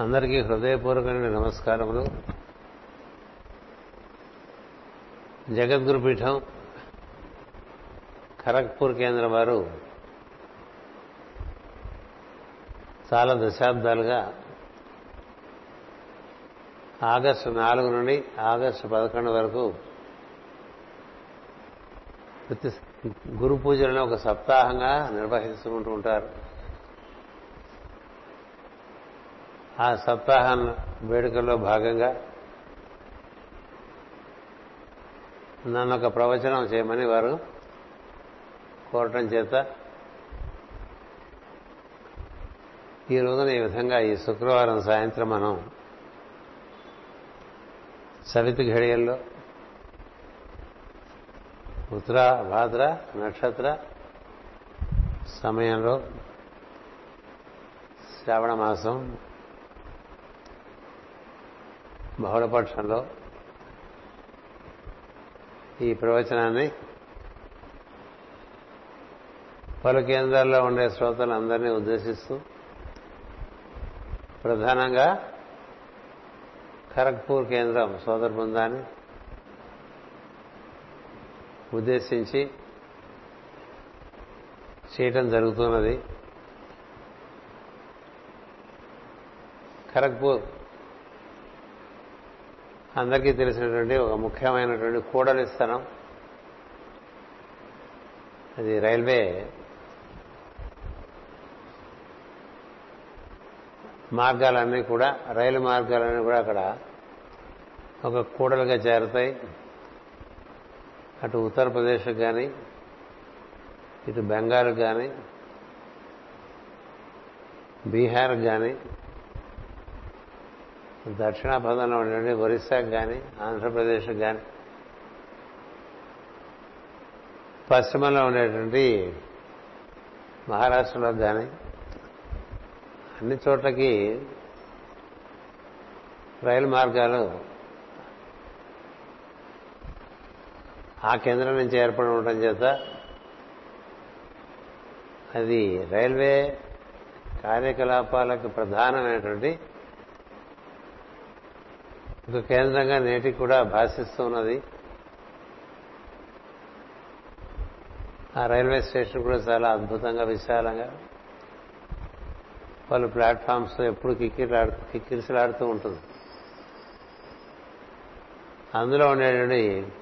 అందరికీ హృదయపూర్వకమైన నమస్కారములు. జగద్గురు పీఠం ఖరగ్పూర్ కేంద్రం వారు చాలా దశాబ్దాలుగా ఆగస్టు నాలుగు నుండి ఆగస్టు పదకొండు వరకు ప్రతి గురు పూజలను ఒక సప్తాహంగా నిర్వహించుకుంటూ ఉంటారు. ఆ సప్తాహ వేడుకల్లో భాగంగా నన్ను ఒక ప్రవచనం చేయమని వారు కోరటం చేత ఈ రోజున ఈ విధంగా ఈ శుక్రవారం సాయంత్రం మనం సవితి ఘడియల్లో ఉత్తర భాద్ర నక్షత్ర సమయంలో శ్రావణ మాసం బహుళపక్షంలో ఈ ప్రవచనాన్ని పలు కేంద్రాల్లో ఉండే శ్రోతలందరినీ ఉద్దేశిస్తూ ప్రధానంగా ఖరగ్పూర్ కేంద్రం సోదర బృందాన్ని ఉద్దేశించి చేయటం జరుగుతున్నది. ఖరగ్పూర్ అందరికీ తెలిసినటువంటి ఒక ముఖ్యమైనటువంటి కూడలి స్థలం అది రైల్వే మార్గాలన్నీ కూడా రైలు మార్గాలన్నీ కూడా అక్కడ ఒక కూడలుగా చేరుతాయి. అటు ఉత్తరప్రదేశ్ కానీ ఇటు బెంగాల్ కానీ బీహార్ కానీ దక్షిణాపథంలో ఉండండి ఒరిస్సాకు కానీ ఆంధ్రప్రదేశ్కి కానీ పశ్చిమంలో ఉండేటువంటి మహారాష్ట్రలో కానీ అన్ని చోట్లకి రైలు మార్గాలు ఆ కేంద్రం నుంచి ఏర్పడి ఉండటం చేత అది రైల్వే కార్యకలాపాలకు ప్రధానమైనటువంటి ఒక కేంద్రంగా నేటికి కూడా భాషిస్తూ ఉన్నది. ఆ రైల్వే స్టేషన్ కూడా చాలా అద్భుతంగా విశాలంగా. పలు ప్లాట్ఫామ్స్ ఎప్పుడు కిక్కిలాడు కిక్కిరిసలాడుతూ ఉంటుంది. అందులో ఉండేటువంటి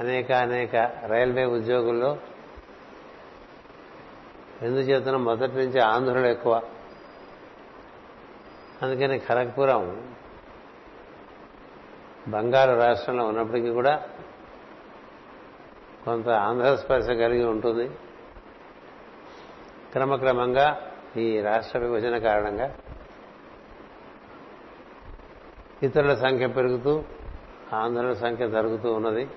అనేక అనేక రైల్వే ఉద్యోగుల్లో ఎందుచేతన మొదటి నుంచి ఆంధ్రులు ఎక్కువ. అందుకని ఖరగ్పురం బంగారు రాష్ట్రంలో ఉన్నప్పటికీ కూడా కొంత ఆంధ్రస్పర్శ కలిగి ఉంటుంది. క్రమక్రమంగా ఈ రాష్ట్ర విభజన కారణంగా ఇతరుల సంఖ్య పెరుగుతూ ఆంధ్రుల సంఖ్య తరుగుతూ ఉన్నది.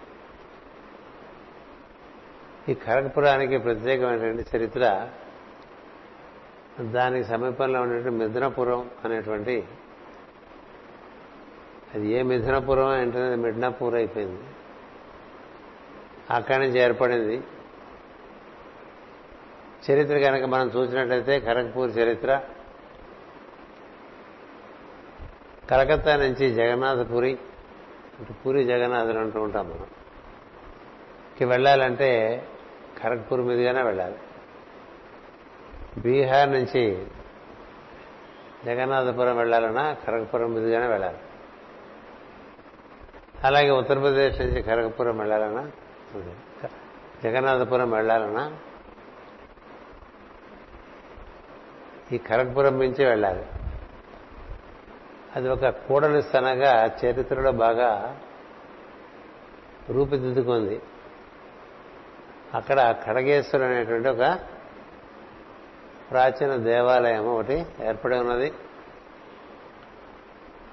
ఈ ఖరగ్పురానికి ప్రత్యేకమైనటువంటి చరిత్ర దానికి సమీపంలో ఉన్నటువంటి మిథునపురం అనేటువంటి అది ఏ మిథునపురం అంటే మిడ్నాపూర్ అయిపోయింది. అక్కడి నుంచి ఏర్పడింది. చరిత్ర కనుక మనం చూసినట్లయితే ఖరగ్పూర్ చరిత్ర కలకత్తా నుంచి జగన్నాథపురి పూరి జగన్నాథులు అంటూ ఉంటాం మనం. కి వెళ్ళాలంటే ఖరగ్పూర్ మీదుగానే వెళ్ళాలి. బీహార్ నుంచి జగన్నాథపురం వెళ్ళాలన్నా ఖరగ్పురం మీదుగానే వెళ్ళాలి. అలాగే ఉత్తరప్రదేశ్ నుంచి ఖరగపురం వెళ్ళాలన్నా? జగన్నాథపురం వెళ్ళాలన్నా? ఈ ఖరగ్పురం నుంచి వెళ్ళాలి. అది ఒక కూడలి స్థనగా చరిత్రలో బాగా రూపుదిద్దుకుంది. అక్కడ ఖడగేశ్వరు అనేటువంటి ఒక ప్రాచీన దేవాలయం ఒకటి ఏర్పడి ఉన్నది.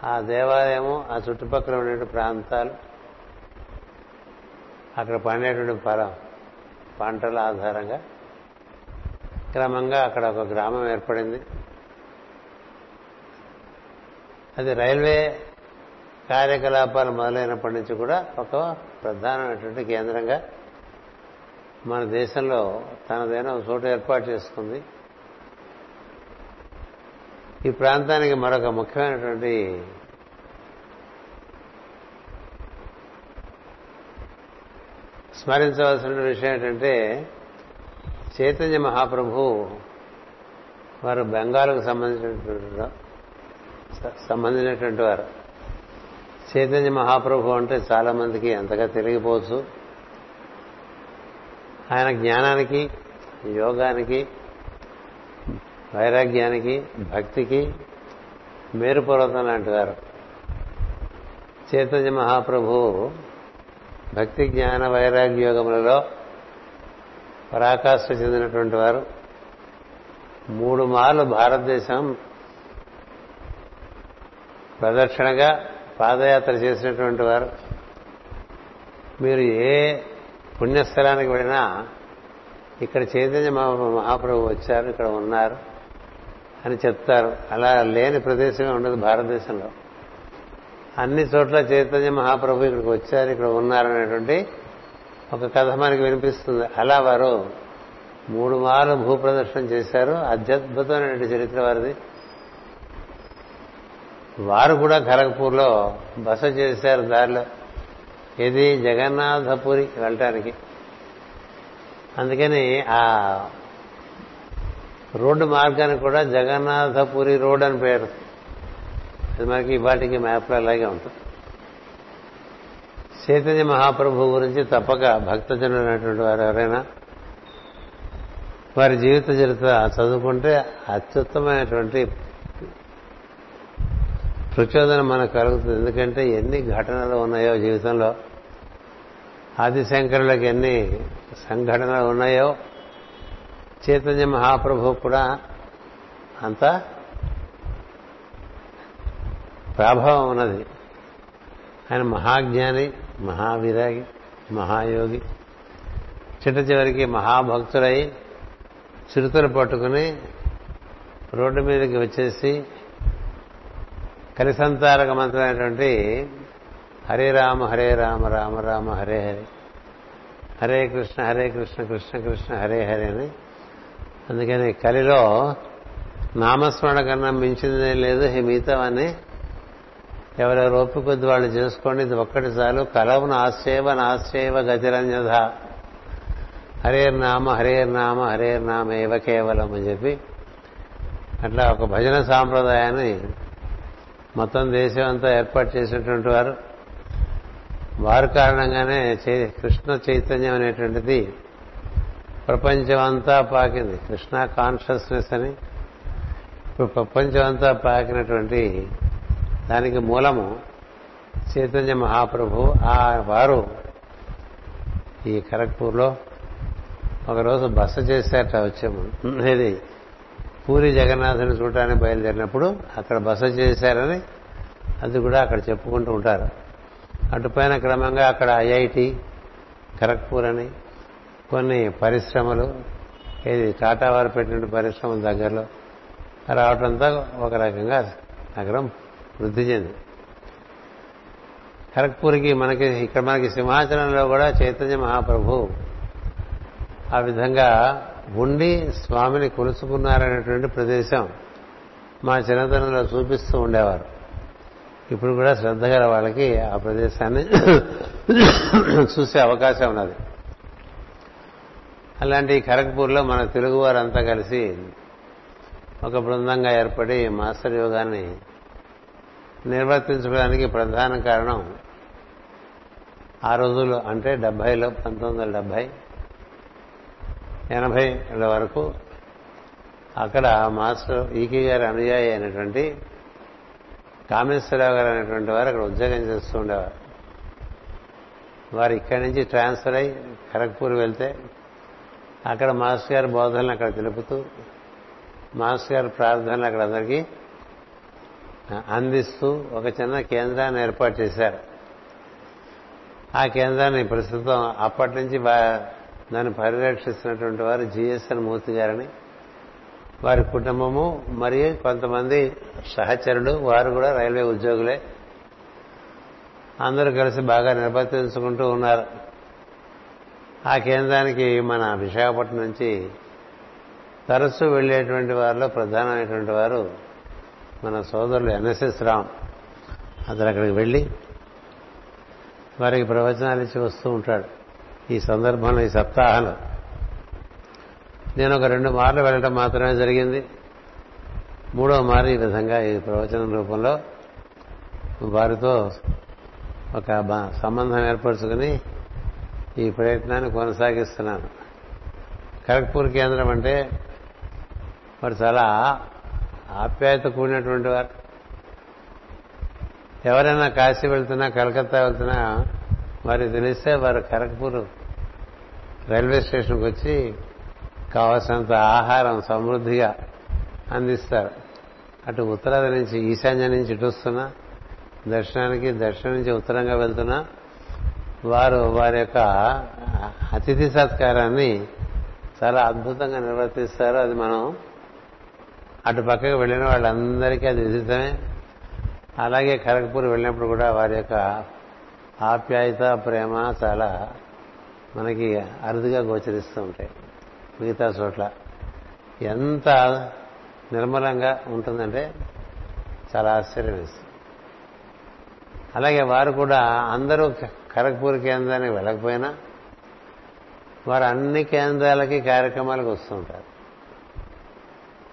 ఆ దేవాలయము ఆ చుట్టుపక్కల ఉండే ప్రాంతాలు అక్కడ పండేటువంటి పర పంటల ఆధారంగా క్రమంగా అక్కడ ఒక గ్రామం ఏర్పడింది. అది రైల్వే కార్యకలాపాలు మొదలైనప్పటి నుంచి కూడా ఒక ప్రధానమైనటువంటి కేంద్రంగా మన దేశంలో తనదైన ఒక చోటు ఏర్పాటు చేసుకుంది. ఈ ప్రాంతానికి మరొక ముఖ్యమైనటువంటి స్మరించవలసిన విషయం ఏంటంటే చైతన్య మహాప్రభు వారు బెంగాల్కు సంబంధించినటువంటి సంబంధించినటువంటి వారు. చైతన్య మహాప్రభు అంటే చాలా మందికి అంతగా తిరిగిపోవచ్చు ఆయన జ్ఞానానికి యోగానికి వైరాగ్యానికి భక్తికి మేరుపర్వతం లాంటివారు చైతన్య మహాప్రభు భక్తి జ్ఞాన వైరాగ్య యోగములలో పరాకాష్ఠ చెందినటువంటి వారు. మూడు మార్లు భారతదేశం ప్రదక్షిణగా పాదయాత్ర చేసినటువంటి వారు. మీరు ఏ పుణ్యస్థలానికి వెళ్ళినా ఇక్కడ చైతన్య మహాప్రభు వచ్చారు ఇక్కడ ఉన్నారు. అని చెప్తారు. అలా లేని ప్రదేశమే ఉండదు భారతదేశంలో. అన్ని చోట్ల చైతన్య మహాప్రభు ఇక్కడికి వచ్చారు ఇక్కడ ఉన్నారనేటువంటి ఒక కథ మనకి వినిపిస్తుంది. అలా వారు మూడు మార్లు భూప్రదర్శనం చేశారు. అత్యద్భుతమైనటువంటి చరిత్ర వారిది. వారు కూడా ఖరగ్పూర్లో బస చేశారు దారిలో. ఇది జగన్నాథపురి వెళ్ళటానికి. అందుకని ఆ రోడ్డు మార్గానికి కూడా జగన్నాథపురి రోడ్ అని పేరు. అది మనకి ఇవాటికి మ్యాప్లో అలాగే ఉంటుంది. చైతన్య మహాప్రభు గురించి తప్పక భక్తజనులైనటువంటి వారు ఎవరైనా వారి జీవిత చరిత్ర చదువుకుంటే అత్యుత్తమైనటువంటి ప్రచోదనం మనకు కలుగుతుంది. ఎందుకంటే ఎన్ని ఘటనలు ఉన్నాయో జీవితంలో ఆదిశంకరులకు ఎన్ని సంఘటనలు ఉన్నాయో చైతన్య మహాప్రభు కూడా అంత ప్రభావం ఉన్నది. ఆయన మహాజ్ఞాని మహావిరాగి మహాయోగి. చిట్ట చివరికి మహాభక్తులై చిరుతలు పట్టుకుని రోడ్డు మీదకి వచ్చేసి కలిసంతారక మంత్రమైనటువంటి హరే రామ హరే రామ రామ రామ హరే హరే. హరే కృష్ణ హరే కృష్ణ కృష్ణ కృష్ణ హరే హరే అని అందుకని కలిలో నామస్మరణ కన్నా మించిందే లేదు మిగతావన్నీ ఎవరెవరు ఓపిక వాళ్ళు చేసుకోండి ఇది ఒక్కటి చాలు. కలవును నాశ్చేవ నాశ్చేవ గతిరంజధ హరే నామ హరే నామ హరే నామ ఏవ కేవలం అని చెప్పి అట్లా ఒక భజన సాంప్రదాయాన్ని మొత్తం దేశం అంతా ఏర్పాటు చేసినటువంటి వారు. వారి కారణంగానే కృష్ణ చైతన్యం అనేటువంటిది ప్రపంచం అంతా పాకింది. కృష్ణ కాన్షియస్నెస్ అని. ఇప్పుడు ప్రపంచం అంతా పాకినటువంటి దానికి మూలము చైతన్య మహాప్రభు. ఆ వారు ఈ ఖరగ్పూర్లో ఒకరోజు బస చేశారట వచ్చాము. ఇది పూరి జగన్నాథుని చూడటానికి బయలుదేరినప్పుడు అక్కడ బస చేశారని అది కూడా అక్కడ చెప్పుకుంటూ ఉంటారు. అటుపైన క్రమంగా అక్కడ ఐఐటి ఖరగ్పూర్ అని కొన్ని పరిశ్రమలు ఇది టాటా వారు పెట్టిన పరిశ్రమల దగ్గరలో రావడంతో ఒక రకంగా నగరం వృద్ధి చెంది ఖరగ్పూర్కి మనకి ఇక్కడ మనకి సింహాచలంలో కూడా చైతన్య మహాప్రభు ఆ విధంగా ఉండి స్వామిని కొలుసుకున్నారనేటువంటి ప్రదేశం మా చిన్నతనంలో చూపిస్తూ ఉండేవారు. ఇప్పుడు కూడా శ్రద్ధ గల వాళ్ళకి ఆ ప్రదేశాన్ని చూసే అవకాశం ఉన్నది. అలాంటి ఖరగ్పూర్లో మన తెలుగువారంతా కలిసి ఒక బృందంగా ఏర్పడి మాస్టర్ యోగాన్ని నిర్వర్తించుకోవడానికి ప్రధాన కారణం ఆ రోజులు అంటే డెబ్బైలో పంతొమ్మిది వందల డెబ్బై ఎనభైల వరకు అక్కడ మాస్టర్ ఈకే గారి అనుయాయి అయినటువంటి కామేశ్వరరావు గారు అనేటువంటి వారు అక్కడ ఉద్యోగం చేస్తూ ఉండేవారు. వారు ఇక్కడి నుంచి ట్రాన్స్ఫర్ అయి ఖరగ్పూర్ వెళ్తే అక్కడ మాస్టర్ గారి బోధనలు అక్కడ తెలుపుతూ మాస్టర్ గారి ప్రార్థనలు అక్కడ అందరికీ అందిస్తూ ఒక చిన్న కేంద్రాన్ని ఏర్పాటు చేశారు. ఆ కేంద్రాన్ని ప్రస్తుతం అప్పటి నుంచి దాన్ని పరిరక్షిస్తున్నటువంటి వారు జిఎస్ఎన్ మూర్తి గారని వారి కుటుంబము మరియు కొంతమంది సహచరుడు వారు కూడా రైల్వే ఉద్యోగులే. అందరూ కలిసి బాగా నిర్వర్తించుకుంటూ ఉన్నారు. ఆ కేంద్రానికి మన విశాఖపట్నం నుంచి తరచూ వెళ్ళేటువంటి వారిలో ప్రధానమైనటువంటి వారు మన సోదరులు ఎన్ఎస్ఎస్ రామ్. అతను అక్కడికి వెళ్ళి వారికి ప్రవచనాలు ఇచ్చి వస్తూ ఉంటాడు. ఈ సందర్భంలో ఈ సప్తాహంలో. నేను ఒక రెండు మార్లు వెళ్ళడం మాత్రమే జరిగింది. మూడో మారు ఈ విధంగా ఈ ప్రవచనం రూపంలో వారితో ఒక సంబంధం ఏర్పరచుకుని ఈ ప్రయత్నాన్ని కొనసాగిస్తున్నాను. ఖరగ్పూర్ కేంద్రం అంటే వారు చాలా ఆప్యాయత కూడినటువంటి వారు. ఎవరైనా కాశీ వెళ్తున్నా కలకత్తా వెళ్తున్నా వారు తెలిస్తే వారు ఖరగ్పూర్ రైల్వే స్టేషన్కి వచ్చి కావలసినంత ఆహారం సమృద్ధిగా అందిస్తారు. అటు ఉత్తరాది నుంచి ఈశాన్యం నుంచి ఇటు వస్తున్నా దర్శనానికి దర్శనం నుంచి ఉత్తరంగా వెళ్తున్నా వారు వారి యొక్క అతిథి సత్కారాన్ని చాలా అద్భుతంగా నిర్వర్తిస్తారు. అది మనం అటు పక్కకు వెళ్ళిన వాళ్ళందరికీ అది విదితమే. అలాగే ఖరగ్పూర్ వెళ్ళినప్పుడు కూడా వారి యొక్క ఆప్యాయత ప్రేమ చాలా మనకి అరుదుగా గోచరిస్తూ ఉంటాయి మిగతా చోట్ల. ఎంత నిర్మలంగా ఉంటుందంటే చాలా ఆశ్చర్యం వేస్తుంది. అలాగే వారు కూడా అందరూ ఖరగ్పూర్ కేంద్రానికి వెళ్ళకపోయినా వారు అన్ని కేంద్రాలకి కార్యక్రమాలకు వస్తుంటారు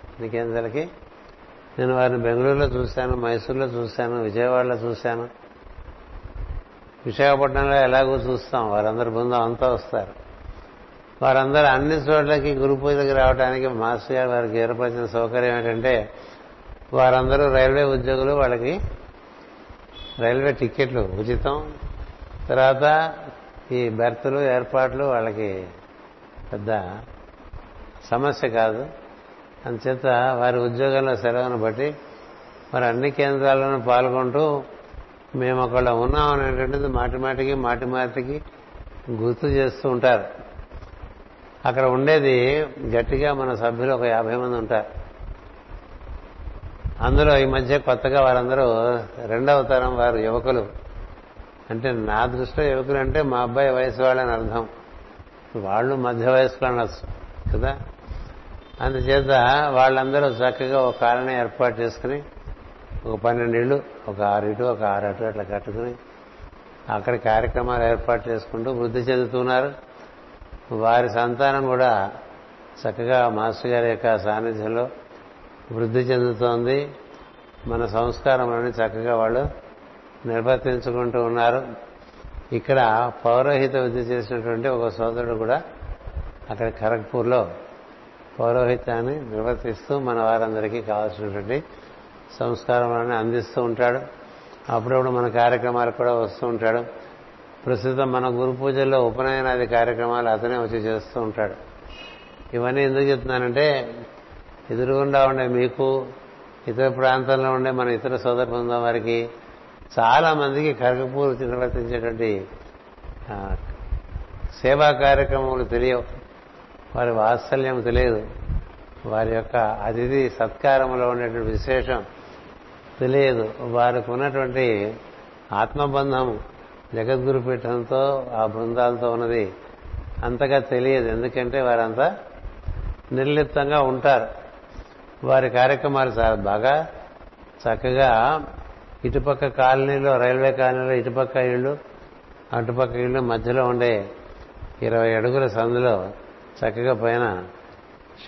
అన్ని కేంద్రాలకి నేను వారిని బెంగళూరులో చూశాను మైసూర్లో చూశాను విజయవాడలో చూశాను. విశాఖపట్నంలో ఎలాగో చూస్తాం వారందరి బృందం అంతా వస్తారు. వారందరూ అన్ని చోట్లకి గురు పూజకి రావడానికి మాస్టర్ గారు వారికి ఏర్పరిచిన సౌకర్యం ఏంటంటే వారందరూ రైల్వే ఉద్యోగులు వాళ్ళకి రైల్వే టిక్కెట్లు ఉచితం. తర్వాత ఈ బెర్తులు ఏర్పాట్లు వాళ్ళకి పెద్ద సమస్య కాదు. అందుచేత వారి ఉద్యోగంలో సెలవును బట్టి మరి అన్ని కేంద్రాల్లోనూ పాల్గొంటూ మేము అక్కడ ఉన్నాం అనేటువంటిది మాటి మాటికి మాటి మాటికి గుర్తు చేస్తూ ఉంటారు. అక్కడ ఉండేది గట్టిగా మన సభ్యులు ఒక యాభై మంది ఉంటారు. అందులో ఈ మధ్య కొత్తగా వారందరూ రెండవ తరం వారు యువకులు. అంటే నా దృష్టిలో యువకులు అంటే మా అబ్బాయి వయసు వాళ్ళని అర్థం. వాళ్ళు మధ్య వయసులో అనొచ్చు కదా? అందుచేత వాళ్ళందరూ చక్కగా ఒక కాలనీ ఏర్పాటు చేసుకుని ఒక పన్నెండేళ్ళు ఒక ఆరు ఇటు ఒక ఆరు అటు అట్లా కట్టుకుని అక్కడ కార్యక్రమాలు ఏర్పాటు చేసుకుంటూ వృద్ధి చెందుతున్నారు. వారి సంతానం కూడా చక్కగా మాస్టర్ గారి యొక్క సాన్నిధ్యంలో వృద్ధి చెందుతోంది. మన సంస్కారంలోని చక్కగా వాళ్ళు నిర్వర్తించుకుంటూ ఉన్నారు. ఇక్కడ పౌరోహిత విద్య చేసినటువంటి ఒక సోదరుడు కూడా అక్కడ ఖరగ్పూర్లో పౌరోహిత్యాన్ని నిర్వర్తిస్తూ మన వారందరికీ కావాల్సినటువంటి సంస్కారాలను అందిస్తూ ఉంటాడు. అప్పుడప్పుడు మన కార్యక్రమాలకు కూడా వస్తూ ఉంటాడు. ప్రస్తుతం మన గురు పూజల్లో ఉపనయనాది కార్యక్రమాలు అతనే వచ్చి చేస్తూ ఉంటాడు. ఇవన్నీ ఎందుకు చెప్తున్నానంటే ఎదురుగుండా ఉండే మీకు ఇతర ప్రాంతాల్లో ఉండే మన ఇతర సోదర బృందం వారికి చాలా మందికి కరగపూర్ నిర్వర్తించేటువంటి సేవా కార్యక్రమములు తెలియవు. వారి వాత్సల్యం తెలియదు. వారి యొక్క అతిథి సత్కారంలో ఉండేటువంటి విశేషం తెలియదు. వారికి ఉన్నటువంటి ఆత్మబంధం జగద్గురు పీఠంతో ఆ బృందాలతో ఉన్నది అంతగా తెలియదు. ఎందుకంటే వారంతా నిర్లిప్తంగా ఉంటారు. వారి కార్యక్రమాలు చాలా బాగా చక్కగా ఇటుపక్క కాలనీలో రైల్వే కాలనీలో ఇటుపక్క ఇళ్ళు అటుపక్క ఇళ్ళు మధ్యలో ఉండే ఇరవై అడుగుల సందులో చక్కగా పైన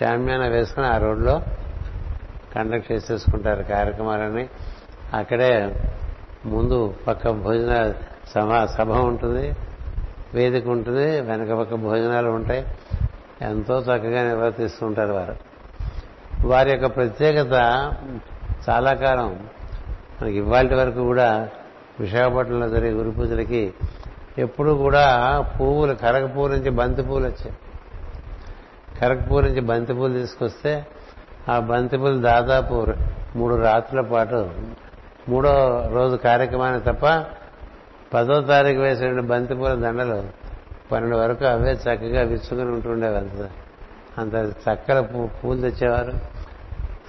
షామ్యాన వేసుకుని ఆ రోడ్లో కండక్ట్ చేసేసుకుంటారు కార్యక్రమాలని అక్కడే ముందు పక్క భోజన సభ సభ ఉంటుంది వేదిక ఉంటుంది వెనక పక్క భోజనాలు ఉంటాయి. ఎంతో చక్కగా నిర్వర్తిస్తుంటారు వారు. వారి యొక్క ప్రత్యేకత చాలా కాలం మనకి ఇవాళ వరకు కూడా విశాఖపట్నంలో జరిగే గురు పూజలకి ఎప్పుడు కూడా పువ్వులు కరగపూ నుంచి బంతి పువ్వులు వచ్చాయి. కరగపూ నుంచి బంతి పూలు తీసుకొస్తే ఆ బంతి పూలు దాదాపు మూడు రాత్రుల పాటు మూడో రోజు కార్యక్రమాన్ని తప్ప పదో తారీఖు వేసిన బంతిపూల దండలు పన్నెండు వరకు అవే చక్కగా విచ్చుకుని ఉంటుండేవి అంత అంత చక్కల పూలు తెచ్చేవారు.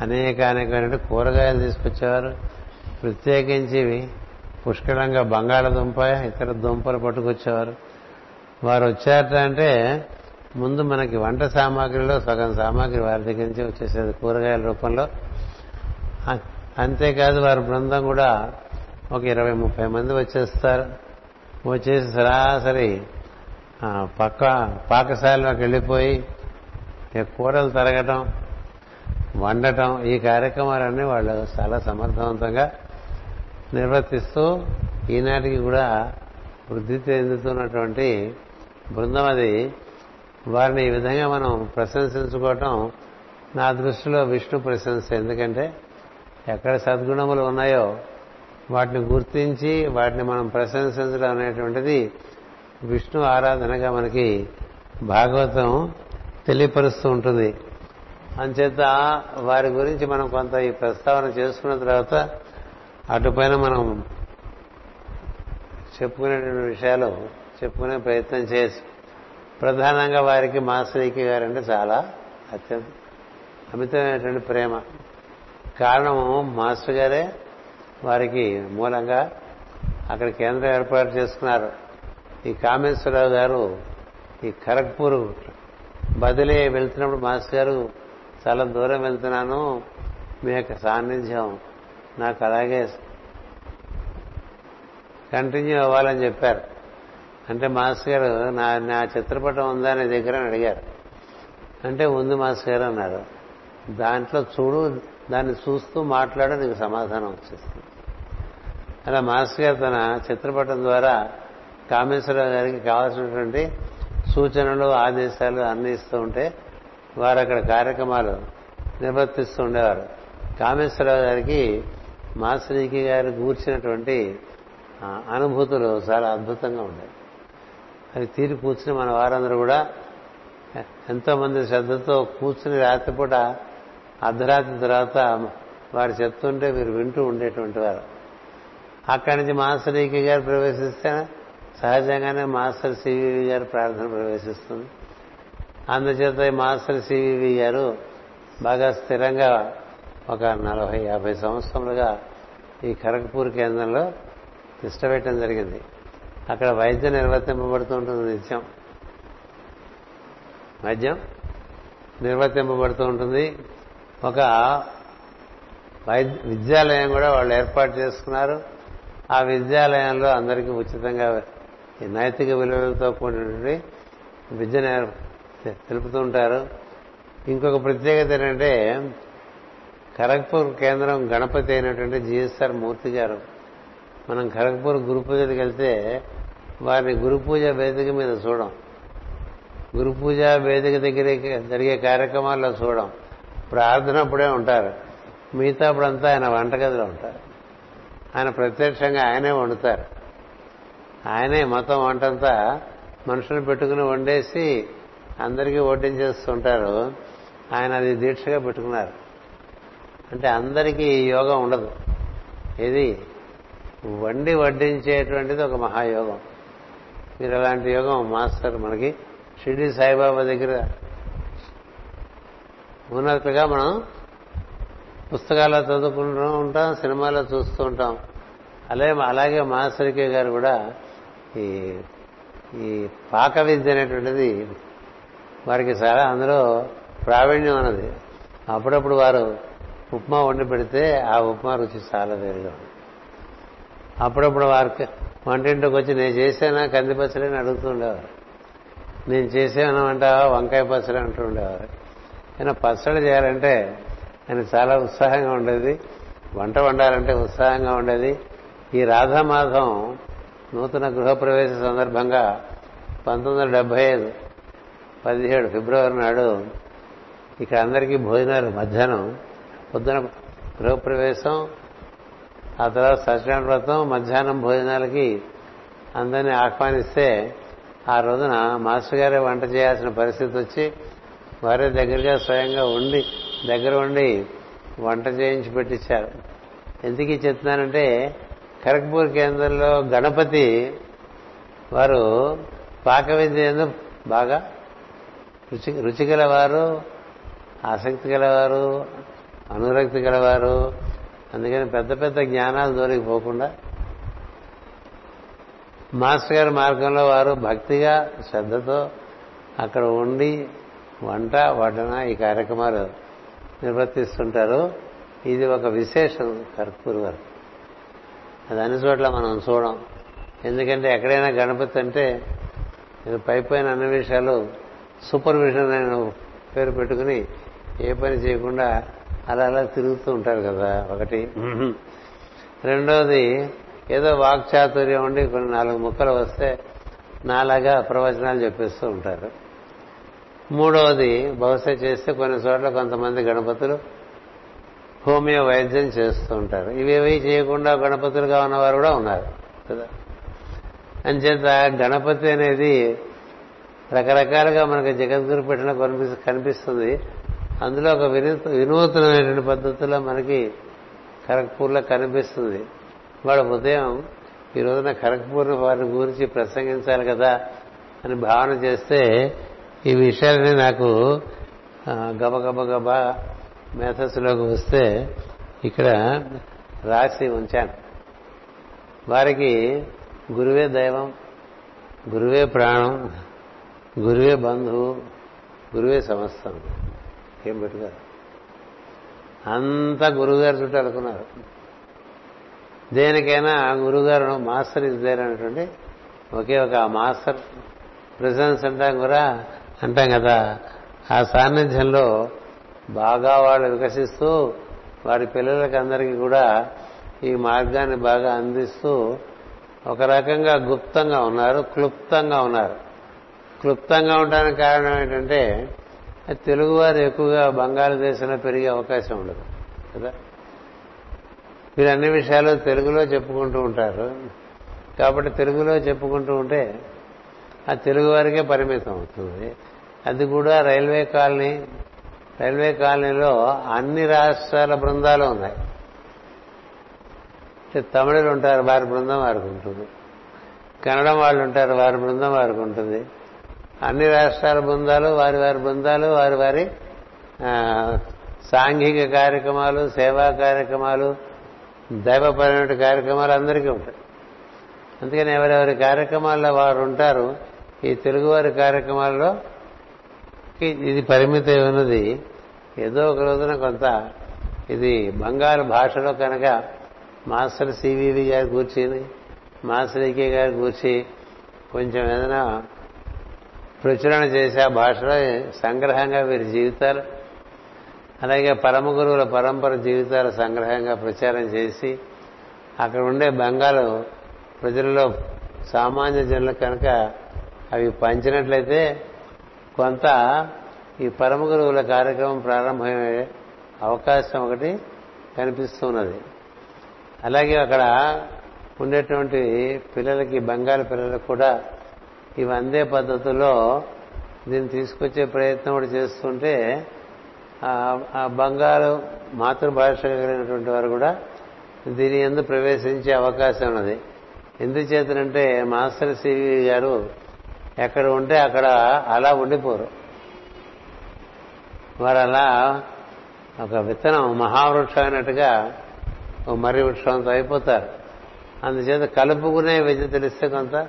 అనేక అనేకమైన కూరగాయలు తీసుకొచ్చేవారు. ప్రత్యేకించి పుష్కలంగా బంగాళదుంప ఇతర దుంపలు పట్టుకొచ్చేవారు. వారు వచ్చారట అంటే ముందు మనకి వంట సామాగ్రిలో సగం సామాగ్రి వారి దగ్గర నుంచి వచ్చేసేది కూరగాయల రూపంలో. అంతేకాదు వారి బృందం కూడా ఒక ఇరవై ముప్పై మంది వచ్చేస్తారు. వచ్చేసి సరాసరి పక్క పాకశాలలోకి వెళ్ళిపోయి కూరలు తరగటం వండటం ఈ కార్యక్రమాలన్నీ వాళ్ళు చాలా సమర్థవంతంగా నిర్వర్తిస్తూ ఈనాటికి కూడా వృద్ధి చెందుతున్నటువంటి బృందం అది. వారిని ఈ విధంగా మనం ప్రశంసించుకోవటం నా దృష్టిలో విష్ణు ప్రశంస. ఎందుకంటే ఎక్కడ సద్గుణములు ఉన్నాయో వాటిని గుర్తించి వాటిని మనం ప్రశంసించడం అనేటువంటిది విష్ణు ఆరాధనగా మనకి భాగవతం తెలియపరుస్తూ ఉంటుంది. అంచేత వారి గురించి మనం కొంత ఈ ప్రస్తావన చేసుకున్న తర్వాత అటుపైన మనం చెప్పుకునేటువంటి విషయాలు చెప్పుకునే ప్రయత్నం చేసి ప్రధానంగా వారికి మాస్టరీకి గారంటే చాలా అత్యంత అమితమైనటువంటి ప్రేమ. కారణము మాస్టర్ గారే వారికి మూలంగా అక్కడ కేంద్రం ఏర్పాటు చేసుకున్నారు. ఈ కామేశ్వరరావు గారు ఈ ఖరగ్పూర్ బదిలీ వెళ్తున్నప్పుడు మాస్టర్ గారు చాలా దూరం వెళ్తున్నాను మీ యొక్క సాన్నిధ్యం నాకు అలాగే కంటిన్యూ అవ్వాలని చెప్పారు. అంటే మాస్టర్ గారు నా నా చిత్రపటం ఉందా నీ దగ్గర అని అడిగారు. అంటే ఉంది మాస్టర్ గారు అన్నారు. దాంట్లో చూడు దాన్ని చూస్తూ మాట్లాడు నీకు సమాధానం వచ్చేస్తుంది. అలా మాస్టర్ గారు తన చిత్రపటం ద్వారా కామేశ్వరరావు గారికి కావాల్సినటువంటి సూచనలు ఆదేశాలు అన్ని ఇస్తూ ఉంటే వారు అక్కడ కార్యక్రమాలు నిర్వర్తిస్తూ ఉండేవారు. కామేశ్వరరావు గారికి మాసరికి గారు కూర్చున్నటువంటి అనుభూతులు చాలా అద్భుతంగా ఉంటాయి అది తీరి కూర్చుని మన వారందరూ కూడా ఎంతోమంది శ్రద్ధతో కూర్చుని రాత్రిపూట అర్ధరాత్రి తర్వాత వారు చెప్తుంటే మీరు వింటూ ఉండేటువంటి వారు. అక్కడి నుంచి మాస్టర్ గారు ప్రవేశిస్తే సహజంగానే మాస్టర్ సివివి గారు ప్రార్థన ప్రవేశిస్తుంది. అందుచేత ఈ మాస్టర్ సివివి గారు బాగా స్థిరంగా ఒక నలభై యాభై సంవత్సరములుగా ఈ ఖరగ్పూర్ కేంద్రంలో తిష్టపెట్టడం జరిగింది. అక్కడ వైద్యం నిర్వర్తింపబడుతూ ఉంటుంది నిత్యం. వైద్యం నిర్వర్తింపబడుతూ ఉంటుంది ఒక వైద్య విద్యాలయం కూడా వాళ్ళు ఏర్పాటు చేసుకున్నారు. ఆ విద్యాలయంలో అందరికీ ఉచితంగా నైతిక విలువలతో కూడినటువంటి విద్యను తెలుపుతుంటారు తెలుపుతూ ఉంటారు ఇంకొక ప్రత్యేకత ఏంటంటే ఖరగ్పూర్ కేంద్రం గణపతి అయినటువంటి జిఎస్ఆర్ మూర్తి గారు. మనం ఖరగ్పూర్ గురు పూజకి వెళ్తే వారిని గురు పూజ వేదిక మీద చూడం. గురు పూజ వేదిక దగ్గర జరిగే కార్యక్రమాల్లో చూడం. ప్రార్థనప్పుడే ఉంటారు. మిగతా అప్పుడంతా ఆయన వంటగదిలో ఉంటారు. ఆయన ప్రత్యక్షంగా ఆయనే వండుతారు. ఆయనే మొత్తం వంటంతా మనుషులు పెట్టుకుని వండేసి అందరికీ వడ్డించేస్తుంటారు. ఆయన అది దీక్షగా పెట్టుకున్నారు. అంటే అందరికీ ఈ యోగం ఉండదు. ఇది వండి వడ్డించేటువంటిది ఒక మహాయోగం. మీరు అలాంటి యోగం మాస్టర్ మనకి షిర్డి సాయిబాబా దగ్గర ఉన్నట్లుగా మనం పుస్తకాల్లో చదువుకుంటూ ఉంటాం సినిమాలో చూస్తూ ఉంటాం. అలాగే అలాగే మాస్టర్కే గారు కూడా ఈ ఈ పాక విద్య అనేటువంటిది వారికి చాలా అందులో ప్రావీణ్యం అన్నది. అప్పుడప్పుడు వారు ఉప్మా వండి పెడితే ఆ ఉప్మా రుచి చాలా వేరుగా ఉంది అప్పుడప్పుడు వారికి వంటింటికి వచ్చి నేను చేశానా కంది పచ్చడి అని అడుగుతుండేవారు నేను చేసాను అంటావా? వంకాయ పచ్చడి? అంటూ ఉండేవారు. కానీ పచ్చడి చేయాలంటే ఆయన చాలా ఉత్సాహంగా ఉండేది. వంట వండాలంటే ఉత్సాహంగా ఉండేది. ఈ రాధామాధం నూతన గృహప్రవేశ సందర్భంగా పంతొమ్మిది వందల డెబ్బై ఐదు పదిహేడు ఫిబ్రవరి నాడు ఇక్కడ అందరికీ భోజనాలు మధ్యాహ్నం పొద్దున గృహప్రవేశం ఆ తర్వాత సత్యనారాయణ వ్రతం మధ్యాహ్నం భోజనాలకి అందరినీ ఆహ్వానిస్తే ఆ రోజున మాస్టర్ గారే వంట చేయాల్సిన పరిస్థితి వచ్చి వారే దగ్గరగా స్వయంగా ఉండి దగ్గర ఉండి వంట చేయించి పెట్టించారు ఎందుకు చెప్తున్నానంటే ఖరగ్పూర్ కేంద్రంలో గణపతి వారు పాక విద్య బాగా రుచి రుచి గలవారు ఆసక్తి గలవారు అనురక్తి గలవారు. అందుకని పెద్ద పెద్ద జ్ఞానాలు జోలికి పోకుండా మాస్టర్ గారి మార్గంలో వారు భక్తిగా శ్రద్ధతో అక్కడ ఉండి వంట వడన ఈ కార్యక్రమాలు నిర్వర్తిస్తుంటారు. ఇది ఒక విశేషం కర్పూర్ వర్క్ అది అన్ని చోట్ల మనం చూడం. ఎందుకంటే ఎక్కడైనా గణపతి అంటే పై పైన అన్ని విషయాలు సూపర్విజన్ అనే పేరు పెట్టుకుని ఏ పని చేయకుండా అలా అలా తిరుగుతూ ఉంటారు కదా ఒకటి. రెండోది ఏదో వాక్చాతుర్యం ఉండి కొన్ని నాలుగు ముక్కలు వస్తే నాలాగా ప్రవచనాలు చెప్పేస్తూ ఉంటారు. మూడవది బహుశా చేస్తే కొన్ని చోట్ల కొంతమంది గణపతులు హోమియో వైద్యం చేస్తూ ఉంటారు. ఇవేవి చేయకుండా గణపతులుగా ఉన్నవారు కూడా ఉన్నారు కదా. అంచేత గణపతి అనేది రకరకాలుగా మనకి జగద్గురు పెట్టిన కనిపిస్తుంది. అందులో ఒక వినూత వినూతనమైనటువంటి పద్ధతిలో మనకి ఖరగ్పూర్లో కనిపిస్తుంది. వాడు ఉదయం ఈ రోజున ఖరగ్పూర్ వారిని గురించి ప్రసంగించాలి కదా అని భావన చేస్తే ఈ విషయాలని నాకు గబగబ గబా మేధస్సులోకి వస్తే ఇక్కడ రాసి ఉంచాను. వారికి గురువే దైవం గురువే ప్రాణం గురువే బంధువు గురువే సమస్తం. ఏం పెట్టుకోరు. అంతా గురువుగారు చుట్టూ అనుకున్నారు దేనికైనా గురువుగారు మాస్టర్ ఇస్ దేర్ అనేటువంటి ఒకే ఒక మాస్టర్ ప్రెసెన్స్ అంటాం కూడా అంటాం కదా. ఆ సాన్నిధ్యంలో బాగా వాళ్ళు వికసిస్తూ వారి పిల్లలకి అందరికీ కూడా ఈ మార్గాన్ని బాగా అందిస్తూ ఒక రకంగా గుప్తంగా ఉన్నారు క్లుప్తంగా ఉన్నారు. క్లుప్తంగా ఉండడానికి కారణం ఏంటంటే తెలుగువారు ఎక్కువగా బంగాళాదేశంలో పెరిగే అవకాశం ఉండదు కదా? మీరు అన్ని విషయాలు తెలుగులో చెప్పుకుంటూ ఉంటారు. కాబట్టి తెలుగులో చెప్పుకుంటూ ఉంటే ఆ తెలుగు వారికే పరిమితం అవుతుంది. అది కూడా రైల్వే కాలనీ రైల్వే కాలనీలో అన్ని రాష్ట్రాల బృందాలు ఉన్నాయి. తమిళులు ఉంటారు వారి బృందం వారికి ఉంటుంది. కన్నడం వాళ్ళు ఉంటారు వారి బృందం వారికి ఉంటుంది. అన్ని రాష్ట్రాల బృందాలు వారి వారి బృందాలు వారి వారి సాంఘిక కార్యక్రమాలు సేవా కార్యక్రమాలు దైవపరమైన కార్యక్రమాలు అందరికీ ఉంటాయి. అందుకని ఎవరెవరి కార్యక్రమాల్లో వారు ఉంటారు ఈ తెలుగువారి కార్యక్రమాల్లో ఇది పరిమితం ఉన్నది. ఏదో ఒక రోజున కొంత ఇది బంగారు భాషలో కనుక మాస్టర్ సివివి గారు కూర్చుని మాస్టర్ ఈకే గారు కూర్చి కొంచెం ఏదైనా ప్రచురణ చేసి ఆ భాషలో సంగ్రహంగా వీరి జీవితాలు అలాగే పరమ గురువుల పరంపర జీవితాల సంగ్రహంగా ప్రచారం చేసి అక్కడ ఉండే బంగాలు ప్రజలలో సామాన్య జనులు కనుక అవి పంచినట్లయితే కొంత ఈ పరమ గురువుల కార్యక్రమం ప్రారంభమయ్యే అవకాశం ఒకటి కనిపిస్తున్నది. అలాగే అక్కడ ఉండేటువంటి పిల్లలకి బంగాళ పిల్లలకు కూడా ఇవి అందే పద్ధతిలో దీన్ని తీసుకొచ్చే ప్రయత్నం కూడా చేస్తుంటే ఆ బంగారు మాతృభాష కలిగినటువంటి వారు కూడా దీని ఎందు ప్రవేశించే అవకాశం ఉన్నది. ఎందుచేతనంటే మాస్టర్ సివి గారు ఎక్కడ ఉంటే అక్కడ అలా ఉండిపోరు. వారు అలా ఒక విత్తనం మహావృక్షం అయినట్టుగా మర్రి వృక్షంతో అయిపోతారు. అందుచేత కలుపుకునే విద్య తెలిస్తే కొంత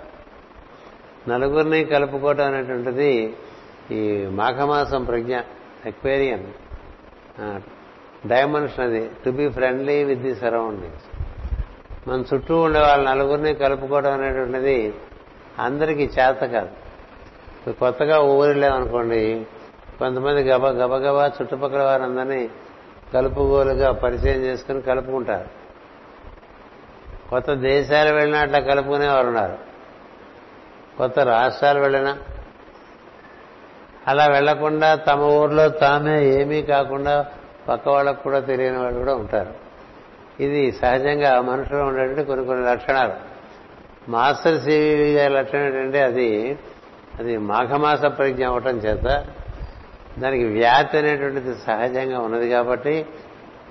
నలుగురిని కలుపుకోవటం అనేటువంటిది ఈ మాఘమాసం ప్రజ్ఞ ఎక్వేరియన్ డైమెన్షన్ అది to be friendly with the surroundings మన చుట్టూ ఉండే వాళ్ళ నలుగురిని కలుపుకోవడం అనేటువంటిది అందరికీ చేత కాదు. కొత్తగా ఊరిలేమనుకోండి కొంతమంది గబ గబగబా చుట్టుపక్కల వారందరినీ కలుపుగోలుగా పరిచయం చేసుకుని కలుపుకుంటారు. కొత్త దేశాలు వెళ్ళినా అట్లా కలుపుకునేవారు ఉన్నారు. కొత్త రాష్ట్రాలు వెళ్ళినా. అలా వెళ్ళకుండా తమ ఊర్లో తామే ఏమీ కాకుండా పక్క వాళ్ళకు కూడా తెలియని వాళ్ళు కూడా ఉంటారు. ఇది సహజంగా మనుషులు ఉండేటువంటి కొన్ని కొన్ని లక్షణాలు. మాస్టర్ సివి గారి లక్షణం ఏంటంటే అది అది మాఘమాస ప్రజ్ఞ అవటం చేత దానికి వ్యాప్తి అనేటువంటిది సహజంగా ఉన్నది కాబట్టి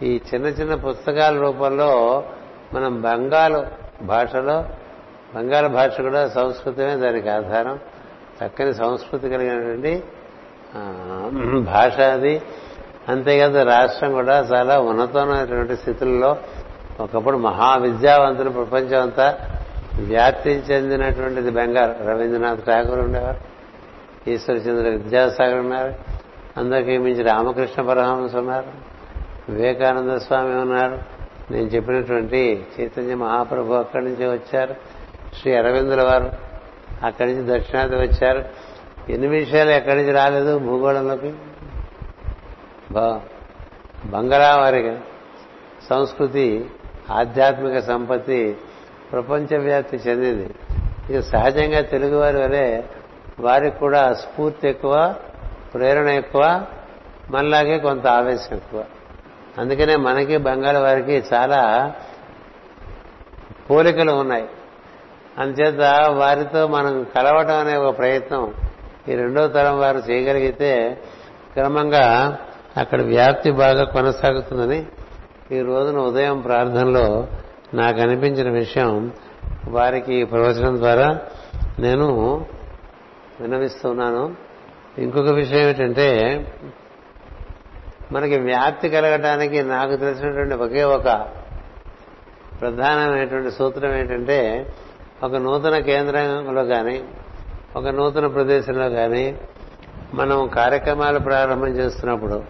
ఈ చిన్న చిన్న పుస్తకాల రూపంలో మనం బెంగాల్ భాషలో బంగాళ భాష కూడా సంస్కృతమే దానికి ఆధారం. చక్కని సంస్కృతి కలిగినటువంటి భాష అది. అంతేకాదు రాష్ట్రం కూడా చాలా ఉన్నతమైనటువంటి స్థితుల్లో ఒకప్పుడు మహావిద్యావంతులు ప్రపంచం అంతా వ్యాప్తి చెందినటువంటిది బెంగాల్. రవీంద్రనాథ్ ఠాగూర్ ఉండేవారు. ఈశ్వరచంద్ర విద్యాసాగర్ ఉన్నారు. అందరికీ మించి రామకృష్ణ పరమహంస ఉన్నారు. వివేకానంద స్వామి ఉన్నారు. నేను చెప్పినటువంటి చైతన్య మహాప్రభు అక్కడి నుంచి వచ్చారు. శ్రీ అరవిందుల వారు అక్కడి నుంచి దక్షిణాది వచ్చారు. ఎన్ని విషయాలు ఎక్కడి నుంచి రాలేదు? భూగోళంలోకి? బంగారా వారి సంస్కృతి ఆధ్యాత్మిక సంపత్తి ప్రపంచవ్యాప్తి చెందింది. ఇక సహజంగా తెలుగువారి వలె వారికి కూడా స్ఫూర్తి ఎక్కువ ప్రేరణ ఎక్కువ మనలాగే కొంత ఆవేశం ఎక్కువ. అందుకనే మనకి బంగాళ వారికి చాలా పోలికలు ఉన్నాయి. అందుచేత వారితో మనం కలవటం అనే ఒక ప్రయత్నం ఈ రెండో తరం వారు చేయగలిగితే క్రమంగా అక్కడ వ్యాప్తి బాగా కొనసాగుతుందని ఈ రోజున ఉదయం ప్రార్థనలో నాకు అనిపించిన విషయం వారికి ప్రవచనం ద్వారా నేను వినవిస్తున్నాను ఇంకొక విషయం ఏంటంటే మనకి వ్యాప్తి కలగటానికి నాకు తెలిసినటువంటి ఒకే ఒక ప్రధానమైనటువంటి సూత్రం ఏంటంటే ఒక నూతన కేంద్రంలో కానీ ఒక నూతన ప్రదేశంలో కానీ మనం కార్యక్రమాలు ప్రారంభం చేస్తున్నప్పుడు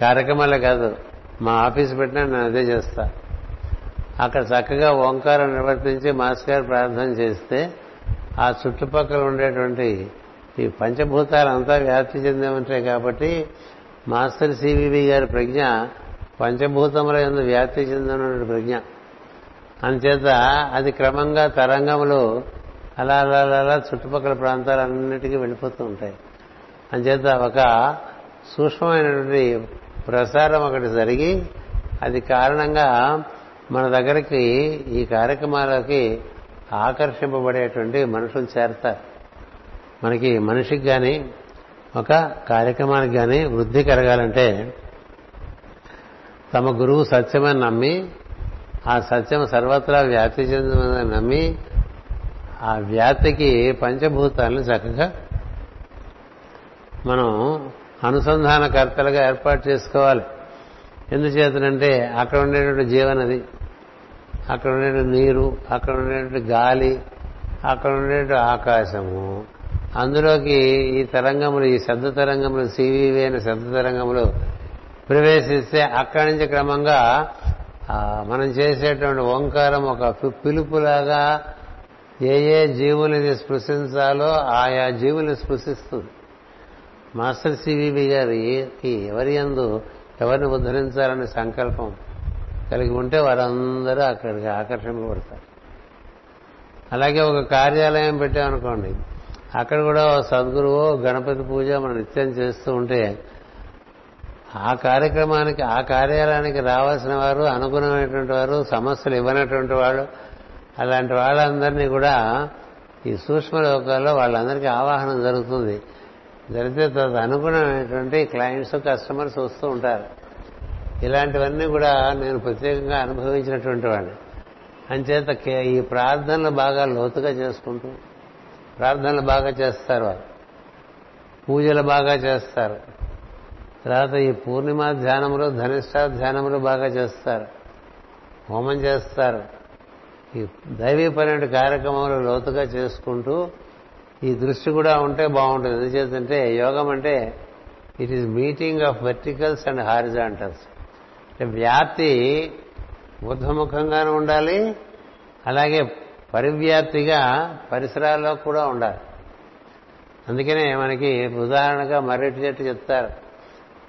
కార్యక్రమాలే కాదు మా ఆఫీస్ పెట్టినా నేను అదే చేస్తా. అక్కడ చక్కగా ఓంకారం నిర్వర్తించి మాస్టర్ గారు ప్రార్థన చేస్తే ఆ చుట్టుపక్కల ఉండేటువంటి ఈ పంచభూతాలంతా వ్యాప్తి చెందేమంటాయి కాబట్టి మాస్టర్ సివివి గారి ప్రజ్ఞ పంచభూతముల ఎందు వ్యాప్తి చెందిన ప్రజ్ఞ. అందుచేత అది క్రమంగా తరంగములు అలా అలా అలా చుట్టుపక్కల ప్రాంతాలన్నిటికీ వెళ్ళిపోతూ ఉంటాయి. అందుచేత ఒక సూక్ష్మమైనటువంటి ప్రసారం ఒకటి జరిగి అది కారణంగా మన దగ్గరికి ఈ కార్యక్రమాలకి ఆకర్షింపబడేటువంటి మనుషులు చేరతారు. మనకి మనిషికి కానీ ఒక కార్యక్రమానికి కానీ వృద్ధి కలగాలంటే తమ గురువు సత్యమని నమ్మి ఆ సత్యం సర్వత్రా వ్యాప్తి చెందుతుందని నమ్మి ఆ వ్యాప్తికి పంచభూతాలను చక్కగా మనం అనుసంధానకర్తలుగా ఏర్పాటు చేసుకోవాలి. ఎందుచేతనంటే అక్కడ ఉండేటువంటి జీవనది అక్కడ ఉండేటువంటి నీరు అక్కడ ఉండేటువంటి గాలి అక్కడ ఉండేటువంటి ఆకాశము. అందులోకి ఈ తరంగములు ఈ శబ్ద తరంగములు సివివి అయిన శబ్ద తరంగములు ప్రవేశిస్తే అక్కడి నుంచి క్రమంగా మనం చేసేటువంటి ఓంకారం ఒక పిలుపులాగా ఏ ఏ జీవులని స్పృశించాలో ఆయా జీవుల్ని స్పృశిస్తుంది. మాస్టర్ సివివి గారికి ఎవరి ఎందు ఎవరిని ఉద్ధరించాలనే సంకల్పం కలిగి ఉంటే వారందరూ అక్కడికి ఆకర్షింపబడతారు అలాగే ఒక కార్యాలయం పెట్టామనుకోండి అక్కడ కూడా సద్గురువు గణపతి పూజ మనం నిత్యం చేస్తూ ఉంటే ఆ కార్యక్రమానికి ఆ కార్యాలయానికి రావాల్సిన వారు అనుగుణమైనటువంటి వారు సమస్యలు ఇవ్వనటువంటి వాళ్ళు అలాంటి వాళ్ళందరినీ కూడా ఈ సూక్ష్మ లోకాల్లో వాళ్ళందరికీ ఆవాహనం జరుగుతుంది. జరిగితే తదు అనుగుణమైనటువంటి క్లయింట్స్ కస్టమర్స్ వస్తూ ఉంటారు. ఇలాంటివన్నీ కూడా నేను ప్రత్యేకంగా అనుభవించినటువంటి వాడిని అంచేత ఈ ప్రార్థనలు బాగా లోతుగా చేసుకుంటూ ప్రార్థనలు బాగా చేస్తారు వారు పూజలు బాగా చేస్తారు. తర్వాత ఈ పూర్ణిమ ధ్యానములు ధనిష్ట ధ్యానములు బాగా చేస్తారు. హోమం చేస్తారు. ఈ దైవీపరమైన కార్యక్రమాలు లోతుగా చేసుకుంటూ ఈ దృష్టి కూడా ఉంటే బాగుంటుంది. ఎందుచేతంటే యోగం అంటే it is meeting of verticals and horizontals అంటే వ్యాప్తి ఊర్ధముఖంగానే ఉండాలి అలాగే పరివ్యాప్తిగా పరిసరాల్లో కూడా ఉండాలి. అందుకనే మనకి ఉదాహరణగా మర్రెటి చెట్టు చెప్తారు.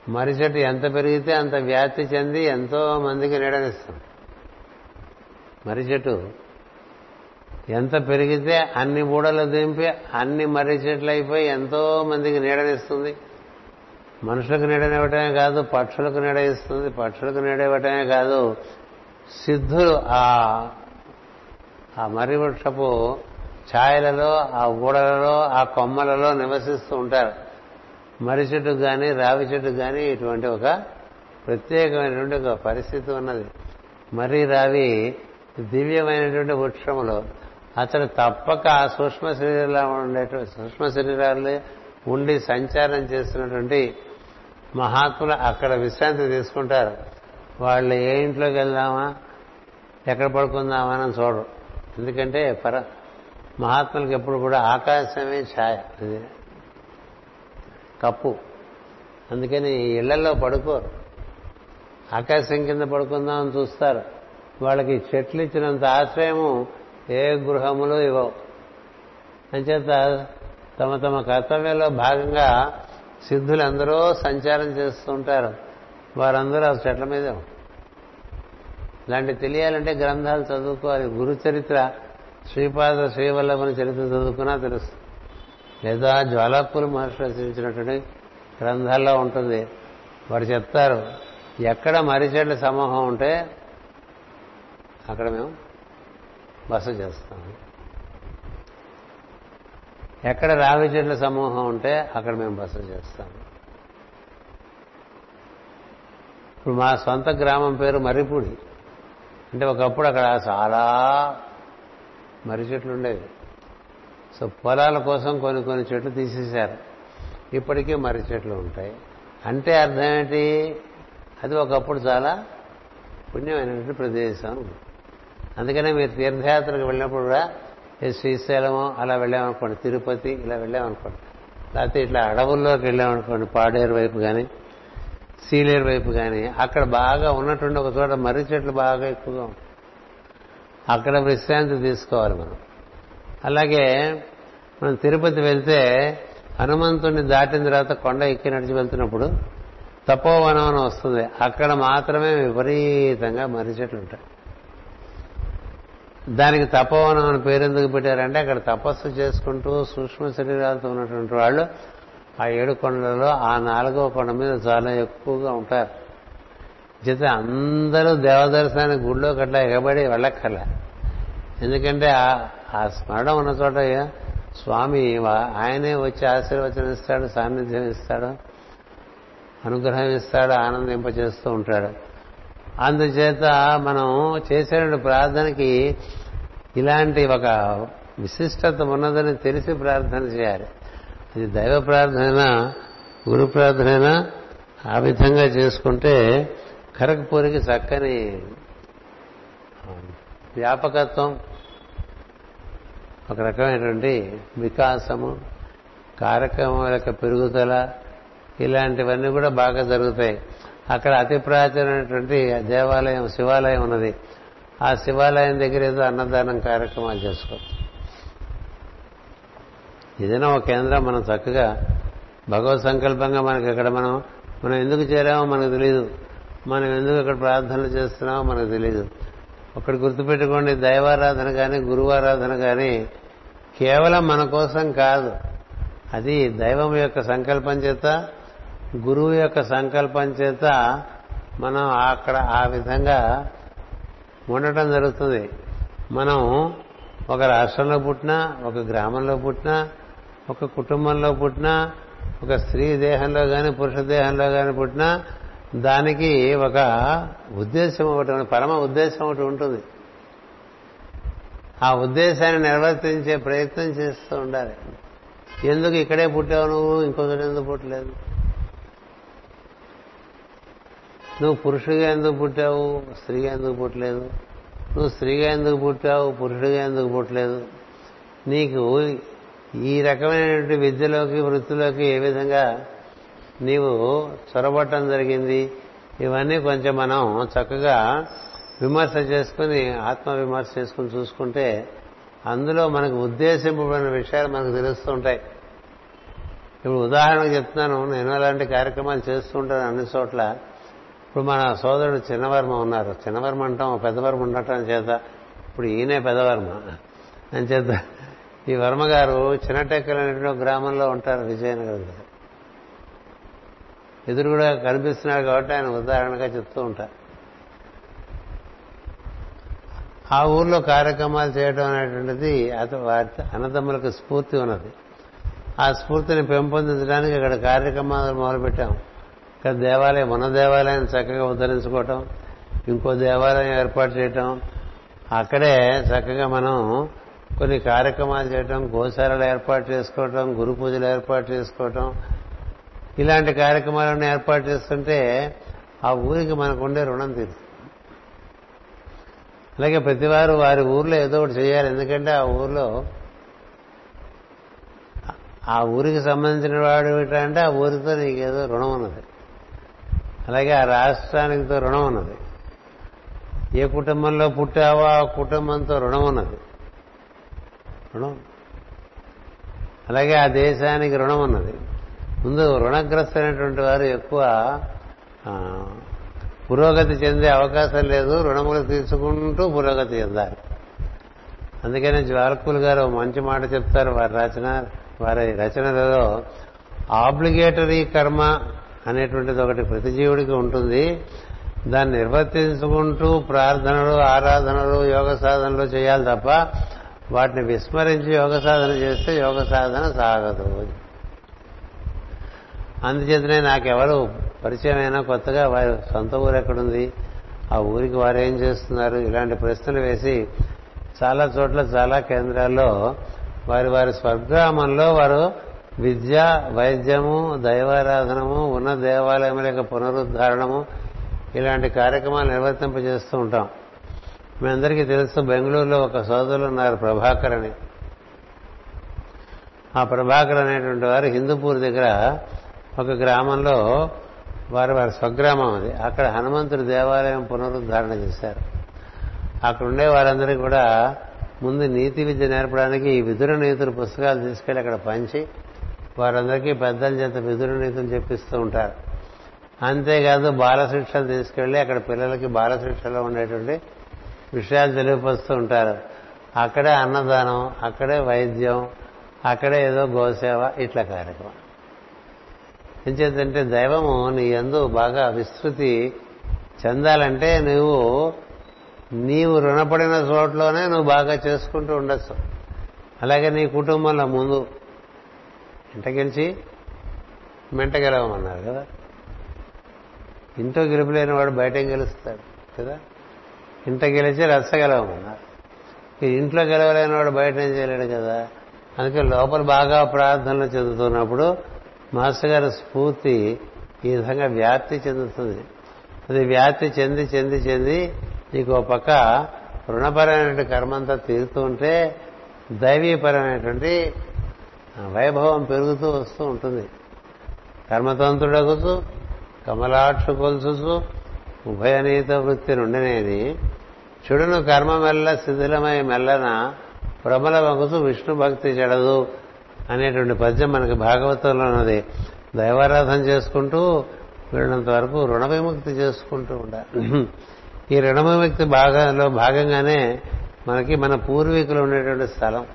మర్రి చెట్టు ఎంత పెరిగితే అంత వ్యాప్తి చెంది ఎంతో మందికి నీడనిస్తుంది. మర్రి చెట్టు ఎంత పెరిగితే అన్ని బూడలు దింపి అన్ని మర్రి చెట్లు అయిపోయి ఎంతో మందికి నీడనిస్తుంది. మనుషులకు నీడనివ్వటమే కాదు పక్షులకు నీడ ఇస్తుంది పక్షులకు నీడనివ్వటమే కాదు సిద్ధులు ఆ ఆ మర్రి వృక్షపు ఛాయలలో ఆ ఊడలలో ఆ కొమ్మలలో నివసిస్తూ ఉంటారు. మర్రి చెట్టుకు కానీ రావి చెట్టు కానీ ఇటువంటి ఒక ప్రత్యేకమైనటువంటి ఒక పరిస్థితి ఉన్నది. మర్రి రావి దివ్యమైనటువంటి వృక్షములు. అతడు తప్పక ఆ సూక్ష్మ శరీరంలో ఉండేటువంటి సూక్ష్మ శరీరాలు ఉండి సంచారం చేస్తున్నటువంటి మహాత్ములు అక్కడ విశ్రాంతి తీసుకుంటారు. వాళ్ళు ఏ ఇంట్లోకి వెళ్దామా? ఎక్కడ పడుకుందామా అని చూడరు. ఎందుకంటే పర మహాత్ములకు ఎప్పుడు కూడా ఆకాశమే ఛాయ. తప్పు. అందుకని ఇళ్ళలో పడుకోరు. ఆకాశం కింద పడుకుందామని చూస్తారు. వాళ్ళకి చెట్లు ఇచ్చినంత ఆశ్రయము ఏ గృహములు ఇవ్వవు. అంచేత తమ తమ కర్తవ్యంలో భాగంగా సిద్ధులందరూ సంచారం చేస్తుంటారు వారందరూ ఆ చెట్ల మీదే ఉంటారు. ఇలాంటి తెలియాలంటే గ్రంథాలు చదువుకోవాలి. గురు చరిత్ర శ్రీపాద శ్రీవల్లభుని చరిత్ర చదువుకున్నా తెలుస్తుంది. లేదా జ్వాలాపూర్ మహర్షి రచించినటువంటి గ్రంథాల్లో ఉంటుంది. వారు చెప్తారు ఎక్కడ మర్రి చెట్ల సమూహం ఉంటే అక్కడ మేము బస చేస్తాం. ఎక్కడ రావి చెట్ల సమూహం ఉంటే అక్కడ మేము బస చేస్తాం. ఇప్పుడు మా సొంత గ్రామం పేరు మర్రిపూడి. అంటే ఒకప్పుడు అక్కడ చాలా మర్రి చెట్లు ఉండేవి. సో పొలాల కోసం కొన్ని కొన్ని చెట్లు తీసేశారు. ఇప్పటికీ మర్రి చెట్లు ఉంటాయి. అంటే అర్థం ఏంటి? అది ఒకప్పుడు చాలా పుణ్యమైనటువంటి ప్రదేశం అందుకనే మీరు తీర్థయాత్రకు వెళ్ళినప్పుడు కూడా శ్రీశైలము అలా వెళ్ళామనుకోండి తిరుపతి ఇలా వెళ్ళామనుకోండి. లేకపోతే ఇట్లా అడవుల్లోకి వెళ్ళామనుకోండి పాడేరు వైపు కానీ సీలేరు వైపు కానీ అక్కడ బాగా ఉన్నటువంటి ఒక చోట మర్రి చెట్లు బాగా ఎక్కువగా ఉంటాయి. అక్కడ విశ్రాంతి తీసుకోవాలి మనం. అలాగే మనం తిరుపతి వెళ్తే హనుమంతుడిని దాటిన తర్వాత కొండ ఎక్కి నడిచి వెళ్తున్నప్పుడు తపోవనం అని వస్తుంది. అక్కడ మాత్రమే విపరీతంగా మర్రి చెట్లు ఉంటాయి. దానికి తపోవనం అని పేరు ఎందుకు పెట్టారంటే అక్కడ తపస్సు చేసుకుంటూ సూక్ష్మ శరీరాలతో ఉన్నటువంటి వాళ్ళు ఆ ఏడు కొండలలో ఆ నాలుగవ కొండ మీద చాలా ఎక్కువగా ఉంటారు. చేత అందరూ దేవదర్శనానికి గుళ్ళో అట్లా ఎగబడి వెళ్ళక్కర్లే. ఎందుకంటే ఆ స్మరణ ఉన్న చోట స్వామి ఆయనే వచ్చి ఆశీర్వచనం ఇస్తాడు సాన్నిధ్యం ఇస్తాడు అనుగ్రహం ఇస్తాడు ఆనందింపచేస్తూ ఉంటాడు. అందుచేత మనం చేసే ప్రార్థనకి ఇలాంటి ఒక విశిష్టత ఉన్నదని తెలిసి ప్రార్థన చేయాలి. ఇది దైవ ప్రార్థన గురు ప్రార్థన ఆ విధంగా చేసుకుంటే ఖరగ్పూరికి చక్కని వ్యాపకత్వం. ఒక రకమైనటువంటి వికాసము కార్యక్రమం యొక్క పెరుగుదల ఇలాంటివన్నీ కూడా బాగా జరుగుతాయి. అక్కడ అతి ప్రాచీనమైనటువంటి దేవాలయం శివాలయం ఉన్నది. ఆ శివాలయం దగ్గర ఏదో అన్నదానం కార్యక్రమాలు చేసుకోవచ్చు. ఏదైనా ఒక కేంద్రం మనం చక్కగా భగవత్ సంకల్పంగా మనకి ఇక్కడ మనం మనం ఎందుకు చేరామో మనకు తెలియదు మనం ఎందుకు ఇక్కడ ప్రార్థనలు చేస్తున్నామో మనకు తెలియదు ఒకటి గుర్తుపెట్టుకోండి దైవారాధన కానీ గురువారాధన కానీ కేవలం మన కోసం కాదు. అది దైవం యొక్క సంకల్పం చేత గురువు యొక్క సంకల్పం చేత మనం అక్కడ ఆ విధంగా ఉండటం జరుగుతుంది. మనం ఒక రాష్ట్రంలో పుట్టినా ఒక గ్రామంలో పుట్టినా ఒక కుటుంబంలో పుట్టినా ఒక స్త్రీ దేహంలో కానీ పురుష దేహంలో కానీ పుట్టినా దానికి ఒక ఉద్దేశం ఒకటి పరమ ఉద్దేశం ఒకటి ఉంటుంది. ఆ ఉద్దేశాన్ని నిర్వర్తించే ప్రయత్నం చేస్తూ ఉండాలి. ఎందుకు ఇక్కడే పుట్టావు నువ్వు ఇంకొకటి ఎందుకు పుట్టలేదు? నువ్వు పురుషుడిగా ఎందుకు పుట్టావు? స్త్రీగా ఎందుకు పుట్టలేదు? నువ్వు స్త్రీగా ఎందుకు పుట్టావు? పురుషుడిగా ఎందుకు పుట్టలేదు? నీకు ఈ రకమైనటువంటి విద్యలోకి వృత్తిలోకి ఏ విధంగా నీవు చొరబట్టడం జరిగింది. ఇవన్నీ కొంచెం మనం చక్కగా విమర్శ చేసుకుని ఆత్మ విమర్శ చేసుకుని చూసుకుంటే అందులో మనకు ఉద్దేశింపబడిన విషయాలు మనకు తెలుస్తూ ఉంటాయి. ఇప్పుడు ఉదాహరణకు చెప్తున్నాను నేను అలాంటి కార్యక్రమాలు చేస్తూ ఉంటాను అన్ని చోట్ల. ఇప్పుడు మన సోదరుడు చిన్నవర్మ ఉన్నారు. చిన్నవర్మ అంటాం పెద్దవర్మ ఉండటం చేత. ఇప్పుడు ఈయనే పెద్దవర్మ. అని చేత. ఈ వర్మ గారు చిన్నటెక్కలు అనేటువంటి గ్రామంలో ఉంటారు విజయనగరం ఎదురు కూడా కనిపిస్తున్నాడు కాబట్టి ఆయన ఉదాహరణగా చెప్తూ ఉంటారు. ఆ ఊర్లో కార్యక్రమాలు చేయడం అనేటువంటిది అతను వారి అన్నదమ్ములకు స్ఫూర్తి ఉన్నది. ఆ స్ఫూర్తిని పెంపొందించడానికి అక్కడ కార్యక్రమాలు మొదలుపెట్టాం. ఇక్కడ దేవాలయం మన దేవాలయాన్ని చక్కగా ఉద్ధరించుకోవటం ఇంకో దేవాలయం ఏర్పాటు చేయటం. అక్కడే చక్కగా మనం కొన్ని కార్యక్రమాలు చేయటం గోశాలలు ఏర్పాటు చేసుకోవటం గురు పూజలు ఏర్పాటు చేసుకోవటం ఇలాంటి కార్యక్రమాలను ఏర్పాటు చేస్తుంటే ఆ ఊరికి మనకు ఉండే రుణం తీరు అలాగే ప్రతివారు వారి ఊర్లో ఏదో ఒకటి చేయాలి. ఎందుకంటే ఆ ఊర్లో ఆ ఊరికి సంబంధించిన వాడు అంటే ఆ ఊరితో నీకేదో రుణం ఉన్నది. అలాగే ఆ రాష్ట్రానికితో రుణం ఉన్నది. ఏ కుటుంబంలో పుట్టావో ఆ కుటుంబంతో రుణం ఉన్నది. రుణం. అలాగే ఆ దేశానికి రుణం ఉన్నది. ముందు రుణగ్రస్తులైనటువంటి వారు ఎక్కువ పురోగతి చెందే అవకాశం లేదు. రుణములు తీసుకుంటూ పురోగతి చెందాలి. అందుకనే జ్వాలకులు గారు మంచి మాట చెప్తారు. వారి రచన వారి రచనలలో ఆబ్లిగేటరీ కర్మ అనేటువంటిది ఒకటి ప్రతి జీవుడికి ఉంటుంది. దాన్ని నిర్వర్తించుకుంటూ ప్రార్థనలు ఆరాధనలు యోగ సాధనలు చేయాలి తప్ప వాటిని విస్మరించి యోగ సాధన చేస్తే యోగ సాధన సాగదు అందుచేతనే నాకెవరు పరిచయమైనా కొత్తగా వారి సొంత ఊరు ఎక్కడుంది ఆ ఊరికి వారు ఏం చేస్తున్నారు ఇలాంటి ప్రశ్నలు వేసి చాలా చోట్ల చాలా కేంద్రాల్లో వారి వారి స్వగ్రామంలో వారు విద్య వైద్యము దైవారాధనము ఉన్న దేవాలయముల యొక్క పునరుద్ధారణము ఇలాంటి కార్యక్రమాలు నిర్వర్తింపజేస్తూ ఉంటాం. మీ అందరికీ తెలుసు బెంగళూరులో ఒక సోదరులు ఉన్నారు ప్రభాకర్ అని. ఆ ప్రభాకర్ అనేటువంటి వారు హిందూపూర్ దగ్గర ఒక గ్రామంలో వారి వారి స్వగ్రామం అది. అక్కడ హనుమంతుడి దేవాలయం పునరుద్ధారణ చేశారు. అక్కడ ఉండే వారందరికీ కూడా ముందు నీతి విద్య నేర్పడానికి ఈ విదుర నీతులు పుస్తకాలు తీసుకెళ్ళి అక్కడ పంచి వారందరికీ పెద్దల చేత విదుర నీతులు చెప్పిస్తూ ఉంటారు. అంతేకాదు బాలశిక్షలు తీసుకెళ్ళి అక్కడ పిల్లలకి బాలశిక్షలో ఉండేటువంటి విషయాలు తెలియపరుస్తూ ఉంటారు. అక్కడే అన్నదానం అక్కడే వైద్యం అక్కడే ఏదో గోసేవ ఇట్లా కార్యక్రమం. ఎంచేతంటే దైవము నీ ఎందు బాగా విస్తృతి చెందాలంటే నువ్వు నీవు రుణపడిన చోట్లోనే నువ్వు బాగా చేసుకుంటూ ఉండొచ్చు. అలాగే నీ కుటుంబంలో ముందు ఇంట గెలిచి మెంట గెలవమన్నారు కదా. ఇంట్లో గెలుపులేని వాడు బయట గెలుస్తాడు కదా? ఇంట గెలిచి రస గెలవమన్నారు. ఇంట్లో గెలవలేని వాడు బయట ఏం చేయలేడు కదా? అందుకే లోపల బాగా ప్రార్థనలు చెందుతున్నప్పుడు మాస్టర్ గారి స్ఫూర్తి ఈ విధంగా వ్యాప్తి చెందుతుంది. అది వ్యాప్తి చెంది చెంది చెంది నీకు ఒక పక్క రుణపరమైనటువంటి కర్మంతా తీరుతూ ఉంటే దైవీపరమైనటువంటి వైభవం పెరుగుతూ వస్తూ ఉంటుంది. కర్మతంతుడగుతూ కమలాక్షు కొలుసు ఉభయనీత వృత్తి నుండినేది. చెడును కర్మ మెల్ల శిథిలమై మెల్లన ప్రబల వగుతూ విష్ణు భక్తి చెడదు. అనేటువంటి పద్యం మనకి భాగవతంలో ఉన్నది. దైవారాధన చేసుకుంటూ వీళ్ళంత వరకు రుణ విముక్తి చేసుకుంటూ ఉండాలి. ఈ రుణ విముక్తి భాగంలో భాగంగానే మనకి మన పూర్వీకులు ఉండేటువంటి స్థలం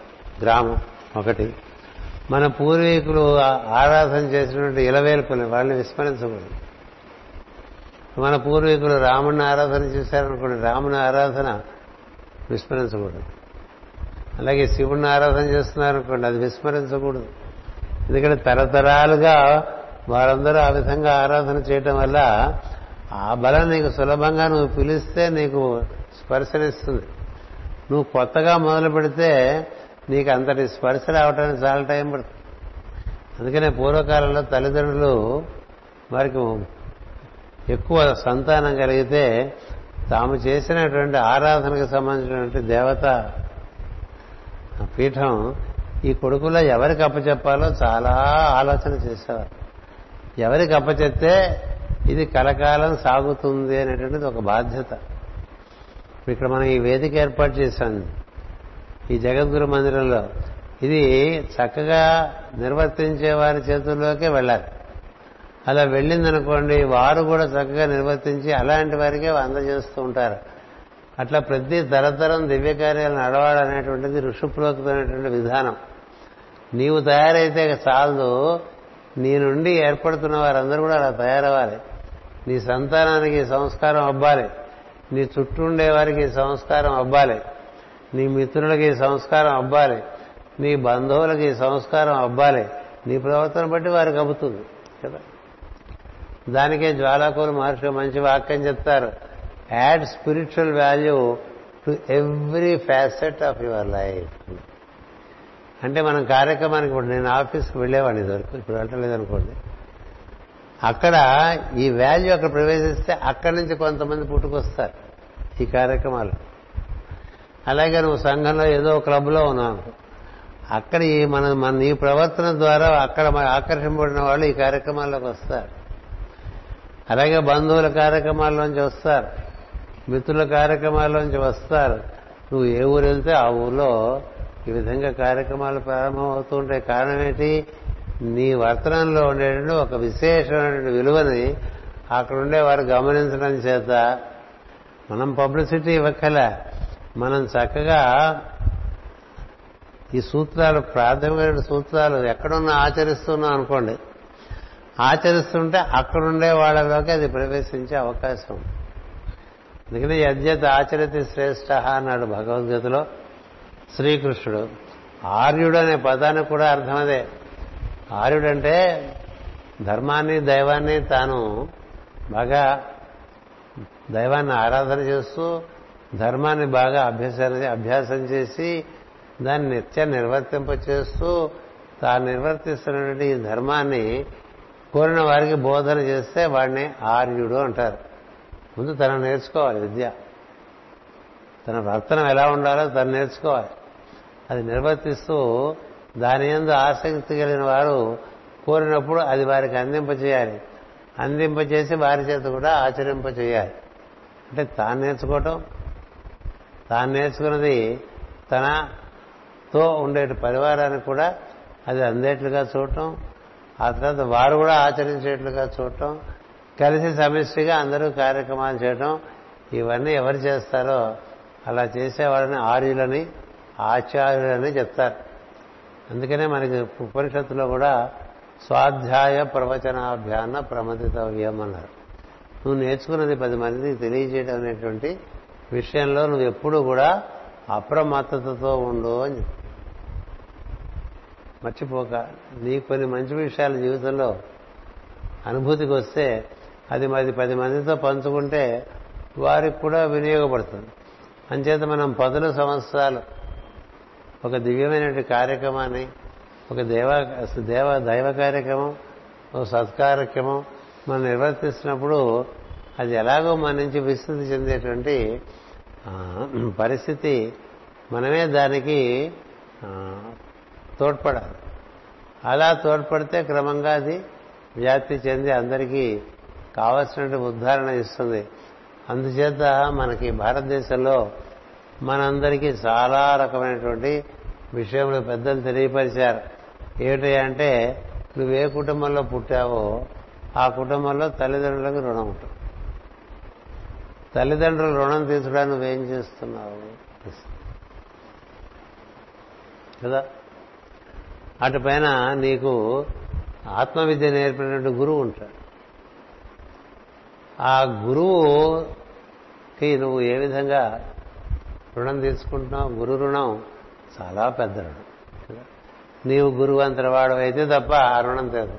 గ్రామం ఒకటి. మన పూర్వీకులు ఆరాధన చేసినటువంటి ఇలవేల్పుని వాళ్ళని విస్మరించకూడదు. మన పూర్వీకులు రాముని ఆరాధన చేశారనుకోండి రాముని ఆరాధన విస్మరించకూడదు. అలాగే శివుడిని ఆరాధన చేస్తున్నారనుకోండి అది విస్మరించకూడదు. ఎందుకంటే తరతరాలుగా వారందరూ ఆ విధంగా ఆరాధన చేయటం వల్ల ఆ బలం నీకు సులభంగా నువ్వు పిలిస్తే నీకు స్పర్శనిస్తుంది. నువ్వు కొత్తగా మొదలు పెడితే నీకు అంతటి స్పర్శ రావడానికి చాలా టైం పడుతుంది. అందుకనే పూర్వకాలంలో తల్లిదండ్రులు వారికి ఎక్కువ సంతానం కలిగితే తాము చేసినటువంటి ఆరాధనకు సంబంధించినటువంటి దేవత పీఠం ఈ కొడుకులో ఎవరికి అప్పచెప్పాలో చాలా ఆలోచన చేసేవారు. ఎవరికి అప్పచెప్తే ఇది కలకాలం సాగుతుంది అనేటువంటిది ఒక బాధ్యత. ఇక్కడ మనం ఈ వేదిక ఏర్పాటు చేశాం. ఈ జగద్గురు మందిరంలో ఇది చక్కగా నిర్వర్తించే వారి చేతుల్లోకే వెళ్ళాలి. అలా వెళ్ళిందనుకోండి వారు కూడా చక్కగా నిర్వర్తించి అలాంటి వారికే అందజేస్తూ ఉంటారు. అట్లా ప్రతి తరతరం దివ్య కార్యాలు నడవాలనేటువంటిది ఋషుప్రోక్తమైనటువంటి విధానం. నీవు తయారైతే చాలదు. నీ నుండి ఏర్పడుతున్న వారందరూ కూడా అలా తయారవ్వాలి. నీ సంతానానికి సంస్కారం అవ్వాలి. నీ చుట్టూ ఉండే వారికి సంస్కారం అవ్వాలి. నీ మిత్రులకి సంస్కారం అవ్వాలి. నీ బంధువులకి సంస్కారం అవ్వాలి. నీ ప్రవర్తన బట్టి వారికి అబ్బుతుంది. కదా? దానికే జ్వాలాకులు మహర్షి మంచి వాక్యం చెప్తారు. Add spiritual value to every facet of your life అంటే మనం కార్యక్రమానికి ఇప్పుడు నేను ఆఫీస్కి వెళ్ళేవాడిని ఇదివరకు ఇప్పుడు వెళ్ళలేదు అనుకోండి అక్కడ ఈ వాల్యూ అక్కడ ప్రవేశిస్తే అక్కడి నుంచి కొంతమంది పుట్టుకొస్తారు ఈ కార్యక్రమాలు. అలాగే నువ్వు సంఘంలో ఏదో క్లబ్లో ఉన్నావు. అక్కడ ఈ మన మన ఈ ప్రవర్తన ద్వారా అక్కడ ఆకర్షింపబడిన వాళ్ళు ఈ కార్యక్రమాల్లోకి వస్తారు. అలాగే బంధువుల కార్యక్రమాల్లోంచి వస్తారు. మిత్రుల కార్యక్రమాల్లోంచి వస్తారు. నువ్వు ఏ ఊరు వెళ్తే ఆ ఊర్లో ఈ విధంగా కార్యక్రమాలు ప్రారంభమవుతూ ఉంటాయి కారణం ఏంటి నీ వర్తనంలో ఉండేటువంటి ఒక విశేషమైనటువంటి విలువని అక్కడ ఉండే వారు గమనించడం చేత మనం పబ్లిసిటీ ఇవ్వక్కల. మనం చక్కగా ఈ సూత్రాలు ప్రాథమికమైన సూత్రాలు ఎక్కడున్నా ఆచరిస్తున్నాం అనుకోండి. ఆచరిస్తుంటే అక్కడుండే వాళ్ళలోకి అది ప్రవేశించే అవకాశం. ఉంది. అందుకని యజ్ఞత ఆచరితి శ్రేష్ఠ అన్నాడు భగవద్గీతలో శ్రీకృష్ణుడు. ఆర్యుడు అనే పదానికి కూడా అర్థం అదే. ఆర్యుడంటే ధర్మాన్ని దైవాన్ని తాను బాగా దైవాన్ని ఆరాధన చేస్తూ ధర్మాన్ని బాగా అభ్యస అభ్యాసం చేసి దాన్ని నిత్యం నిర్వర్తింపచేస్తూ తాను నిర్వర్తిస్తున్నటువంటి ఈ ధర్మాన్ని కోరిన వారికి బోధన చేస్తే వాడిని ఆర్యుడు అంటారు. ముందు తను నేర్చుకోవాలి విద్య. తన వర్తనం ఎలా ఉండాలో తను నేర్చుకోవాలి. అది నిర్వర్తిస్తూ దాని ఎందు ఆసక్తి కలిగిన వారు కోరినప్పుడు అది వారికి అందింపచేయాలి. అందింపచేసి వారి చేత కూడా ఆచరింపచేయాలి. అంటే తాను నేర్చుకోవటం తాను నేర్చుకున్నది తనతో ఉండే పరివారానికి కూడా అది అందేట్లుగా చూడటం ఆ తర్వాత వారు కూడా ఆచరించేట్లుగా చూడటం కలిసి సమిష్టిగా అందరూ కార్యక్రమాలు చేయటం ఇవన్నీ ఎవరు చేస్తారో అలా చేసేవాళ్ళని ఆర్యులని ఆచార్యులని చెప్తారు. అందుకనే మనకి ఉపనిషత్తులో కూడా స్వాధ్యాయ ప్రవచనాభ్యాన ప్రమదితవ్యం అన్నారు నువ్వు నేర్చుకున్నది పది మందికి తెలియజేయడం అనేటువంటి విషయంలో నువ్వు ఎప్పుడు కూడా అప్రమత్తతతో ఉండు అని మర్చిపోక నీ కొన్ని మంచి విషయాలు జీవితంలో అనుభూతికి వస్తే అది మరి పది మందితో పంచుకుంటే వారికి కూడా వినియోగపడుతుంది. అంచేత మనం పదుల సంవత్సరాలు ఒక దివ్యమైనటువంటి కార్యక్రమాన్ని ఒక దేవ దేవ దైవ కార్యక్రమం ఒక సత్కార్యక్రమం మనం నిర్వర్తిస్తున్నప్పుడు అది ఎలాగో మన నుంచి విస్తృతి చెందేటువంటి పరిస్థితి మనమే దానికి తోడ్పడాలి. అలా తోడ్పడితే క్రమంగా అది వ్యాప్తి చెంది అందరికీ కావలసినటువంటి ఉద్ధారణ ఇస్తుంది. అందుచేత మనకి భారతదేశంలో మనందరికీ చాలా రకమైనటువంటి విషయంలో పెద్దలు తెలియపరిచారు. ఏమిటి అంటే నువ్వు ఏ కుటుంబంలో పుట్టావో ఆ కుటుంబంలో తల్లిదండ్రులకు రుణం ఉంటుంది. తల్లిదండ్రులు రుణం తీసుకోవడానికి నువ్వేం చేస్తున్నావు? కదా? అటుపైన నీకు ఆత్మవిద్య నేర్పినటువంటి గురువు ఉంటాడు. ఆ గురువుకి నువ్వు ఏ విధంగా రుణం తీసుకుంటున్నావు? గురు రుణం చాలా పెద్ద రుణం నీవు గురువు అంతరవాడు అయితే తప్ప ఆ రుణం తీరదు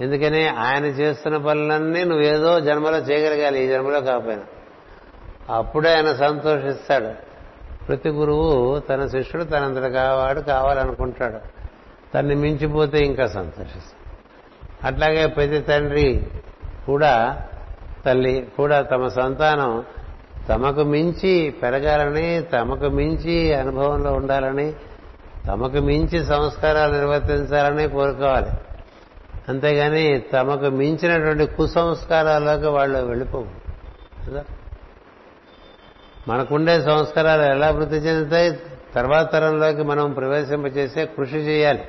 ఎందుకని ఆయన చేస్తున్న పనులన్నీ నువ్వేదో జన్మలో చేయగలగాలి ఈ జన్మలో కాకపోయినా. అప్పుడే ఆయన సంతోషిస్తాడు. ప్రతి గురువు తన శిష్యుడు తనంతట కావాడు కావాలనుకుంటాడు. తన్ని మించిపోతే ఇంకా సంతోషిస్తాడు. అట్లాగే ప్రతి తండ్రి కూడా తల్లి కూడా తమ సంతానం తమకు మించి పెరగాలని తమకు మించి అనుభవంలో ఉండాలని తమకు మించి సంస్కారాలు నిర్వర్తించాలని కోరుకోవాలి. అంతేగాని తమకు మించినటువంటి కుసంస్కారాల్లోకి వాళ్ళు వెళ్ళిపోవు. కదా? మనకుండే సంస్కారాలు ఎలా వృద్ధి చెందుతాయి? తర్వాత తరంలోకి మనం ప్రవేశింపచేసే కృషి చేయాలి.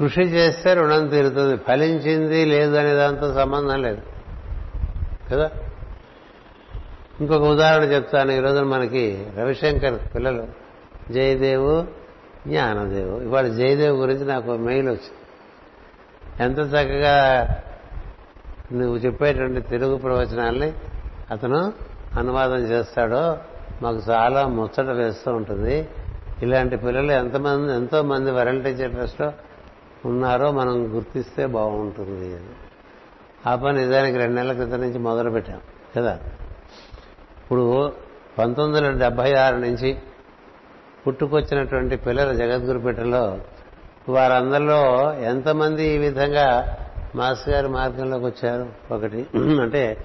కృషి చేస్తే రుణం తీరుతుంది. ఫలించింది లేదు అనే దాంతో సంబంధం లేదు. కదా? ఇంకొక ఉదాహరణ చెప్తాను. ఈరోజు మనకి రవిశంకర్ పిల్లలు జయదేవు జ్ఞానదేవు. ఇవాళ జయదేవు గురించి నాకు మెయిల్ వచ్చింది. ఎంత చక్కగా నువ్వు చెప్పేటువంటి తెలుగు ప్రవచనాల్ని అతను అనువాదం చేస్తాడో మాకు చాలా ముచ్చట వేస్తూ ఉంటుంది. ఇలాంటి పిల్లలు ఎంతమంది ఎంతో మంది వరల్డ్ టీచర్ ట్రస్ట్లో ఉన్నారో మనం గుర్తిస్తే బాగుంటుంది అని. ఆ పని నిజానికి రెండు నెలల క్రితం నుంచి మొదలు పెట్టాం కదా ఇప్పుడు పంతొమ్మిది వందల డెబ్బై ఆరు నుంచి పుట్టుకొచ్చినటువంటి పిల్లల జగద్గురుపేటలో వారందరిలో ఎంతమంది ఈ విధంగా మాస్ గారి మార్గంలోకి వచ్చారు ఒకటి అంటే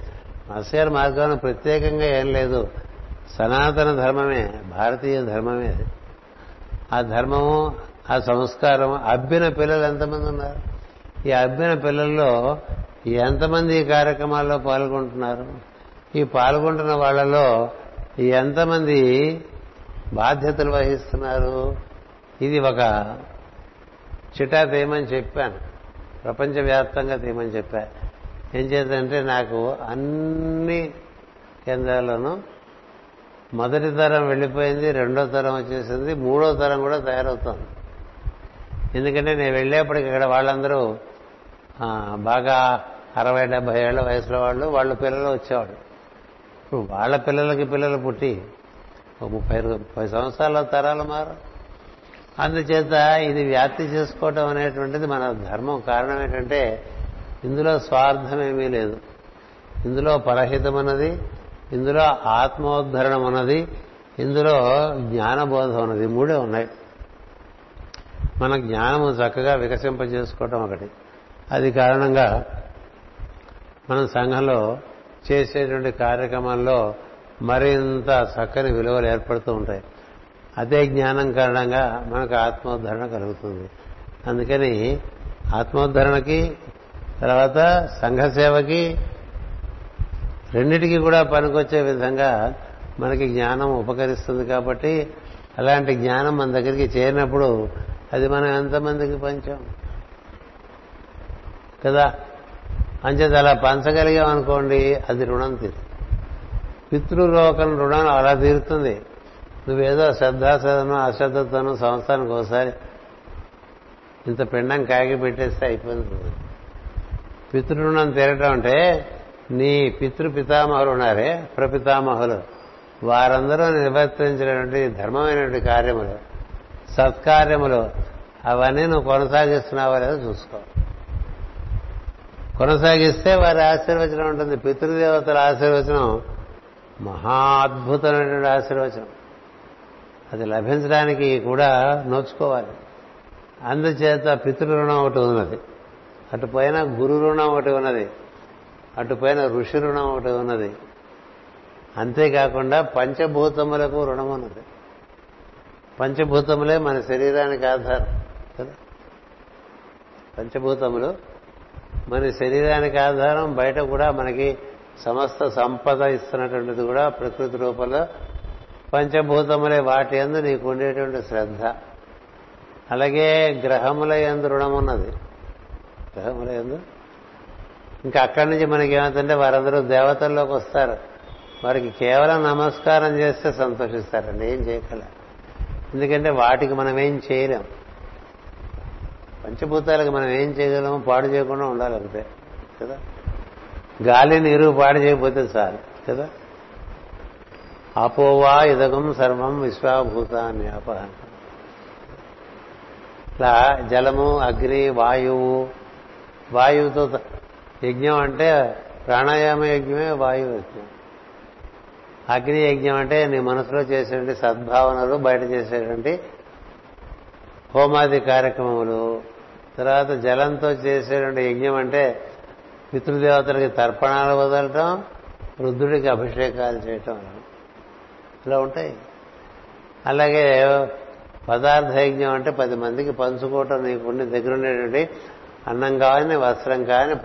మాస్ గారి మార్గంలో ప్రత్యేకంగా ఏం లేదు సనాతన ధర్మమే భారతీయ ధర్మమే అది. ఆ ధర్మము ఆ సంస్కారం. అబ్బిన పిల్లలు ఎంతమంది ఉన్నారు? ఈ అబ్బిన పిల్లల్లో ఎంతమంది ఈ కార్యక్రమాల్లో పాల్గొంటున్నారు? ఈ పాల్గొంటున్న వాళ్ళలో ఎంతమంది బాధ్యతలు వహిస్తున్నారు? ఇది ఒక చిటా తీయమని చెప్పాను. ప్రపంచవ్యాప్తంగా తీయమని చెప్పా. ఏం చేద్దంటే నాకు అన్ని కేంద్రాల్లోనూ మొదటి తరం వెళ్ళిపోయింది రెండో తరం వచ్చేసింది మూడో తరం కూడా తయారవుతోంది. ఎందుకంటే నేను వెళ్ళేప్పటికి ఇక్కడ వాళ్ళందరూ బాగా అరవై డెబ్బై ఏళ్ళ వయసులో వాళ్ళు వాళ్ళ పిల్లలు వచ్చేవాడు ఇప్పుడు వాళ్ళ పిల్లలకి పిల్లలు పుట్టి ఒక ముప్పై ముప్పై సంవత్సరాల తరాలు మారు. అందుచేత ఇది వ్యాప్తి చేసుకోవటం అనేటువంటిది మన ధర్మం. కారణం ఏంటంటే ఇందులో స్వార్థం ఏమీ లేదు. ఇందులో పరహితం అన్నది ఇందులో ఆత్మోద్ధరణం అన్నది ఇందులో జ్ఞానబోధం అన్నది మూడే ఉన్నాయి. మన జ్ఞానము చక్కగా వికసింపజేసుకోవటం ఒకటి. అది కారణంగా మనం సంఘంలో చేసేటువంటి కార్యక్రమాల్లో మరింత చక్కని విలువలు ఏర్పడుతూ ఉంటాయి. అదే జ్ఞానం కారణంగా మనకు ఆత్మోద్ధరణ కలుగుతుంది. అందుకని ఆత్మోద్ధరణకి తర్వాత సంఘ సేవకి రెండిటికి కూడా పనికొచ్చే విధంగా మనకి జ్ఞానం ఉపకరిస్తుంది కాబట్టి అలాంటి జ్ఞానం మన దగ్గరికి చేరినప్పుడు అది మనం ఎంతమందికి పంచాం? కదా? అంచేత అలా పంచగలిగాం అనుకోండి అది రుణం తీరు. పితృలోకం రుణం అలా తీరుతుంది. నువ్వేదో శ్రద్ధాశ్రద్ధను అశ్రద్ధతను సంవత్సరానికి ఒకసారి ఇంత పిండం కాగి పెట్టేస్తే అయిపోతుంది. పితృణం తీరటం అంటే నీ పితృ పితామహులు ఉన్నారే ప్రపితామహులు. వారందరూ నిర్వర్తించినటువంటి ధర్మమైనటువంటి కార్యములు. సత్కార్యములు అవన్నీ నువ్వు కొనసాగిస్తున్నావా లేదా చూసుకో. కొనసాగిస్తే వారి ఆశీర్వచనం ఉంటుంది. పితృదేవతల ఆశీర్వచనం మహా అద్భుతమైనటువంటి ఆశీర్వచనం. అది లభించడానికి కూడా నోచుకోవాలి. అందుచేత పితృరుణం ఒకటి ఉన్నది. అటుపైన గురు రుణం ఒకటి ఉన్నది. అటు పైన ఋషి రుణం ఒకటి ఉన్నది. అంతేకాకుండా పంచభూతములకు రుణం ఉన్నది. పంచభూతములే మన శరీరానికి ఆధారం కదా? పంచభూతములు మన శరీరానికి ఆధారం బయట కూడా మనకి సమస్త సంపద ఇస్తున్నటువంటిది కూడా ప్రకృతి రూపంలో. పంచభూతములే వాటి ఎందు నీకు ఉండేటువంటి శ్రద్ధ. అలాగే గ్రహముల ఎందు రుణం ఉన్నది. గ్రహముల ఎందు ఇంకా అక్కడి నుంచి మనకి ఏమవుతుంటే వారందరూ దేవతల్లోకి వస్తారు. వారికి కేవలం నమస్కారం చేస్తే సంతోషిస్తారండి ఏం చేయగల ఎందుకంటే వాటికి మనం ఏం చేయలేం. పంచభూతాలకు మనం ఏం చేయగలము పాడు చేయకుండా ఉండాలి అంతే కదా? గాలి నీరు పాడు చేయకపోతే చాలు కదా? అపోవా ఇదగం సర్వం విశ్వాభూతాన్ని అపహ. ఇట్లా జలము అగ్ని వాయువు వాయువుతో యజ్ఞం అంటే ప్రాణాయామ యజ్ఞమే వాయువు యజ్ఞం. అగ్ని యజ్ఞం అంటే నీ మనసులో చేసేటువంటి సద్భావనలు బయట చేసేటువంటి హోమాది కార్యక్రమములు. తర్వాత జలంతో చేసేటువంటి యజ్ఞం అంటే పితృదేవతలకి తర్పణాలు వదలటం రుద్రుడికి అభిషేకాలు చేయటం. ఇలా ఉంటాయి. అలాగే పదార్థ యజ్ఞం అంటే పది మందికి పంచుకోవటం నీకుండి దగ్గర ఉండేటువంటి అన్నం కానీ వస్త్రం కానీ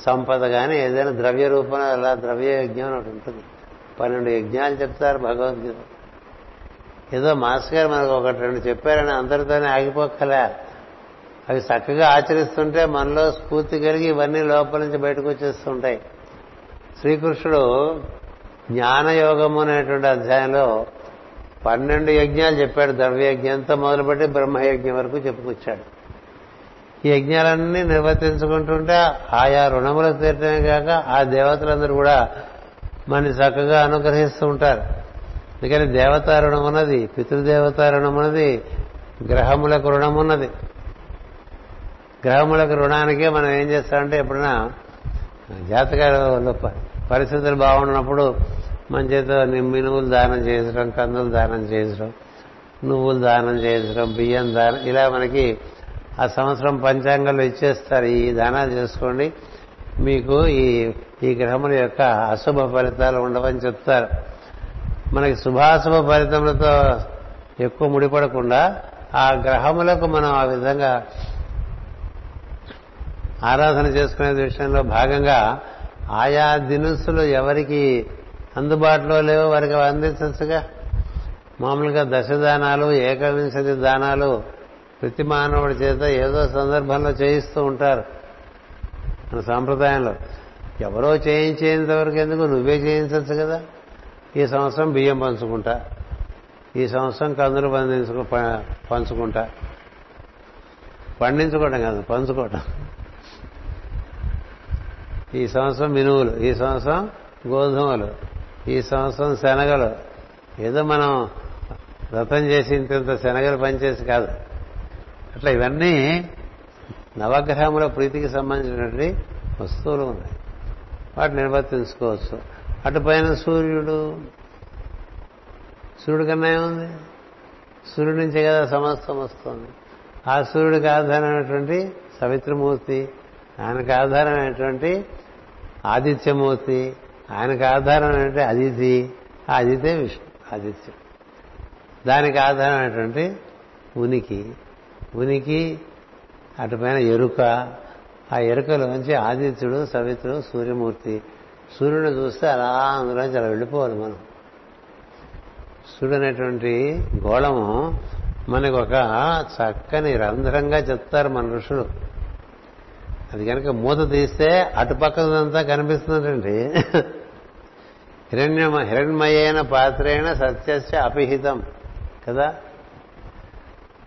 సంపద కానీ ఏదైనా ద్రవ్య రూపంలో అలా ద్రవ్య యజ్ఞం అని ఒకటి ఉంటుంది. పన్నెండు యజ్ఞాలు చెప్తారు భగవద్గీత. ఏదో మాస్టర్ గారు మనకు ఒకటి రెండు చెప్పారని అందరితోనే ఆగిపోకలే అవి చక్కగా ఆచరిస్తుంటే మనలో స్ఫూర్తి కలిగి ఇవన్నీ లోపల నుంచి బయటకు వచ్చేస్తుంటాయి. శ్రీకృష్ణుడు జ్ఞానయోగము అనేటువంటి అధ్యాయంలో పన్నెండు యజ్ఞాలు చెప్పాడు. ద్రవ్యయజ్ఞంతో మొదలుపెట్టి బ్రహ్మయజ్ఞం వరకు చెప్పుకొచ్చాడు. ఈ యజ్ఞాలన్నీ నిర్వర్తించుకుంటుంటే ఆయా రుణములకు తీరటమే కాక ఆ దేవతలందరూ కూడా మనని చక్కగా అనుగ్రహిస్తూ ఉంటారు. అందుకని దేవతా రుణం ఉన్నది పితృదేవతా రుణం ఉన్నది గ్రహములకు రుణం ఉన్నది. గ్రహములకు రుణానికే మనం ఏం చేస్తామంటే ఎప్పుడైనా జాతకాలలో పరిస్థితులు బాగున్నప్పుడు మన చేత మినువులు దానం చేయించడం కందులు దానం చేయించడం నువ్వులు దానం చేయించడం బియ్యం దానం ఇలా మనకి ఆ సంవత్సరం పంచాంగంలో ఇచ్చేస్తారు. ఈ దానాలు చేసుకోండి. మీకు ఈ ఈ గ్రహముల యొక్క అశుభ ఫలితాలు ఉండవని చెప్తారు. మనకి శుభాశుభ ఫలితములతో ఎక్కువ ముడిపడకుండా ఆ గ్రహములకు మనం ఆ విధంగా ఆరాధన చేసుకునే విషయంలో భాగంగా ఆయా దినుసులు ఎవరికి అందుబాటులో లేవో వారికి అందించచ్చుగా మామూలుగా దశదానాలు ఏకవింశతి దానాలు ప్రతి మానవుడి చేత ఏదో సందర్భంలో చేయిస్తూ ఉంటారు. మన సాంప్రదాయంలో ఎవరో చేయించేంతవరకు ఎందుకు? నువ్వే చేయించవచ్చు కదా. ఈ సంవత్సరం బియ్యం పంచుకుంటా. ఈ సంవత్సరం కందులు పండించుకు ప- పంచుకుంటా. పండించుకోవడం కాదు పంచుకోవటం. ఈ సంవత్సరం మినువులు ఈ సంవత్సరం గోధుమలు ఈ సంవత్సరం శనగలు. ఏదో మనం వ్రతం చేసి ఇంత శనగలు పనిచేసి కాదు. అట్లా ఇవన్నీ నవగ్రహముల ప్రీతికి సంబంధించినటువంటి వస్తువులు ఉన్నాయి. వాటిని నిర్వర్తించుకోవచ్చు. అటుపైన సూర్యుడు. సూర్యుడి కన్నా ఏముంది? సూర్యుడి నుంచే కదా సమస్తం వస్తుంది. ఆ సూర్యుడికి ఆధారమైనటువంటి సవిత్రమూర్తి ఆయనకు ఆధారమైనటువంటి ఆదిత్యమూర్తి ఆయనకు ఆధారమైనటువంటి అదితి ఆ అదితే విష్ణు ఆదిత్యం. దానికి ఆధారమైనటువంటి ఉనికి. ఉనికి అటుపైన ఎరుక. ఆ ఎరుకలోంచి ఆదిత్యుడు సవిత్రుడు సూర్యమూర్తి. సూర్యుడిని చూస్తే అలా అందులోంచి అలా వెళ్ళిపోవాలి మనం. సూర్యుడు అనేటువంటి గోళము మనకు ఒక చక్కని రంధ్రంగా చెప్తారు మన ఋషులు. అది కనుక మూత తీస్తే అటుపక్కదంతా కనిపిస్తుందండి హిరణ్య హిరణ్మయైన పాత్రైన సత్యస్య అపిహితం. కదా?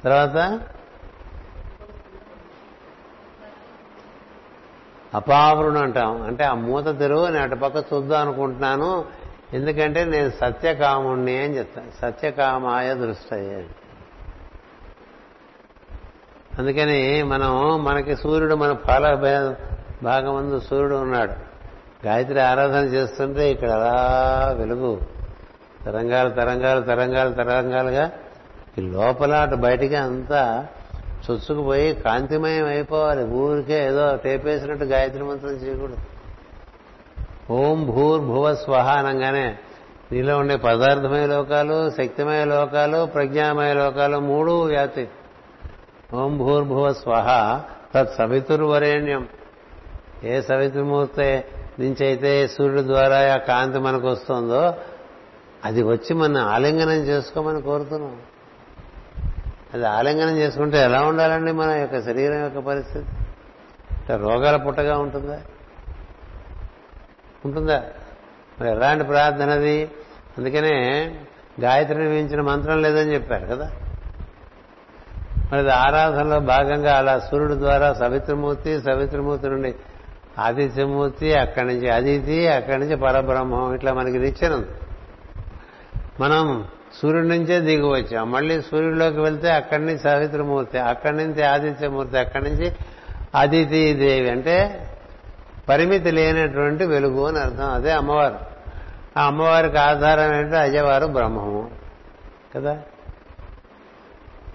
తర్వాత అపావరుణం అంటాం. అంటే ఆ మూత తెరువు నేను అటుపక్క చూద్దాం అనుకుంటున్నాను. ఎందుకంటే నేను సత్యకాముణ్ణి అని చెప్తాను. సత్యకామాయ దృష్టయ్యే అందుకని మనం మనకి సూర్యుడు మన పాల భాగం ముందు సూర్యుడు ఉన్నాడు. గాయత్రి ఆరాధన చేస్తుంటే ఇక్కడ అలా వెలుగు. తరంగాలు తరంగాలు తరంగాలు తరంగాలుగా ఈ లోపల అటు బయటికి అంతా చొచ్చుకుపోయి కాంతిమయం అయిపోవాలి. ఊరికే ఏదో టేపేసినట్టు గాయత్రి మంత్రం చేయకూడదు. ఓం భూర్భువ స్వహ అనగానే నీలో ఉండే పదార్థమయ లోకాలు శక్తిమయ లోకాలు ప్రజ్ఞామయ లోకాలు మూడు వ్యాప్తి. ఓం భూర్భువ స్వహ తత్ సవితుర్వరేణ్యం. ఏ సవితుర్మూర్తి నుంచైతే అయితే సూర్యుడు ద్వారా ఆ కాంతి మనకు వస్తుందో అది వచ్చి మన ఆలింగనం చేసుకోమని కోరుతున్నాం. అది ఆలింగనం చేసుకుంటే ఎలా ఉండాలండి మన యొక్క శరీరం యొక్క పరిస్థితి? ఇట్లా రోగాల పుట్టగా ఉంటుందా? ఉంటుందా? మరి ఎలాంటి ప్రార్థన అది? అందుకనే గాయత్రిని మించిన మంత్రం లేదని చెప్పారు కదా. మరి ఆరాధనలో భాగంగా అలా సూర్యుడు ద్వారా సవిత్రమూర్తి సవిత్రమూర్తి నుండి ఆదిత్యమూర్తి అక్కడి నుంచి అదితి అక్కడి నుంచి పరబ్రహ్మం ఇట్లా మనకి నిచ్చెన మనం సూర్యుడి నుంచే దిగి వచ్చాం. మళ్ళీ సూర్యుడిలోకి వెళ్తే అక్కడి నుంచి సవిత్రమూర్తి అక్కడి నుంచి ఆదిత్యమూర్తి అక్కడి నుంచి అదితి దేవి అంటే పరిమితి లేనటువంటి వెలుగు అని అర్థం. అదే అమ్మవారు. ఆ అమ్మవారికి ఆధారం ఏంటంటే అజయవారు బ్రహ్మము. కదా?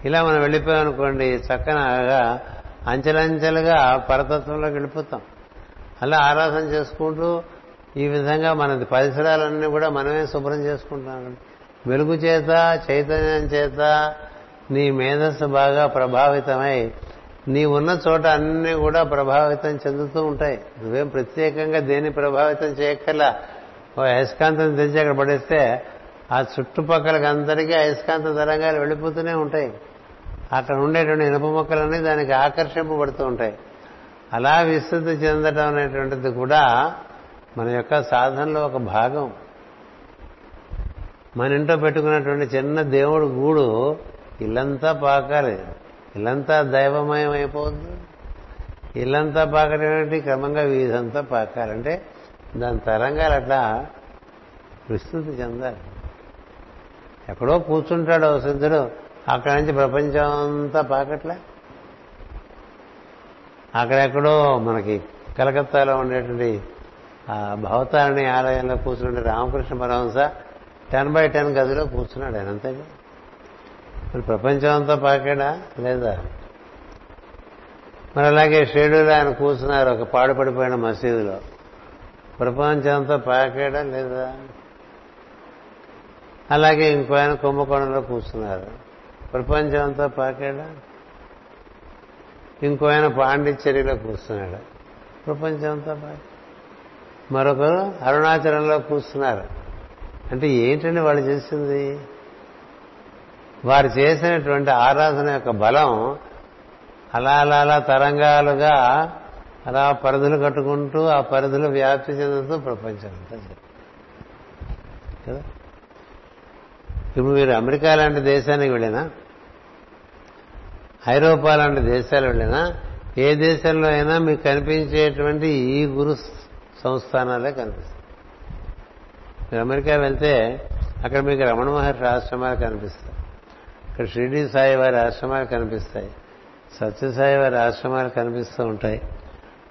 ఇలా మనం వెళ్ళిపోయాం అనుకోండి చక్కనగా అంచెలంచెలుగా పరతత్వంలోకి వెళ్ళిపోతాం. అలా ఆరాధన చేసుకుంటూ ఈ విధంగా మన పరిసరాలన్నీ కూడా మనమే శుభ్రం చేసుకుంటాం. వెలుగు చేత చైతన్యం చేత నీ మేధస్సు బాగా ప్రభావితమై నీ ఉన్న చోట అన్నీ కూడా ప్రభావితం చెందుతూ ఉంటాయి. నువ్వేం ప్రత్యేకంగా దేన్ని ప్రభావితం చేయక్కర్లా. ఓ అయస్కాంతం తెచ్చి అక్కడ పడేస్తే ఆ చుట్టుపక్కలకి అందరికీ అయస్కాంత తరంగాలు వెళ్ళిపోతూనే ఉంటాయి. అక్కడ ఉండేటువంటి ఇనుప మొక్కలన్నీ దానికి ఆకర్షింపబడుతూ ఉంటాయి. అలా విస్తృతి చెందడం అనేటువంటిది కూడా మన యొక్క సాధనలో ఒక భాగం. మన ఇంట్లో పెట్టుకున్నటువంటి చిన్న దేవుడు గూడు ఇల్లంతా పాకాలి. ఇల్లంతా దైవమయం అయిపోద్దు ఇల్లంతా పాకడం క్రమంగా వీధంతా పాకాలంటే దాని తరంగాలు అట్లా విస్తృతి చెందాలి. ఎక్కడో కూర్చుంటాడు సిద్ధుడు. అక్కడి నుంచి ప్రపంచం అంతా పాకట్లే? అక్కడెక్కడో మనకి కలకత్తాలో ఉండేటువంటి ఆ భవతారిణి ఆలయంలో కూర్చుంటే Ramakrishna Paramahansa ten by ten గదిలో కూర్చున్నాడు ఆయన అంతేగా మరి ప్రపంచం అంతా పాకాడా? లేదా? మరి అలాగే షేడులో ఆయన కూర్చున్నారు ఒక పాడుపడిపోయిన మసీదులో. ప్రపంచం అంతా పాకాడా? లేదా? అలాగే ఇంకో ఆయన కుంభకోణంలో కూర్చున్నారు. ప్రపంచం అంతా పాకాడా? ఇంకో ఆయన పాండిచ్చేరిలో కూర్చున్నాడు. ప్రపంచం అంతా బాగా మరొకరు అరుణాచలంలో కూర్చున్నారు. అంటే ఏంటండి వాళ్ళు చేసింది? వారు చేసినటువంటి ఆరాధన యొక్క బలం అలా అలా అలా తరంగాలుగా అలా పరిధులు కట్టుకుంటూ ఆ పరిధులు వ్యాప్తి చెందుతూ ప్రపంచం అంతా కదా? ఇప్పుడు మీరు అమెరికా లాంటి దేశానికి వెళ్ళినా ఐరోపా లాంటి దేశాలు వెళ్ళినా ఏ దేశంలో అయినా మీకు కనిపించేటువంటి ఈ గురు సంస్థానాలే కనిపిస్తాయి. మీరు అమెరికా వెళ్తే అక్కడ మీకు రమణ మహర్షి ఆశ్రమాలు కనిపిస్తాయి. ఇక్కడ షిరిడి సాయి వారి ఆశ్రమాలు కనిపిస్తాయి. సత్యసాయి వారి ఆశ్రమాలు కనిపిస్తూ ఉంటాయి.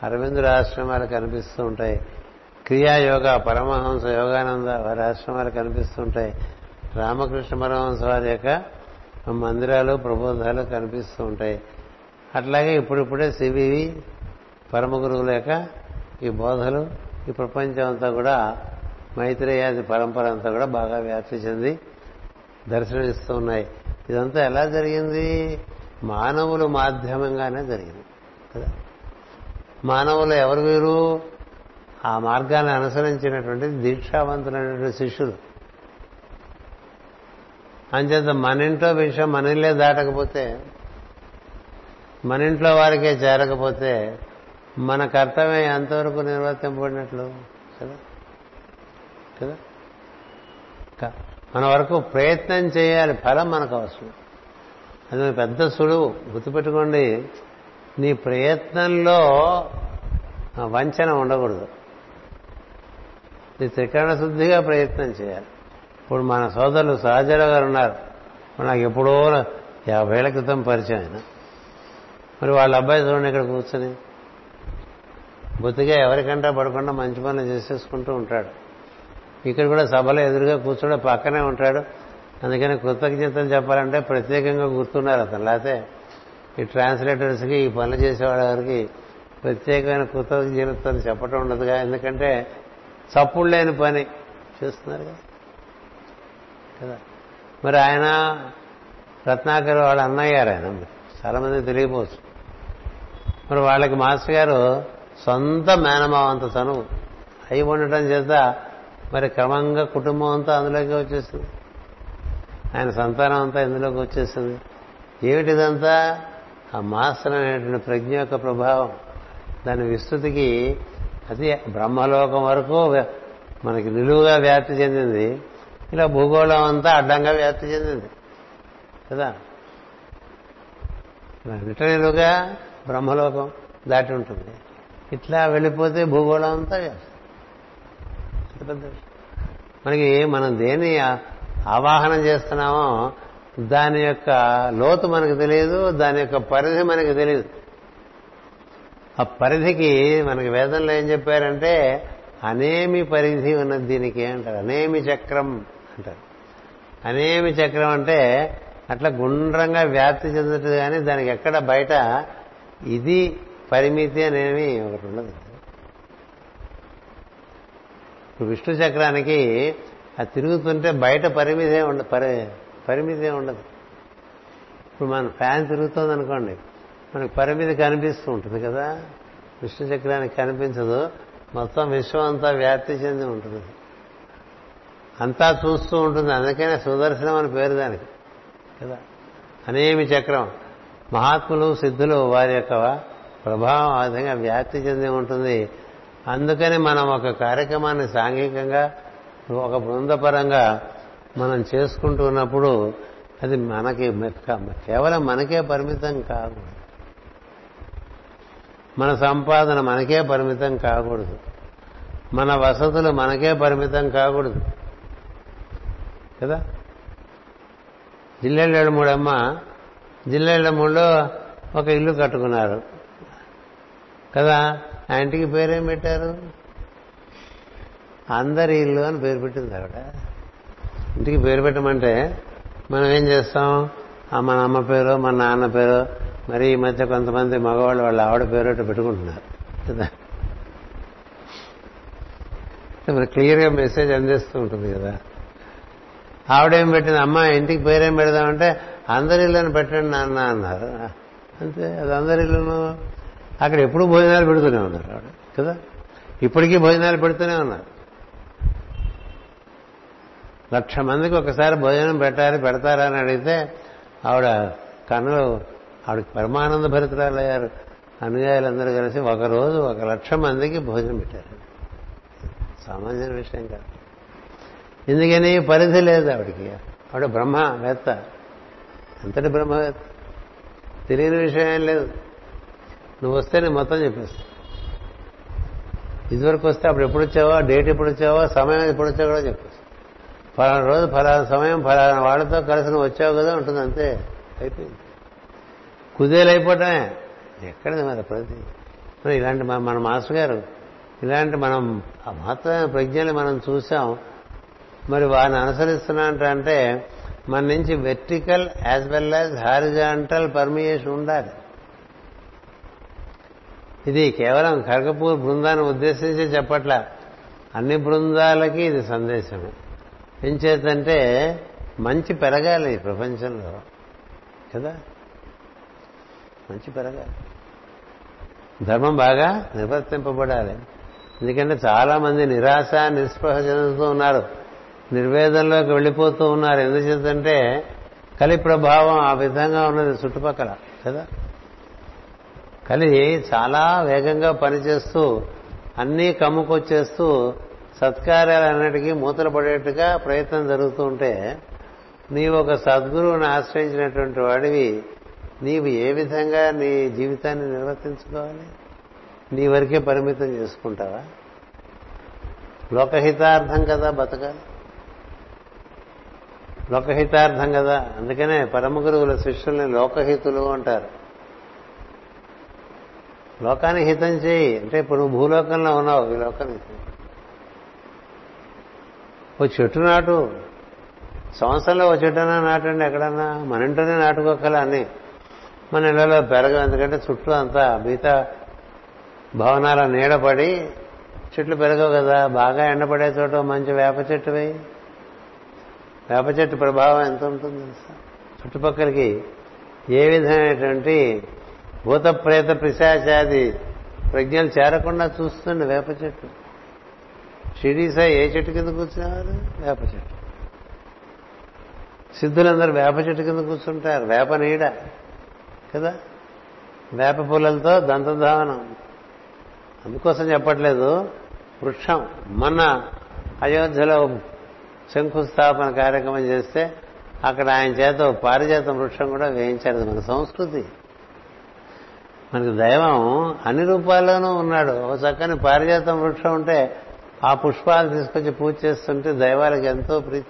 అరవిందుల ఆశ్రమాలు కనిపిస్తూ ఉంటాయి. క్రియాయోగ పరమహంస యోగానంద వారి ఆశ్రమాలు కనిపిస్తూ ఉంటాయి. రామకృష్ణ పరమహంస వారి యొక్క మందిరాలు ప్రబోధాలు కనిపిస్తూ ఉంటాయి. అట్లాగే ఇప్పుడిప్పుడే సివివి పరమ గురువుల యొక్క ఈ బోధలు ఈ ప్రపంచం అంతా కూడా మైత్రేయాది పరంపర అంతా కూడా బాగా వ్యాప్తి చెంది దర్శనమిస్తూ ఉన్నాయి ఇదంతా ఎలా జరిగింది? మానవులు మాధ్యమంగానే జరిగింది. కదా? మానవులు ఎవరు వీరు? ఆ మార్గాన్ని అనుసరించినటువంటి దీక్షావంతులైనటువంటి శిష్యులు. అంచేత మన ఇంట్లో విషయం మన ఇల్లే దాటకపోతే మన ఇంట్లో వారికే చేరకపోతే మన కర్తవ్యం ఎంతవరకు నిర్వర్తింపబడినట్లు? కదా? కదా? మన వరకు ప్రయత్నం చేయాలి ఫలం మనకు అవసరం. అది పెద్ద సులువు. గుర్తుపెట్టుకోండి నీ ప్రయత్నంలో వంచన ఉండకూడదు. నీ త్రికరణ శుద్ధిగా ప్రయత్నం చేయాలి. ఇప్పుడు మన సోదరులు సహజరావు గారు ఉన్నారు. నాకు ఎప్పుడో యాభై క్రితం పరిచయం ఆయన మరి వాళ్ళ అబ్బాయి చూడండి ఇక్కడ కూర్చొని. బొత్తిగా ఎవరికంటా పడకుండా మంచి పనులు చేసేసుకుంటూ ఉంటాడు. ఇక్కడ కూడా సభలో ఎదురుగా కూర్చోడే పక్కనే ఉంటాడు. అందుకని కృతజ్ఞతలు చెప్పాలంటే ప్రత్యేకంగా గుర్తున్నారు అతను. లేకపోతే ఈ ట్రాన్స్లేటర్స్కి ఈ పనులు చేసేవాడికి ప్రత్యేకమైన కృతజ్ఞతలు చెప్పటం ఉండదుగా ఎందుకంటే చప్పుడు లేని పని. చేస్తున్నారు కదా? మరి ఆయన రత్నాకర్ వాళ్ళ అన్నయ్య గారు ఆయన. చాలా మంది తెలియపోవచ్చు. మరి వాళ్ళకి మాస్టర్ గారు సొంత మేనమావంత తను అయి ఉండటం చేత మరి క్రమంగా కుటుంబం అంతా అందులోకి వచ్చేసింది. ఆయన సంతానం అంతా ఇందులోకి వచ్చేసింది? ఏమిటిదంతా? ఆ మాస్టర్ అనేటువంటి ప్రజ్ఞ యొక్క ప్రభావం. దాని విస్తృతికి అది బ్రహ్మలోకం వరకు మనకి నిలువుగా వ్యాప్తి చెందింది. ఇలా భూగోళం అంతా అడ్డంగా వ్యాప్తి చెందింది. కదా? ఇట్లా నిలువుగా బ్రహ్మలోకం దాటి ఉంటుంది. ఇట్లా వెళ్ళిపోతే భూగోళం అంతా వ్యాప్తి. మనకి మనం దేన్ని ఆవాహనం చేస్తున్నామో దాని యొక్క లోతు మనకు తెలియదు దాని యొక్క పరిధి మనకు తెలియదు. ఆ పరిధికి మనకి వేదంలో ఏం చెప్పారంటే అనేమి పరిధి ఉన్నది దీనికి అంటారు. అనేమి చక్రం అంటారు. అనేమి చక్రం అంటే అట్లా గుండ్రంగా వ్యాప్తి చెందుతుంది కానీ దానికి ఎక్కడ బయట ఇది పరిమితి అనేవి ఒకటి ఉండదు. ఇప్పుడు విష్ణు చక్రానికి అది తిరుగుతుంటే బయట పరిమితే ఉండ పరి పరిమితే ఉండదు. ఇప్పుడు మన ఫ్యాన్ తిరుగుతుంది అనుకోండి మనకి పరిమితి కనిపిస్తూ ఉంటుంది కదా? విష్ణు చక్రానికి కనిపించదు మొత్తం విశ్వం అంతా వ్యాప్తి చెంది ఉంటుంది. అంతా చూస్తూ ఉంటుంది అందుకనే సుదర్శనం అని పేరు దానికి కదా? అనేమి చక్రం. మహాత్ములు సిద్ధులు వారి యొక్క ప్రభావం ఆ విధంగా వ్యాప్తి చెంది ఉంటుంది. అందుకని మనం ఒక కార్యక్రమాన్ని సాంఘికంగా ఒక బృందపరంగా మనం చేసుకుంటున్నప్పుడు అది మనకి కేవలం మనకే పరిమితం కాకూడదు. మన సంపాదన మనకే పరిమితం కాకూడదు. మన వసతులు మనకే పరిమితం కాకూడదు. కదా? జిల్లెళ్ళ మూడమ్మ జిల్లెళ్ళ మూడులో ఒక ఇల్లు కట్టుకున్నారు. కదా? ఆ ఇంటికి పేరేం పెట్టారు? అందరి ఇల్లు అని పేరు పెట్టింది ఆవిడ. ఇంటికి పేరు పెట్టమంటే మనం ఏం చేస్తాం? ఆ మన అమ్మ పేరు మన నాన్న పేరు మరి ఈ మధ్య కొంతమంది మగవాళ్ళు వాళ్ళ ఆవిడ పేరు పెట్టుకుంటున్నారు. కదా? మరి క్లియర్గా మెసేజ్ అందిస్తూ ఉంటుంది కదా. ఆవిడేం పెట్టింది? అమ్మ ఇంటికి పేరేం పెడదామంటే అందరి ఇళ్ళని పెట్టండి నాన్న అన్నారు. అంతే అది అందరి ఇల్లును అక్కడ ఎప్పుడు భోజనాలు పెడుతూనే ఉన్నారు. ఆవిడ కదా? ఇప్పటికీ భోజనాలు పెడుతూనే ఉన్నారు. లక్ష మందికి ఒకసారి భోజనం పెట్టాలి పెడతారా అని అడిగితే ఆవిడ కన్నులు ఆవిడకి పరమానంద భరితరాలయ్యారు. అనుయాయులందరూ కలిసి ఒక రోజు ఒక లక్ష మందికి భోజనం పెట్టారు. సామాన్య విషయం కాదు. ఎందుకని? పరిధి లేదు ఆవిడికి. ఆవిడ బ్రహ్మవేత్త. అంతటి బ్రహ్మవేత్త. తెలియని విషయం ఏం లేదు. నువ్వు వస్తే నేను మొత్తం చెప్పేస్తా. ఇదివరకు వస్తే అప్పుడు ఎప్పుడు వచ్చావో డేట్ ఎప్పుడు వచ్చావో సమయం ఎప్పుడు వచ్చావో కూడా చెప్పేస్తా. ఫలానా రోజు ఫలానా సమయం ఫలానా వాళ్ళతో కలిసి నువ్వు వచ్చావు కదా ఉంటుంది అంతే. అయిపోయింది. కుదేలు అయిపోవటమే. ఎక్కడిది మరి ప్రతి? మరి ఇలాంటి మన మన మాస్టర్ గారు ఇలాంటి మనం ఆ మహత్తమైన ప్రజ్ఞని మనం చూసాం. మరి వారిని అనుసరిస్తున్నా అంటే మన నుంచి vertical as well as horizontal permeation ఉండాలి. ఇది కేవలం ఖర్గపూర్ బృందాన్ని ఉద్దేశించి చెప్పట్లా. అన్ని బృందాలకి ఇది సందేశమే. ఏం చేతంటే మంచి పెరగాలి ఈ ప్రపంచంలో. కదా? మంచి పెరగాలి. ధర్మం బాగా నిర్వర్తింపబడాలి. ఎందుకంటే చాలా మంది నిరాశ నిస్పృహ చెందుతూ ఉన్నారు. నిర్వేదంలోకి వెళ్ళిపోతూ ఉన్నారు. ఎందుచేతంటే కలి ప్రభావం ఆ విధంగా ఉన్నది చుట్టుపక్కల. కదా? కలి చాలా వేగంగా పనిచేస్తూ అన్నీ కమ్ముకొచ్చేస్తూ సత్కార్యాలన్నిటికీ మూతలు పడేట్టుగా ప్రయత్నం జరుగుతూ ఉంటే నీవు ఒక సద్గురువుని ఆశ్రయించినటువంటి వాడివి నీవు ఏ విధంగా నీ జీవితాన్ని నిర్వర్తించుకోవాలి? నీ వరకే పరిమితం చేసుకుంటావా? లోకహితార్థం కదా బతకాలి. లోకహితార్థం కదా అందుకనే పరమ గురువుల శిష్యుల్ని లోకహితులు అంటారు. లోకాన్ని హితం చేయి. అంటే ఇప్పుడు నువ్వు భూలోకంలో ఉన్నావు ఈ లోకాన్ని ఓ చెట్టు నాటు. సంవత్సరంలో ఓ చెట్టునా నాటండి ఎక్కడన్నా. మన ఇంట్లోనే నాటుకోకలా అని మన ఇళ్ళలో పెరగం ఎందుకంటే చుట్టూ అంతా మిగతా భవనాల నీడపడి చెట్లు పెరగవు కదా. బాగా ఎండపడే చోట మంచి వేప చెట్టు వేయి. వేప చెట్టు ప్రభావం ఎంత ఉంటుంది చుట్టుపక్కలకి ఏ విధమైనటువంటి భూత ప్రేత పిశాచాది ప్రజ్ఞలు చేరకుండా చూస్తుండే వేప చెట్టు. షిడీసా ఏ చెట్టు కింద కూర్చున్నారు? వేప చెట్టు. సిద్ధులందరూ వేప చెట్టు కింద కూర్చుంటారు. వేప నీడ కదా? వేప పూలలతో దంతధావనం. అందుకోసం చెప్పట్లేదు. వృక్షం. మొన్న అయోధ్యలో శంకుస్థాపన కార్యక్రమం చేస్తే అక్కడ ఆయన చేత పారిజాతం వృక్షం కూడా వేయించారు. మన సంస్కృతి. మనకి దైవం అన్ని రూపాల్లోనూ ఉన్నాడు. ఒక చక్కని పారిజాతం వృక్షం ఉంటే ఆ పుష్పాలు తీసుకొచ్చి పూజ చేస్తుంటే దైవాలకు ఎంతో ప్రీతి.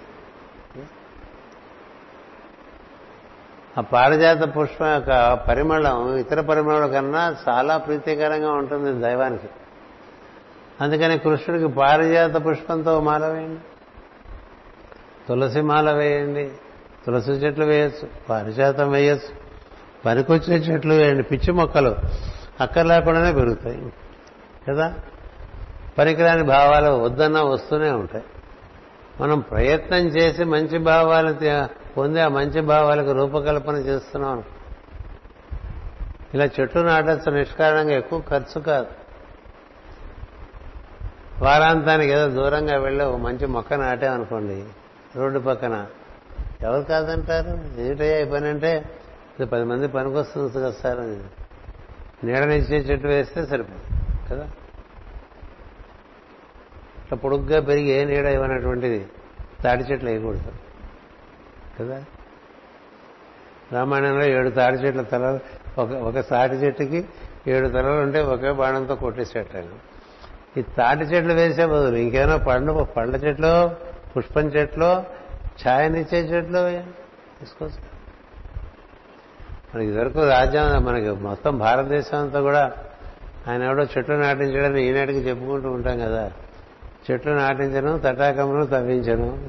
ఆ పారిజాత పుష్పం యొక్క పరిమళం ఇతర పరిమళం కన్నా చాలా ప్రీతికరంగా ఉంటుంది దైవానికి. అందుకని కృష్ణుడికి పారిజాత పుష్పంతో మాల వేయండి. తులసి మాల వేయండి. తులసి చెట్లు వేయచ్చు పారిజాతం వేయచ్చు. పనికొచ్చే చెట్లు అండ్ పిచ్చి మొక్కలు అక్కర్లేకుండానే పెరుగుతాయి. కదా? పనికిరాని భావాలు వద్దన్నా వస్తూనే ఉంటాయి. మనం ప్రయత్నం చేసి మంచి భావాలు పొంది ఆ మంచి భావాలకు రూపకల్పన చేస్తున్నాం. ఇలా చెట్లు నాటచ్చు నిష్కారణంగా ఎక్కువ ఖర్చు కాదు. వారాంతానికి ఏదో దూరంగా వెళ్ళి ఒక మంచి మొక్క నాటామనుకోండి రోడ్డు పక్కన. ఎవరు కాదంటారు? ఏమిటయ్యా ఈ పని అంటే ఇది పది మంది పనికొస్తుంది కదా సార్ అని. నీడనిచ్చే చెట్టు వేస్తే సరిపోతుంది కదా? ఇట్లా పొడుగ్గా పెరిగి ఏ నీడ ఇవ్వనటువంటిది? తాటి చెట్లు వేయకూడదు కదా? రామాయణంలో ఏడు తాటి చెట్ల తలలు ఒక ఒక తాటి చెట్టుకి ఏడు తలలు ఉంటే ఒకే బాణంతో కొట్టేసేట ఈ తాటి చెట్లు వేసే బదులు ఇంకేమైనా పండు పండ్ల చెట్లు పుష్పం చెట్లు ఛాయనిచ్చే చెట్లు తీసుకోవచ్చు. మనకి ఇదివరకు రాజ్యం మనకి మొత్తం భారతదేశం అంతా కూడా ఆయన ఎవడో చెట్లు నాటించడని ఈనాటికి చెప్పుకుంటూ ఉంటాం కదా. చెట్లు నాటించను తటాకమును తవ్వించను.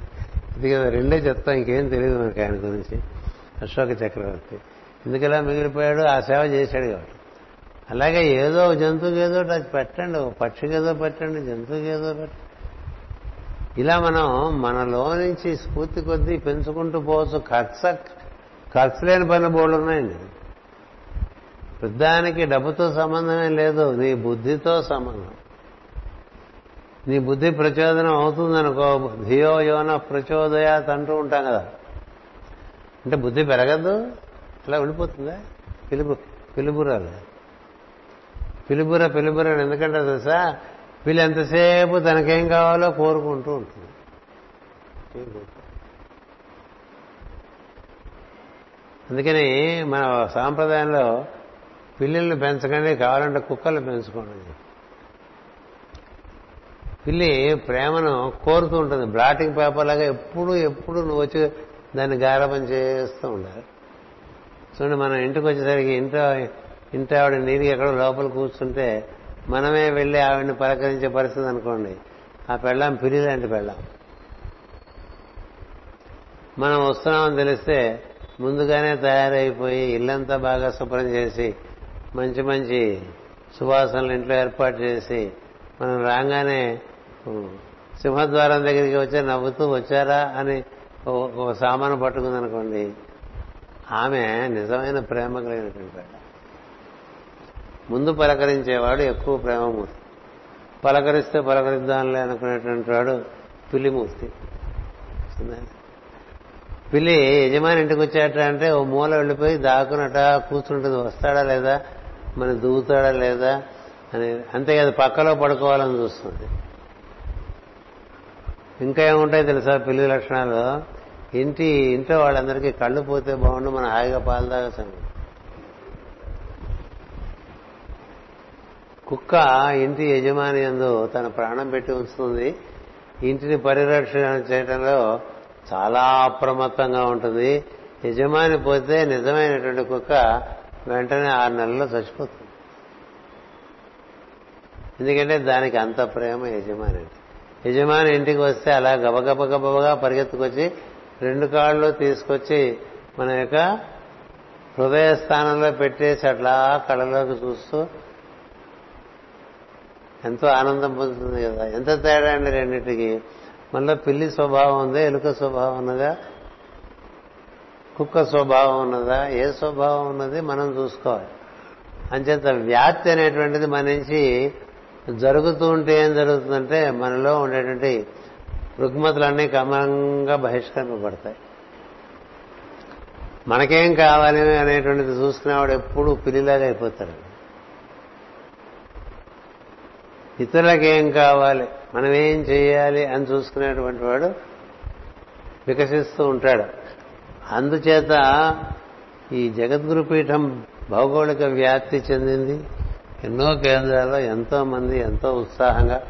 ఇది కదా రెండే చెప్తాం ఇంకేం తెలియదు మనకి ఆయన గురించి. అశోక చక్రవర్తి. ఎందుకలా మిగిలిపోయాడు? ఆ సేవ చేశాడు కాబట్టి. అలాగే ఏదో జంతువుకి ఏదో అది పెట్టండి పక్షికి ఏదో పెట్టండి జంతువుకి ఏదో పెట్టండి ఇలా మనం మనలో నుంచి స్ఫూర్తి కొద్దీ పెంచుకుంటూ పోవచ్చు. ఖర్చు ఖర్చు లేని పనులు బోర్డు ఉన్నాయండి. వృద్ధానికి డబ్బుతో సంబంధమే లేదు నీ బుద్ధితో సంబంధం. నీ బుద్ధి ప్రచోదనం అవుతుందనుకో ధియో యోన ప్రచోదయాత్ అంటూ ఉంటాం కదా. అంటే బుద్ధి పెరగద్దు అలా ఉండిపోతుందా పిలుపు పిలుపురాలు. పిలుపుర పిలుపుర అని ఎందుకంటే తెలుసా? వీళ్ళు ఎంతసేపు తనకేం కావాలో కోరుకుంటూ ఉంటుంది. అందుకని మన సాంప్రదాయంలో పిల్లిల్ని పెంచకండి కావాలంటే కుక్కలు పెంచుకోండి. పిల్లి ప్రేమను కోరుతూ ఉంటుంది. బ్లాటింగ్ పేపర్ లాగా ఎప్పుడు ఎప్పుడు నువ్వు వచ్చి దాన్ని గారపం చేస్తూ ఉండాలి. చూడండి మనం ఇంటికి వచ్చేసరికి ఇంట్లో ఇంటి ఆవిడ నీటికి ఎక్కడో లోపల కూర్చుంటే మనమే వెళ్ళి ఆవిడని పలకరించే పరిస్థితి అనుకోండి. ఆ పెళ్ళాం పిల్లి లాంటి పెళ్ళాం. మనం వస్తున్నామని తెలిస్తే ముందుగానే తయారైపోయి ఇల్లంతా బాగా శుభ్రం చేసి మంచి మంచి సువాసనలు ఇంట్లో ఏర్పాటు చేసి మనం రాగానే సింహద్వారం దగ్గరికి వచ్చి నవ్వుతూ వచ్చారా? అని ఒక సామాను పట్టుకుందనుకోండి ఆమె నిజమైన ప్రేమ కలిగినటువంటి ముందు పలకరించేవాడు ఎక్కువ ప్రేమమూర్తి. పలకరిస్తే పలకరిద్దాంలే అనుకునేటువంటి వాడు పిల్లిమూర్తి. పిల్లి యజమాని ఇంటికి వచ్చాట అంటే ఓ మూల వెళ్ళిపోయి దాక్కునట కూర్చుంటుంది వస్తాడా లేదా? మన దూగుతాడా లేదా? అని అంతే పక్కలో పడుకోవాలని చూస్తుంది. ఇంకా ఏముంటాయి తెలుసా పిల్లి లక్షణాలు? ఇంటి ఇంట్లో వాళ్ళందరికీ కళ్ళు పోతే బాగుండు మనం హాయిగా పాలు తాగచ్చు కుక్క ఇంటి యజమాని అందు తన ప్రాణం పెట్టి ఉంచుతుంది. ఇంటిని పరిరక్షణ చేయడంలో చాలా అప్రమత్తంగా ఉంటుంది. యజమాని పోతే నిజమైనటువంటి కుక్క వెంటనే ఆరు నెలల్లో చచ్చిపోతుంది. ఎందుకంటే దానికి అంత ప్రేమ యజమాని అంటే. యజమాని ఇంటికి వస్తే అలా గబగబ గబగబగా పరిగెత్తుకొచ్చి రెండు కాళ్ళు తీసుకొచ్చి మన యొక్క హృదయ స్థానంలో పెట్టేసి అట్లా కళ్ళలోకి చూస్తూ ఎంతో ఆనందం పొందుతుంది కదా. ఎంత తేడా అండి రెండింటికి? మనలో పిల్లి స్వభావం ఉందా ఎలుక స్వభావం ఉన్నదా? కుక్క స్వభావం ఉన్నదా? ఏ స్వభావం ఉన్నది మనం చూసుకోవాలి. అంచేత వ్యాప్తి అనేటువంటిది మన నుంచి జరుగుతూ ఉంటే ఏం జరుగుతుందంటే మనలో ఉండేటువంటి రుగ్మతలన్నీ క్రమంగా బహిష్కరింపబడతాయి. మనకేం కావాలి అనేటువంటిది చూసుకునేవాడు ఎప్పుడు పిల్లిలాగా అయిపోతాడు. ఇతరులకేం కావాలి? మనం ఏం చేయాలి అని చూసుకునేటువంటి వాడు వికసిస్తూ ఉంటాడు. అందుచేత ఈ జగద్గురు పీఠం భౌగోళిక వ్యాప్తి చెందింది. ఎన్నో కేంద్రాల్లో ఎంతో మంది ఎంతో ఉత్సాహంగా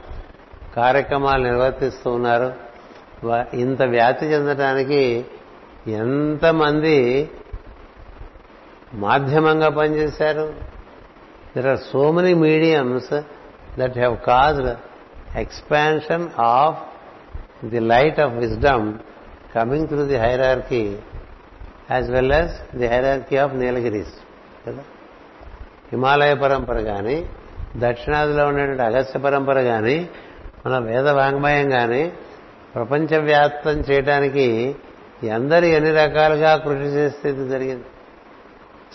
కార్యక్రమాలు నిర్వర్తిస్తూ ఉన్నారు. ఇంత వ్యాప్తి చెందడానికి ఎంతమంది మాధ్యమంగా పనిచేశారు? There are so many mediums that have caused expansion of the light of wisdom coming through the hierarchy as well as the hierarchy of Nilgiris. కదా? హిమాలయ పరంపర కానీ దక్షిణాదిలో ఉండేటువంటి అగస్త్య పరంపర కానీ మన వేద వాంగ్మయం కానీ ప్రపంచవ్యాప్తం చేయడానికి అందరు ఎన్ని రకాలుగా కృషి చేస్తే ఇది జరిగింది.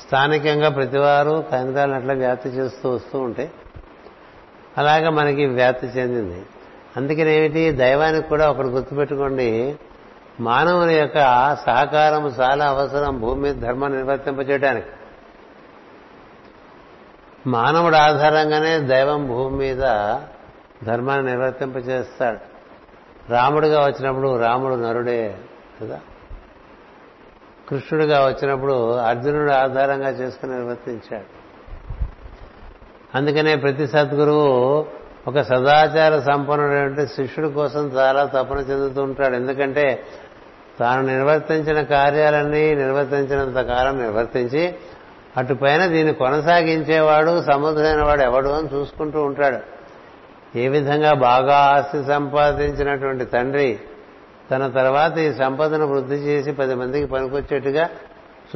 స్థానికంగా ప్రతివారు కేంద్రాలను అట్లా వ్యాప్తి చేస్తూ వస్తూ ఉంటే అలాగా మనకి వ్యాప్తి చెందింది. అందుకనేమిటి దైవానికి కూడా ఒకటి గుర్తుపెట్టుకోండి. మానవుని యొక్క సహకారం చాలా అవసరం భూమి మీద ధర్మం నిర్వర్తింపచేయడానికి మానవుడు ఆధారంగానే దైవం భూమి మీద ధర్మాన్ని నిర్వర్తింపచేస్తాడు. రాముడిగా వచ్చినప్పుడు రాముడు నరుడే కదా? కృష్ణుడిగా వచ్చినప్పుడు అర్జునుడు ఆధారంగా చేసుకుని నిర్వర్తించాడు. అందుకనే ప్రతి సద్గురువు ఒక సదాచార సంపన్నుడైనటువంటి శిష్యుడి కోసం చాలా తపన చెందుతూ ఉంటాడు. ఎందుకంటే తాను నిర్వర్తించిన కార్యాలన్నీ నిర్వర్తించినంత కాలం నిర్వర్తించి అటుపైన దీన్ని కొనసాగించేవాడు సముద్రైన వాడు ఎవడు అని చూసుకుంటూ ఉంటాడు. ఏ విధంగా బాగా ఆస్తి సంపాదించినటువంటి తండ్రి తన తర్వాత ఈ సంపదను వృద్ధి చేసి పది మందికి పనికొచ్చేట్టుగా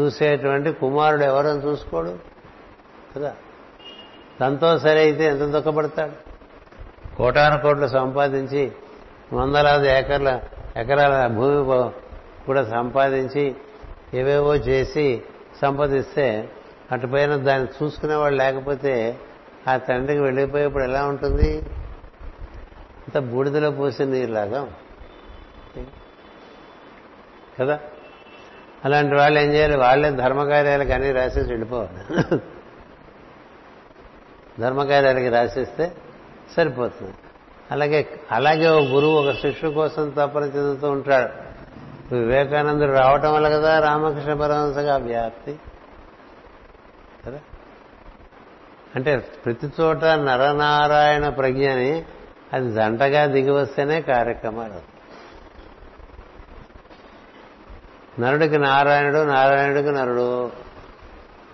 చూసేటువంటి కుమారుడు ఎవరని చూసుకోడు? కదా? తనతో సరే అయితే ఎంత దుఃఖపడతాడు? కోటాను కోట్లు సంపాదించి వందలాది ఏకర్ల ఎకరాల భూమి కూడా సంపాదించి ఏవేవో చేసి సంపాదిస్తే అటుపైన దాన్ని చూసుకునేవాడు లేకపోతే ఆ తండ్రికి వెళ్ళిపోయేప్పుడు ఎలా ఉంటుంది? అంత బూడిదలో పోసిన నీరులాగా కదా? అలాంటి వాళ్ళు ఏం చేయాలి? వాళ్ళే ధర్మకార్యాలకు అన్నీ రాసేసి వెళ్ళిపోవాలి. ధర్మకార్యానికి రాసిస్తే సరిపోతుంది. అలాగే అలాగే ఒక గురువు ఒక శిష్యు కోసం తపన చెందుతూ ఉంటాడు. వివేకానందుడు రావటం వల్ల కదా రామకృష్ణ పరమహంసగా వ్యాప్తి. కదా? అంటే ప్రతి చోట నరనారాయణ ప్రజ్ఞని అది జంటగా దిగి వస్తేనే కార్యక్రమాలు నరుడికి నారాయణుడు నారాయణుడికి నరుడు.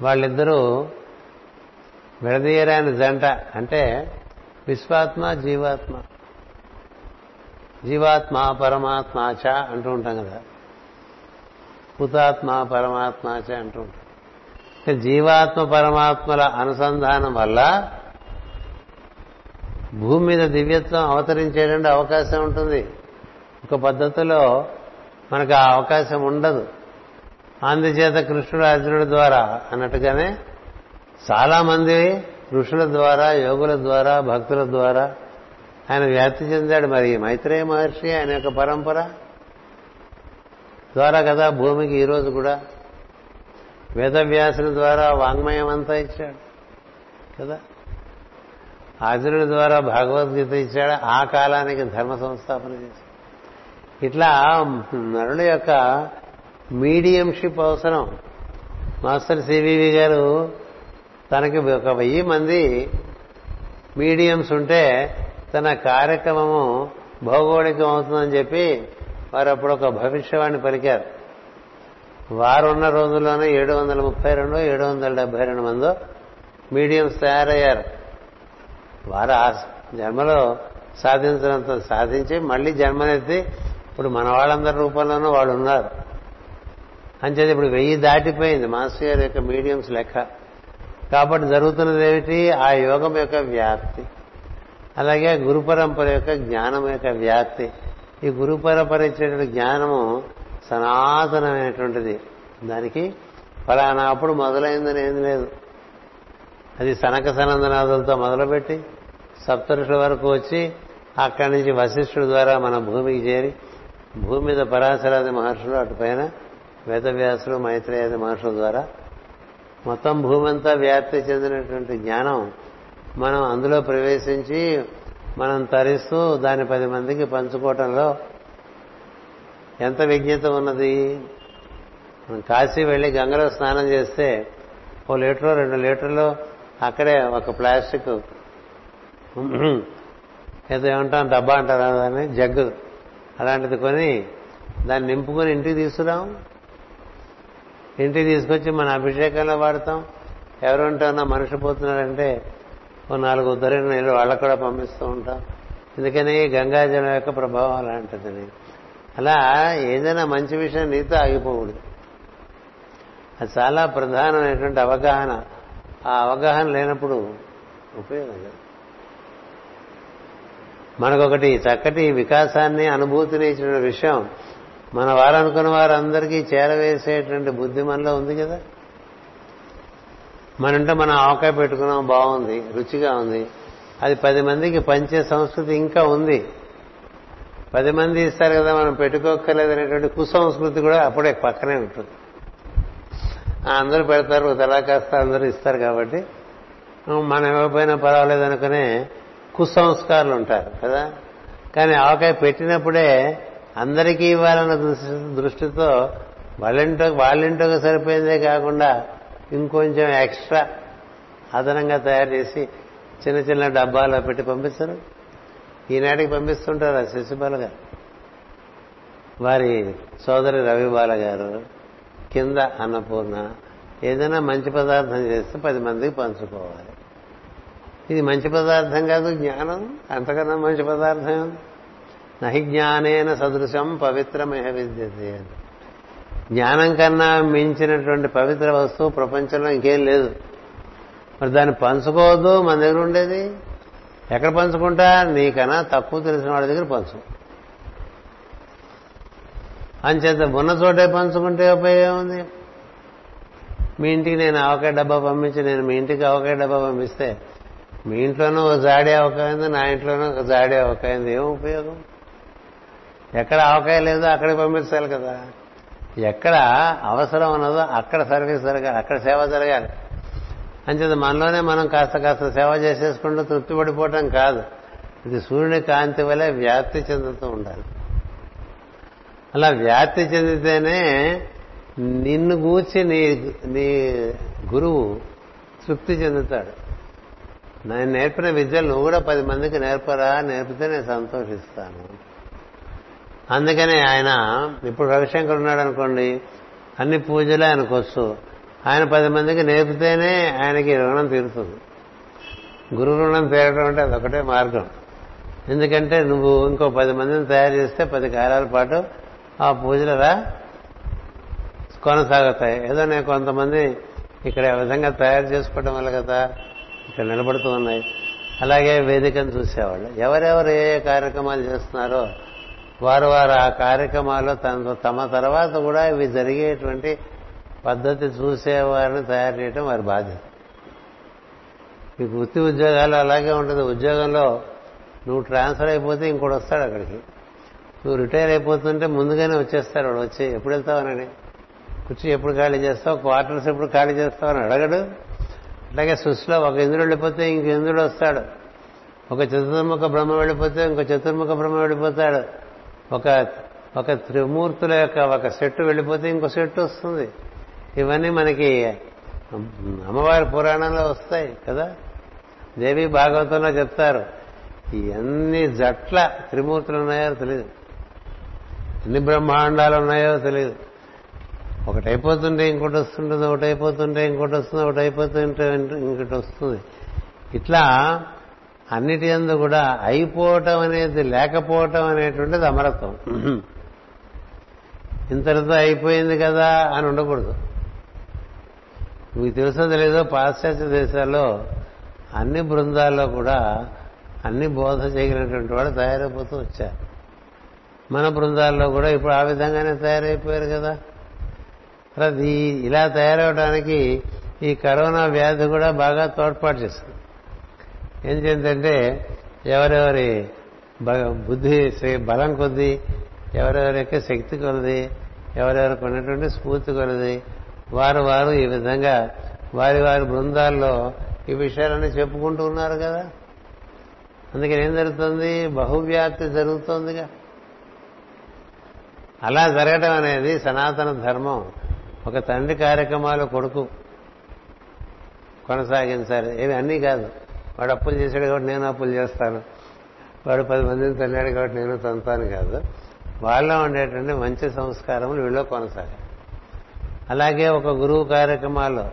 వాళ్ళిద్దరూ విడదీయరాని జంట అంటే విశ్వాత్మ జీవాత్మ. జీవాత్మ పరమాత్మ చ అంటూ ఉంటాం కదా. హుతాత్మ పరమాత్మ చ అంటూ ఉంటాం. జీవాత్మ పరమాత్మల అనుసంధానం వల్ల భూమి మీద దివ్యత్వం అవతరించేటువంటి అవకాశం ఉంటుంది. ఒక పద్ధతిలో మనకు ఆ అవకాశం ఉండదు. అందుచేత కృష్ణుడు అర్జునుడి ద్వారా అన్నట్టుగానే చాలా మంది ఋషుల ద్వారా యోగుల ద్వారా భక్తుల ద్వారా ఆయన వ్యాప్తి చెందాడు. మరి మైత్రేయ మహర్షి ఆయన యొక్క పరంపర ద్వారా కదా భూమికి ఈరోజు కూడా వేదవ్యాసుని ద్వారా వాంగ్మయం అంతా ఇచ్చాడు కదా. ఆర్జునుడి ద్వారా భగవద్గీత ఇచ్చాడు. ఆ కాలానికి ధర్మ సంస్థాపన చేశాడు. ఇట్లా నరుల యొక్క మీడియంషిప్ అవసరం. మాస్టర్ సివివి గారు తనకి ఒక వెయ్యి మంది మీడియంస్ ఉంటే తన కార్యక్రమము భౌగోళికం అవుతుందని చెప్పి వారు అప్పుడు ఒక భవిష్యవాణి పలికారు. వారు ఉన్న రోజుల్లోనే ఏడు వందల ముప్పై రెండు ఏడు వందల డెబ్బై రెండు మందో మీడియంస్ తయారయ్యారు. వారు ఆ జన్మలో సాధించినంత సాధించి మళ్ళీ జన్మనెత్తి ఇప్పుడు మన వాళ్ళందరి రూపంలోనూ వాళ్ళు ఉన్నారు. అంచేది ఇప్పుడు వెయ్యి దాటిపోయింది మాస్టర్ గారి యొక్క మీడియంస్ లెక్క. కాబట్టి జరుగుతున్నది ఏమిటి ఆ యోగం యొక్క వ్యాప్తి. అలాగే గురు పరంపర యొక్క జ్ఞానం యొక్క వ్యాప్తి. ఈ గురు పరంపర ఇచ్చేటువంటి జ్ఞానము సనాతనమైనటువంటిది. దానికి ఫలానా అప్పుడు మొదలైందని ఏం లేదు. అది సనక సనందనాథులతో మొదలుపెట్టి సప్తరుషుల వరకు వచ్చి అక్కడి నుంచి వశిష్ఠుడి ద్వారా మన భూమికి చేరి భూమి మీద పరాశరాది మహర్షులు అటుపైన వేదవ్యాసులు మైత్రేయాది మహర్షుల ద్వారా మొత్తం భూమంతా వ్యాప్తి చెందినటువంటి జ్ఞానం మనం అందులో ప్రవేశించి మనం తరిస్తూ దాన్ని పది మందికి పంచుకోవటంలో ఎంత విజ్ఞత ఉన్నది? మనం కాశీ వెళ్ళి గంగలో స్నానం చేస్తే ఓ లీటరు రెండు లీటర్లు అక్కడే ఒక ప్లాస్టిక్ ఏదో ఏమంటాం డబ్బా అంటారా దాన్ని జగ్గు అలాంటిది కొని దాన్ని నింపుకొని ఇంటికి తీసుకురాం. ఇంటికి తీసుకొచ్చి మన అభిషేకంలో వాడతాం. ఎవరుంటున్నా మనిషి పోతున్నారంటే ఓ నాలుగు ఉద్దరైన నీళ్ళు వాళ్ళకు కూడా పంపిస్తూ ఉంటాం. ఎందుకని గంగాజలం యొక్క ప్రభావం అలాంటిదని. అలా ఏదైనా మంచి విషయం నీతో ఆగిపోకూడదు. అది చాలా ప్రధానమైనటువంటి అవగాహన. ఆ అవగాహన లేనప్పుడు ఉపయోగం లేదు. మనకొకటి చక్కటి వికాసాన్ని అనుభూతిని ఇచ్చిన విషయం మన వారనుకున్న వారందరికీ చేరవేసేటువంటి బుద్ధి మనలో ఉంది కదా? మనంటే మనం ఆవకాయ పెట్టుకున్నాం బాగుంది రుచిగా ఉంది. అది పది మందికి పంచే సంస్కృతి ఇంకా ఉంది. పది మంది ఇస్తారు కదా మనం పెట్టుకోక్కర్లేదనేటువంటి కుసంస్కృతి కూడా అప్పుడే పక్కనే ఉంటుంది. అందరూ పెడతారు తలా కాస్త అందరూ ఇస్తారు కాబట్టి. మనం ఇవ్వకపోయినా పర్వాలేదు అనుకునే కుసంస్కారాలు ఉంటారు కదా? కానీ ఆవకాయ పెట్టినప్పుడే అందరికీ ఇవ్వాలన్న దృష్టితో వాళ్ళింటో వాళ్ళింటోకి సరిపోయిందే కాకుండా ఇంకొంచెం ఎక్స్ట్రా అదనంగా తయారు చేసి చిన్న చిన్న డబ్బాలో పెట్టి పంపిస్తారు. ఈనాటికి పంపిస్తుంటారు ఆ శశిబాల గారు వారి సోదరి రవిబాల గారు కింద అన్నపూర్ణ ఏదైనా మంచి పదార్థం చేస్తే పది మందికి పంచుకోవాలి. ఇది మంచి పదార్థం కాదు జ్ఞానం. అంతకన్నా మంచి పదార్థం నహి జ్ఞానేన సదృశం పవిత్రమేహ విద్యతే జ్ఞానం కన్నా మించినటువంటి పవిత్ర వస్తువు ప్రపంచంలో ఇంకేం లేదు. మరి దాన్ని పంచుకోవద్దు మన దగ్గర ఉండేది? ఎక్కడ పంచుకుంటా? నీకన్నా తక్కువ తెలిసిన వాడి దగ్గర పంచు. అంచేత ఉన్న చోటే పంచుకుంటే ఉపయోగం ఉంది. మీ ఇంటికి నేను ఆవకాయ డబ్బా పంపించి నేను మీ ఇంటికి ఆవకాయ డబ్బా పంపిస్తే మీ ఇంట్లోనూ ఒక జాడి ఆవకాయింది నా ఇంట్లోనూ ఒక జాడే ఆవకాయింది ఏం ఉపయోగం? ఎక్కడ ఆవకాయ లేదో అక్కడికి పంపించాలి కదా. ఎక్కడ అవసరం ఉన్నదో అక్కడ సర్వీస్ జరగాలి అక్కడ సేవ జరగాలి. అంచేది మనలోనే మనం కాస్త కాస్త సేవ చేసేసుకుంటూ తృప్తి పడిపోవటం కాదు. ఇది సూర్యుని కాంతి వలె వ్యాప్తి చెందుతూ ఉండాలి. అలా వ్యాప్తి చెందితేనే నిన్ను గూర్చి నీ నీ గురువు తృప్తి చెందుతాడు. నేను నేర్పిన విద్యలు నువ్వు కూడా పది మందికి నేర్పరా నేర్పితే నేను సంతోషిస్తాను. అందుకనే ఆయన ఇప్పుడు రవిశంకర్ ఉన్నాడు అనుకోండి అన్ని పూజలు ఆయనకు వస్తూ ఆయన పది మందికి నేర్పితేనే ఆయనకి రుణం తీరుతుంది. గురు రుణం తీరడం అంటే అదొకటే మార్గం. ఎందుకంటే నువ్వు ఇంకో పది మందిని తయారు చేస్తే పది కాలాల పాటు ఆ పూజలరా కొనసాగుతాయి. ఏదో నేను కొంతమంది ఇక్కడ ఆ విధంగా తయారు చేసుకోవడం వల్ల కదా ఇక్కడ నిలబడుతూ ఉన్నాయి. అలాగే వేదికను చూసేవాళ్ళు. ఎవరెవరు ఏ ఏ కార్యక్రమాలు చేస్తున్నారో వారు వారు ఆ కార్యక్రమాల్లో తన తమ తర్వాత కూడా ఇవి జరిగేటువంటి పద్ధతి చూసేవారిని తయారు చేయడం వారి బాధ్యత. ఈ వృత్తి ఉద్యోగాలు అలాగే ఉంటుంది. ఉద్యోగంలో నువ్వు ట్రాన్స్ఫర్ అయిపోతే ఇంకోటి వస్తాడు అక్కడికి. నువ్వు రిటైర్ అయిపోతుంటే ముందుగానే వచ్చేస్తాడు వాడు. వచ్చి ఎప్పుడు వెళ్తావనని కూర్చి ఎప్పుడు ఖాళీ చేస్తావు? క్వార్టర్స్ ఎప్పుడు ఖాళీ చేస్తావు అని అడగడు. అలాగే సృష్టిలో ఒక ఇంద్రుడు వెళ్ళిపోతే ఇంక ఇంద్రుడు వస్తాడు. ఒక చతుర్ముఖ బ్రహ్మ వెళ్ళిపోతే ఇంకో చతుర్ముఖ బ్రహ్మ వెళ్ళిపోతాడు. ఒక ఒక త్రిమూర్తుల యొక్క ఒక సెట్టు వెళ్ళిపోతే ఇంకో సెట్టు వస్తుంది. ఇవన్నీ మనకి అమ్మవారి పురాణంలో వస్తాయి కదా? దేవి భాగవతంలో చెప్తారు. ఎన్ని జట్ల త్రిమూర్తులు ఉన్నాయో తెలియదు ఎన్ని బ్రహ్మాండాలు ఉన్నాయో తెలియదు ఒకటి అయిపోతుంటే ఇంకోటి వస్తుంటుంది ఒకటి అయిపోతుంటే ఇంకోటి వస్తుంది ఒకటి అయిపోతుంటే ఇంకోటి వస్తుంది. ఇట్లా అన్నిటి అందు కూడా అయిపోవటం అనేది లేకపోవటం అనేటువంటిది అమరత్వం. ఇంతటితో అయిపోయింది కదా అని ఉండకూడదు. మీకు తెలుసో లేదో పాశ్చాత్య దేశాల్లో అన్ని బృందాల్లో కూడా అన్ని బోధ చేయగలిగినటువంటి వాడు తయారైపోతూ వచ్చారు. మన బృందాల్లో కూడా ఇప్పుడు ఆ విధంగానే తయారైపోయారు కదా. తర్వాత ఇలా తయారవడానికి ఈ కరోనా వ్యాధి కూడా బాగా తోడ్పాటు చేస్తుంది ఏం చేద్దంటే ఎవరెవరి బుద్ధి బలం కొద్ది ఎవరెవరి యొక్క శక్తి కొలది ఎవరెవరికి ఉన్నటువంటి స్ఫూర్తి కొలది వారు వారు ఈ విధంగా వారి వారి బృందాల్లో ఈ విషయాలన్నీ చెప్పుకుంటూ ఉన్నారు కదా. అందుకని ఏం జరుగుతుంది? బహువ్యాప్తి జరుగుతోందిగా. అలా జరగడం అనేది సనాతన ధర్మం. ఒక తండ్రి కార్యక్రమాలు కొడుకు కొనసాగించాలి. ఏవి అన్నీ కాదు. వాడు అప్పులు చేశాడు కాబట్టి నేను అప్పులు చేస్తాను. వాడు పది మందిని తన్నాడు కాబట్టి నేను తంతాను కాదు. వాళ్ళలో ఉండేటువంటి మంచి సంస్కారములు వీళ్ళు కొనసాగాలి అలాగే ఒక గురువు కార్యక్రమాల్లో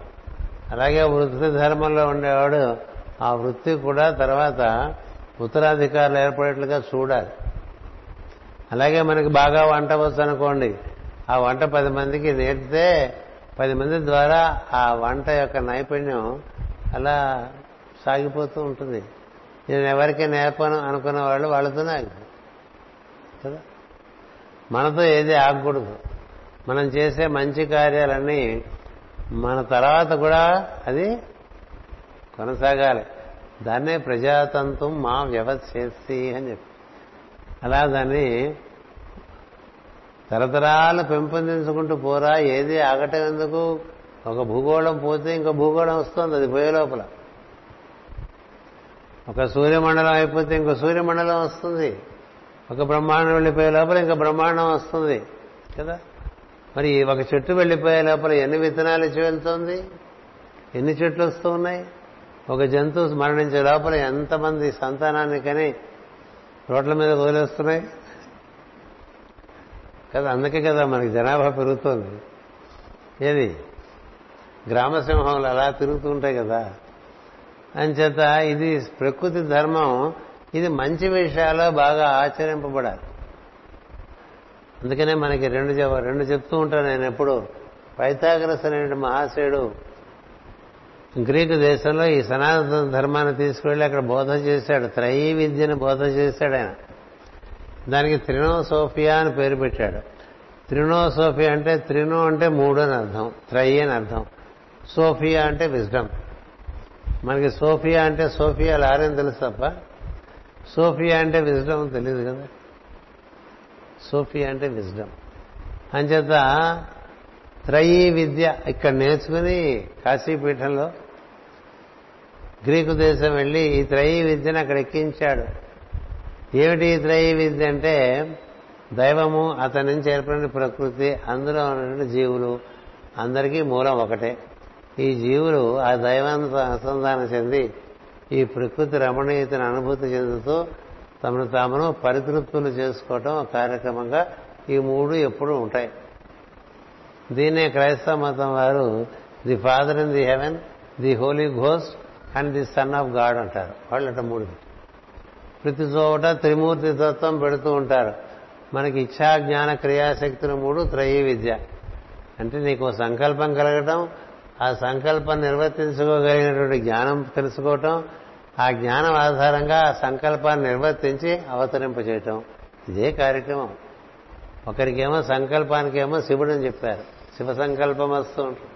అలాగే వృత్తి ధర్మంలో ఉండేవాడు ఆ వృత్తి కూడా తర్వాత ఉత్తరాధికారులు ఏర్పడేట్లుగా చూడాలి. అలాగే మనకి బాగా వంట వచ్చు అనుకోండి ఆ వంట పది మందికి నేర్పితే పది మంది ద్వారా ఆ వంట యొక్క నైపుణ్యం అలా సాగిపోతూ ఉంటుంది. నేను ఎవరికి నేర్పను అనుకున్న వాళ్ళు వాళ్ళతోనే ఆగిపోయి కదా? మనతో ఏది ఆగకూడదు. మనం చేసే మంచి కార్యాలన్నీ మన తర్వాత కూడా అది కొనసాగాలి. దాన్నే ప్రజాతంత్రం మా వ్యవచ్చేసి అని చెప్పి. అలా దాన్ని తరతరాలు పెంపొందించుకుంటూ పోరా ఏది ఆగటం ఎందుకు? ఒక భూగోళం పోతే ఇంకో భూగోళం వస్తుంది అది పోయే లోపల. ఒక సూర్యమండలం అయిపోతే ఇంకో సూర్యమండలం వస్తుంది. ఒక బ్రహ్మాండం వెళ్ళిపోయే లోపల ఇంకా బ్రహ్మాండం వస్తుంది. కదా? మరి ఒక చెట్టు వెళ్ళిపోయే లోపల ఎన్ని విత్తనాలు ఇచ్చి వెళ్తుంది? ఎన్ని చెట్లు వస్తూ ఉన్నాయి? ఒక జంతువు మరణించే లోపల ఎంతమంది సంతానాన్ని కానీ రోడ్ల మీద వదిలేస్తున్నాయి? కదా అందుకే కదా మనకి జనాభా పెరుగుతోంది. ఏది? గ్రామసింహంలో అలా తిరుగుతూ ఉంటాయి కదా. అంచేత ఇది ప్రకృతి ధర్మం. ఇది మంచి విషయాల్లో బాగా ఆచరింపబడాలి. అందుకనే మనకి రెండు రెండు చెప్తూ ఉంటాను నేను ఎప్పుడు. పైతాగ్రస్ అనే మహాశయుడు గ్రీకు దేశంలో ఈ సనాతన ధర్మాన్ని తీసుకువెళ్ళి అక్కడ బోధ చేశాడు. త్రయీ విద్యను బోధ చేశాడు ఆయన. దానికి త్రినోసోఫియా అని పేరు పెట్టాడు. త్రినోసోఫియా అంటే త్రినో అంటే మూడు అని అర్థం. త్రయి అని అర్థం. సోఫియా అంటే విజ్డమ్. మనకి సోఫియా అంటే సోఫియా లారేం తెలుసు తప్ప సోఫియా అంటే విజ్డమ్ తెలియదు కదా? సోఫియా అంటే విజ్డమ్. అంచేత త్రయీ విద్య ఇక్కడ నేర్చుకుని కాశీపీఠంలో గ్రీకు దేశం వెళ్ళి ఈ త్రయీ విద్యను అక్కడ ఎక్కించాడు. ఏమిటి ఈ త్రయీ విద్య అంటే? దైవము అతని నుంచి ఏర్పడిన ప్రకృతి అందులో ఉన్నటువంటి జీవులు అందరికీ మూలం ఒకటే. ఈ జీవులు ఆ దైవాంత అనుసంధానం చెంది ఈ ప్రకృతి రమణీయతను అనుభూతి చెందుతూ తమను తామును పరితృప్తులు చేసుకోవటం కార్యక్రమంగా ఈ మూడు ఎప్పుడూ ఉంటాయి. దీన్నే క్రైస్తవ మతం వారు the Father in the heaven the Holy Ghost and the Son of God అంటారు. వాళ్ళు అట మూడు ప్రతి చోట త్రిమూర్తి తత్వం పెడుతూ ఉంటారు. మనకి ఇచ్చా జ్ఞాన క్రియాశక్తులు మూడు త్రయీ విద్య. అంటే నీకు సంకల్పం కలగటం ఆ సంకల్పం నిర్వర్తించుకోగలిగినటువంటి జ్ఞానం తెలుసుకోవటం ఆ జ్ఞానం ఆధారంగా ఆ సంకల్పాన్ని నిర్వర్తించి అవతరింపచేయటం. ఇదే కార్యక్రమం. ఒకరికేమో సంకల్పానికేమో శివుడు అని చెప్పారు శివ సంకల్పం వస్తూ ఉంటుంది.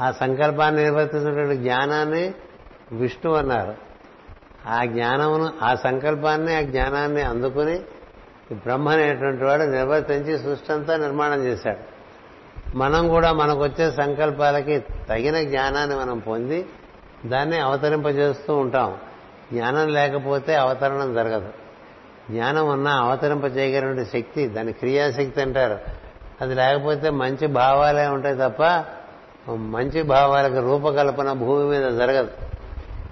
ఆ సంకల్పాన్ని నిర్వర్తించినటువంటి జ్ఞానాన్ని విష్ణు అన్నారు. ఆ జ్ఞానమును ఆ సంకల్పాన్ని ఆ జ్ఞానాన్ని అందుకుని బ్రహ్మ అనేటువంటి వాడు నిర్వర్తించి సృష్టి అంతా నిర్మాణం చేశాడు. మనం కూడా మనకు వచ్చే సంకల్పాలకి తగిన జ్ఞానాన్ని మనం పొంది దాన్ని అవతరింపజేస్తూ ఉంటాం. జ్ఞానం లేకపోతే అవతరణం జరగదు. జ్ఞానం ఉన్నా అవతరింపజేయగలిగిన శక్తి దాని క్రియాశక్తి అంటారు. అది లేకపోతే మంచి భావాలే ఉంటాయి తప్ప మంచి భావాలకు రూపకల్పన భూమి మీద జరగదు.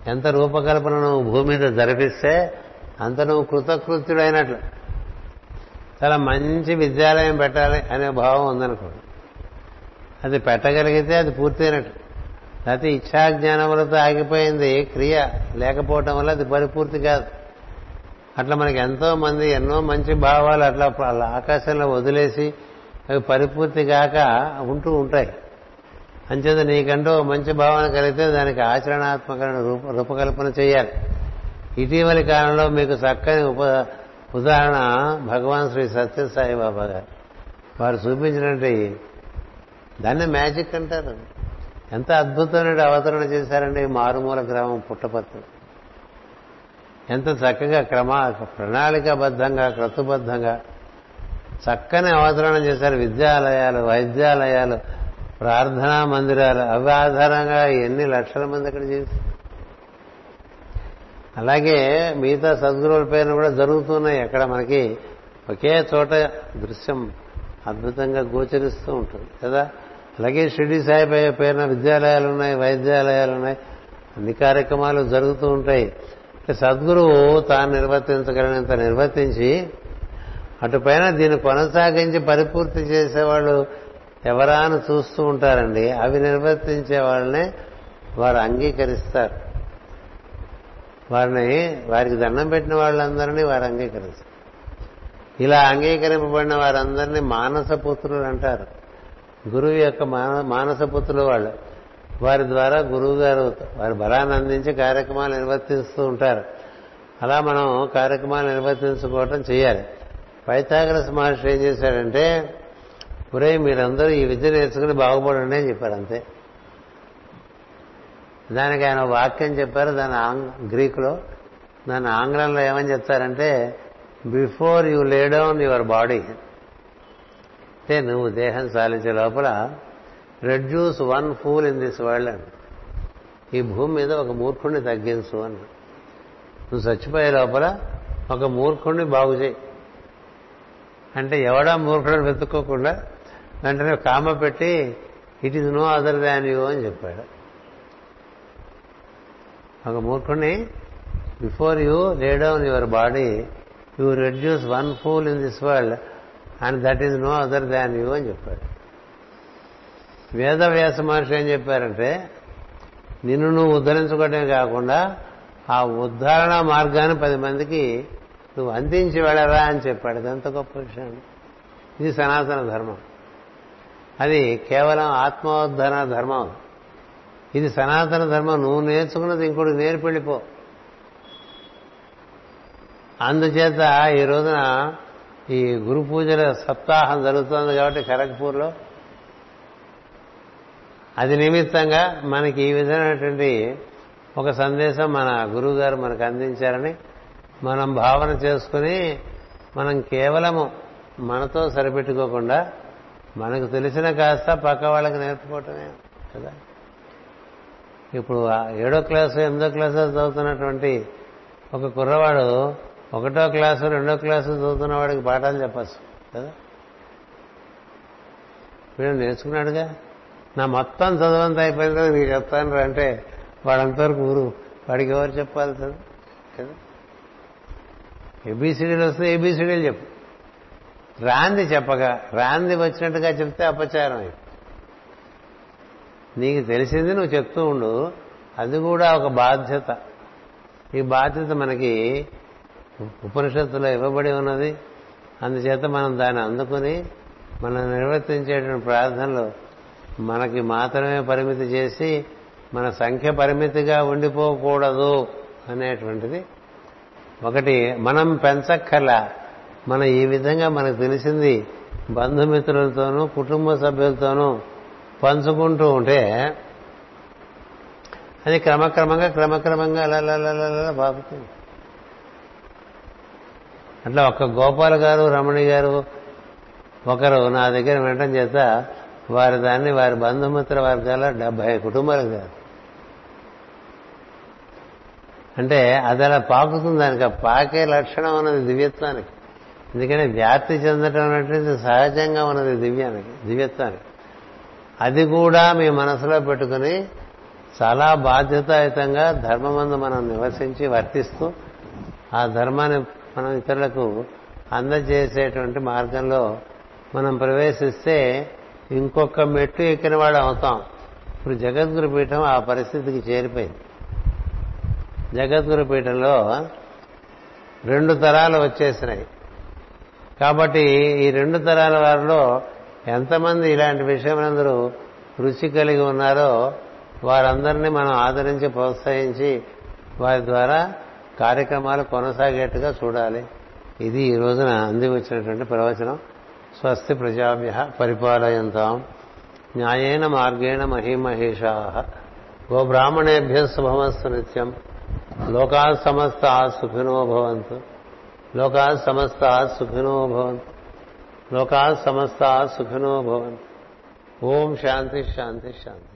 ఎంత రూపకల్పన నువ్వు భూమి మీద జరిపిస్తే అంత నువ్వు కృతకృత్యుడైనట్లు. చాలా మంచి విద్యాలయం పెట్టాలి అనే భావం ఉందనుకోండి. అది పెట్టగలిగితే అది పూర్తయినట్టు. లేకపోతే ఇచ్చాజ్ఞానములతో ఆగిపోయింది క్రియ లేకపోవటం వల్ల అది పరిపూర్తి కాదు. అట్లా మనకి ఎంతో మంది ఎన్నో మంచి భావాలు అట్లా ఆకాశంలో వదిలేసి అవి పరిపూర్తి కాక ఉంటూ ఉంటాయి. అంచేత నీకంటూ మంచి భావన కలిగితే దానికి ఆచరణాత్మకమైన రూపకల్పన చేయాలి. ఇటీవలి కాలంలో మీకు చక్కని ఉప ఉదాహరణ భగవాన్ శ్రీ సత్యసాయిబాబా గారు. వారు చూపించినట్టు దాన్ని మ్యాజిక్ అంటారు. ఎంత అద్భుతమైన అవతరణ చేశారండి మారుమూల గ్రామం పుట్టపర్తి. ఎంత చక్కగా క్రమ ప్రణాళికాబద్ధంగా క్రతుబద్ధంగా చక్కని అవతరణ చేశారు. విద్యాలయాలు వైద్యాలయాలు ప్రార్థనా మందిరాలు అవి ఆధారంగా ఎన్ని లక్షల మంది అక్కడ చేశారు. అలాగే మిగతా సద్గురువుల పేరు కూడా జరుగుతున్నాయి. అక్కడ మనకి ఒకే చోట దృశ్యం అద్భుతంగా గోచరిస్తూ ఉంటుంది కదా? అలాగే షిరిడి సాయి పేరున విద్యాలయాలు ఉన్నాయి వైద్యాలయాలు ఉన్నాయి అన్ని కార్యక్రమాలు జరుగుతూ ఉంటాయి. సద్గురువు తాను నిర్వర్తించగలిగినంత నిర్వర్తించి అటుపైన దీన్ని కొనసాగించి పరిపూర్తి చేసేవాళ్ళు ఎవరా అని చూస్తూ ఉంటారండి అవి నిర్వర్తించే వాళ్ళనే వారు అంగీకరిస్తారు. వారిని వారికి దండం పెట్టిన వాళ్ళందరినీ వారు అంగీకరిస్తారు. ఇలా అంగీకరింపబడిన వారందరినీ మానస పుత్రులు అంటారు. గురువు యొక్క మానస పుత్రులు వాళ్ళు. వారి ద్వారా గురువు గారు వారి బలాన్ని అందించి కార్యక్రమాలు నిర్వర్తిస్తూ ఉంటారు. అలా మనం కార్యక్రమాలు నిర్వర్తించుకోవటం చేయాలి. పైథాగరస్ మహర్షి ఏం చేశాడంటే ఒరే మీరందరూ ఈ విద్య నేర్చుకుని బాగుపడండి అని చెప్పారు అంతే. దానికి ఆయన వాక్యం చెప్పారు దాని గ్రీకులో. దాని ఆంగ్లంలో ఏమని చెప్తారంటే before you lay down your body అంటే నువ్వు దేహం సాధించే లోపల reduce one fool in this world అండి ఈ భూమి మీద ఒక మూర్ఖుణ్ణి తగ్గించు అని నువ్వు చచ్చిపోయే లోపల ఒక మూర్ఖుణ్ణి బాగు చేయి. అంటే ఎవడా మూర్ఖుడు వెతుక్కోకుండా వెంటనే కామ పెట్టి it is no other than you అని చెప్పాడు. ఒక మూర్ఖుణ్ణి before you lay down your body you reduce one fool in this world and that is no other than you అని చెప్పాడు. వేద వ్యాస మహర్షి ఏం చెప్పారంటే నిన్ను నువ్వు ఉద్ధరించుకోవడమే కాకుండా ఆ ఉద్ధరణ మార్గాన్ని పది మందికి నువ్వు అందించి వెళ్ళరా అని చెప్పాడు. ఇదంత గొప్ప విషయం. ఇది సనాతన ధర్మం. అది కేవలం ఆత్మోద్ధరణ ధర్మం. ఇది సనాతన ధర్మం. నువ్వు నేర్చుకున్నది ఇంకోటి నేర్పెళ్ళిపో అందుచేత ఈ రోజున ఈ గురు పూజల సప్తాహం జరుగుతోంది కాబట్టి ఖరగ్పూర్లో. అది నిమిత్తంగా మనకి ఈ విధమైనటువంటి ఒక సందేశం మన గురువు గారు మనకు అందించారని మనం భావన చేసుకుని మనం కేవలము మనతో సరిపెట్టుకోకుండా మనకు తెలిసిన కాస్త పక్క వాళ్ళకి నేర్చుకోవటమే కదా. ఇప్పుడు ఏడో క్లాసు ఎనిమిదో క్లాసు చదువుతున్నటువంటి ఒక కుర్రవాడు ఒకటో క్లాసు రెండో క్లాసు చదువుతున్న వాడికి పాఠాలు చెప్పచ్చు కదా? వీడు నేర్చుకున్నాడుగా? నా మొత్తం చదువంతా అయిపోయిన తర్వాత నీకు చెప్తాను రా అంటే వాడంతవరకు ఊరు. వాడికి ఎవరు చెప్పాలి కదా? ఏబీసీడీలు వస్తే ఏబీసీడీలు చెప్పు. రాంది చెప్పగా రాంది వచ్చినట్టుగా చెప్తే అపచారం అయి నీకు తెలిసింది నువ్వు చెప్తూ ఉండు అది కూడా ఒక బాధ్యత. ఈ బాధ్యత మనకి ఉపనిషత్తులో ఇవ్వబడి ఉన్నది అందుచేత మనం దాన్ని అందుకుని మనం నిర్వర్తించేటువంటి ప్రార్థనలు మనకి మాత్రమే పరిమితి చేసి మన సంఖ్య పరిమితిగా ఉండిపోకూడదు అనేటువంటిది ఒకటి మనం పెంచక్కల మన ఈ విధంగా మనకు తెలిసింది బంధుమిత్రులతోనూ కుటుంబ సభ్యులతోనూ పంచుకుంటూ ఉంటే అది క్రమక్రమంగా క్రమక్రమంగా అలా అలా అలా అలా బాగుతుంది అట్లా ఒక్క గోపాల్ గారు రమణి గారు ఒకరు నా దగ్గర వినటం చేత వారి దాన్ని వారి బంధుమిత్ర వర్గాల డెబ్బై కుటుంబాలు కాదు. అంటే అది అలా పాకుతుంది. దానికి ఆ పాకే లక్షణం అన్నది దివ్యత్వానికి. ఎందుకంటే వ్యాప్తి చెందటం అనేది సహజంగా ఉన్నది దివ్యానికి దివ్యత్వానికి. అది కూడా మీ మనసులో పెట్టుకుని చాలా బాధ్యతాయుతంగా ధర్మమందు మనం నివసించి వర్తిస్తూ ఆ ధర్మాన్ని మనం ఇతరులకు అందజేసేటువంటి మార్గంలో మనం ప్రవేశిస్తే ఇంకొక మెట్టు ఎక్కిన వాడు అవుతాం. ఇప్పుడు జగద్గురు పీఠం ఆ పరిస్థితికి చేరిపోయింది. జగద్గురు పీఠంలో రెండు తరాలు వచ్చేసినాయి. కాబట్టి ఈ రెండు తరాల వారిలో ఎంతమంది ఇలాంటి విషయములందరూ రుచి కలిగి ఉన్నారో వారందరినీ మనం ఆదరించి ప్రోత్సహించి వారి ద్వారా కార్యక్రమాలు కొనసాగేట్టుగా చూడాలి. ఇది ఈ రోజున అంది వచ్చినటువంటి ప్రవచనం. స్వస్తి ప్రజాభ్య పరిపాలయంతాం. న్యాయేన మార్గేణ మహిమహేషా. గోబ్రాహ్మణేభ్య శుభమస్తు నిత్యం. లోకా సమస్త సుఖినో భవంతు. లోకా సమస్త సుఖినో భవంతు. లోకా సమస్త సుఖినో భవంతు. ఓం శాంతి శాంతి శాంతి.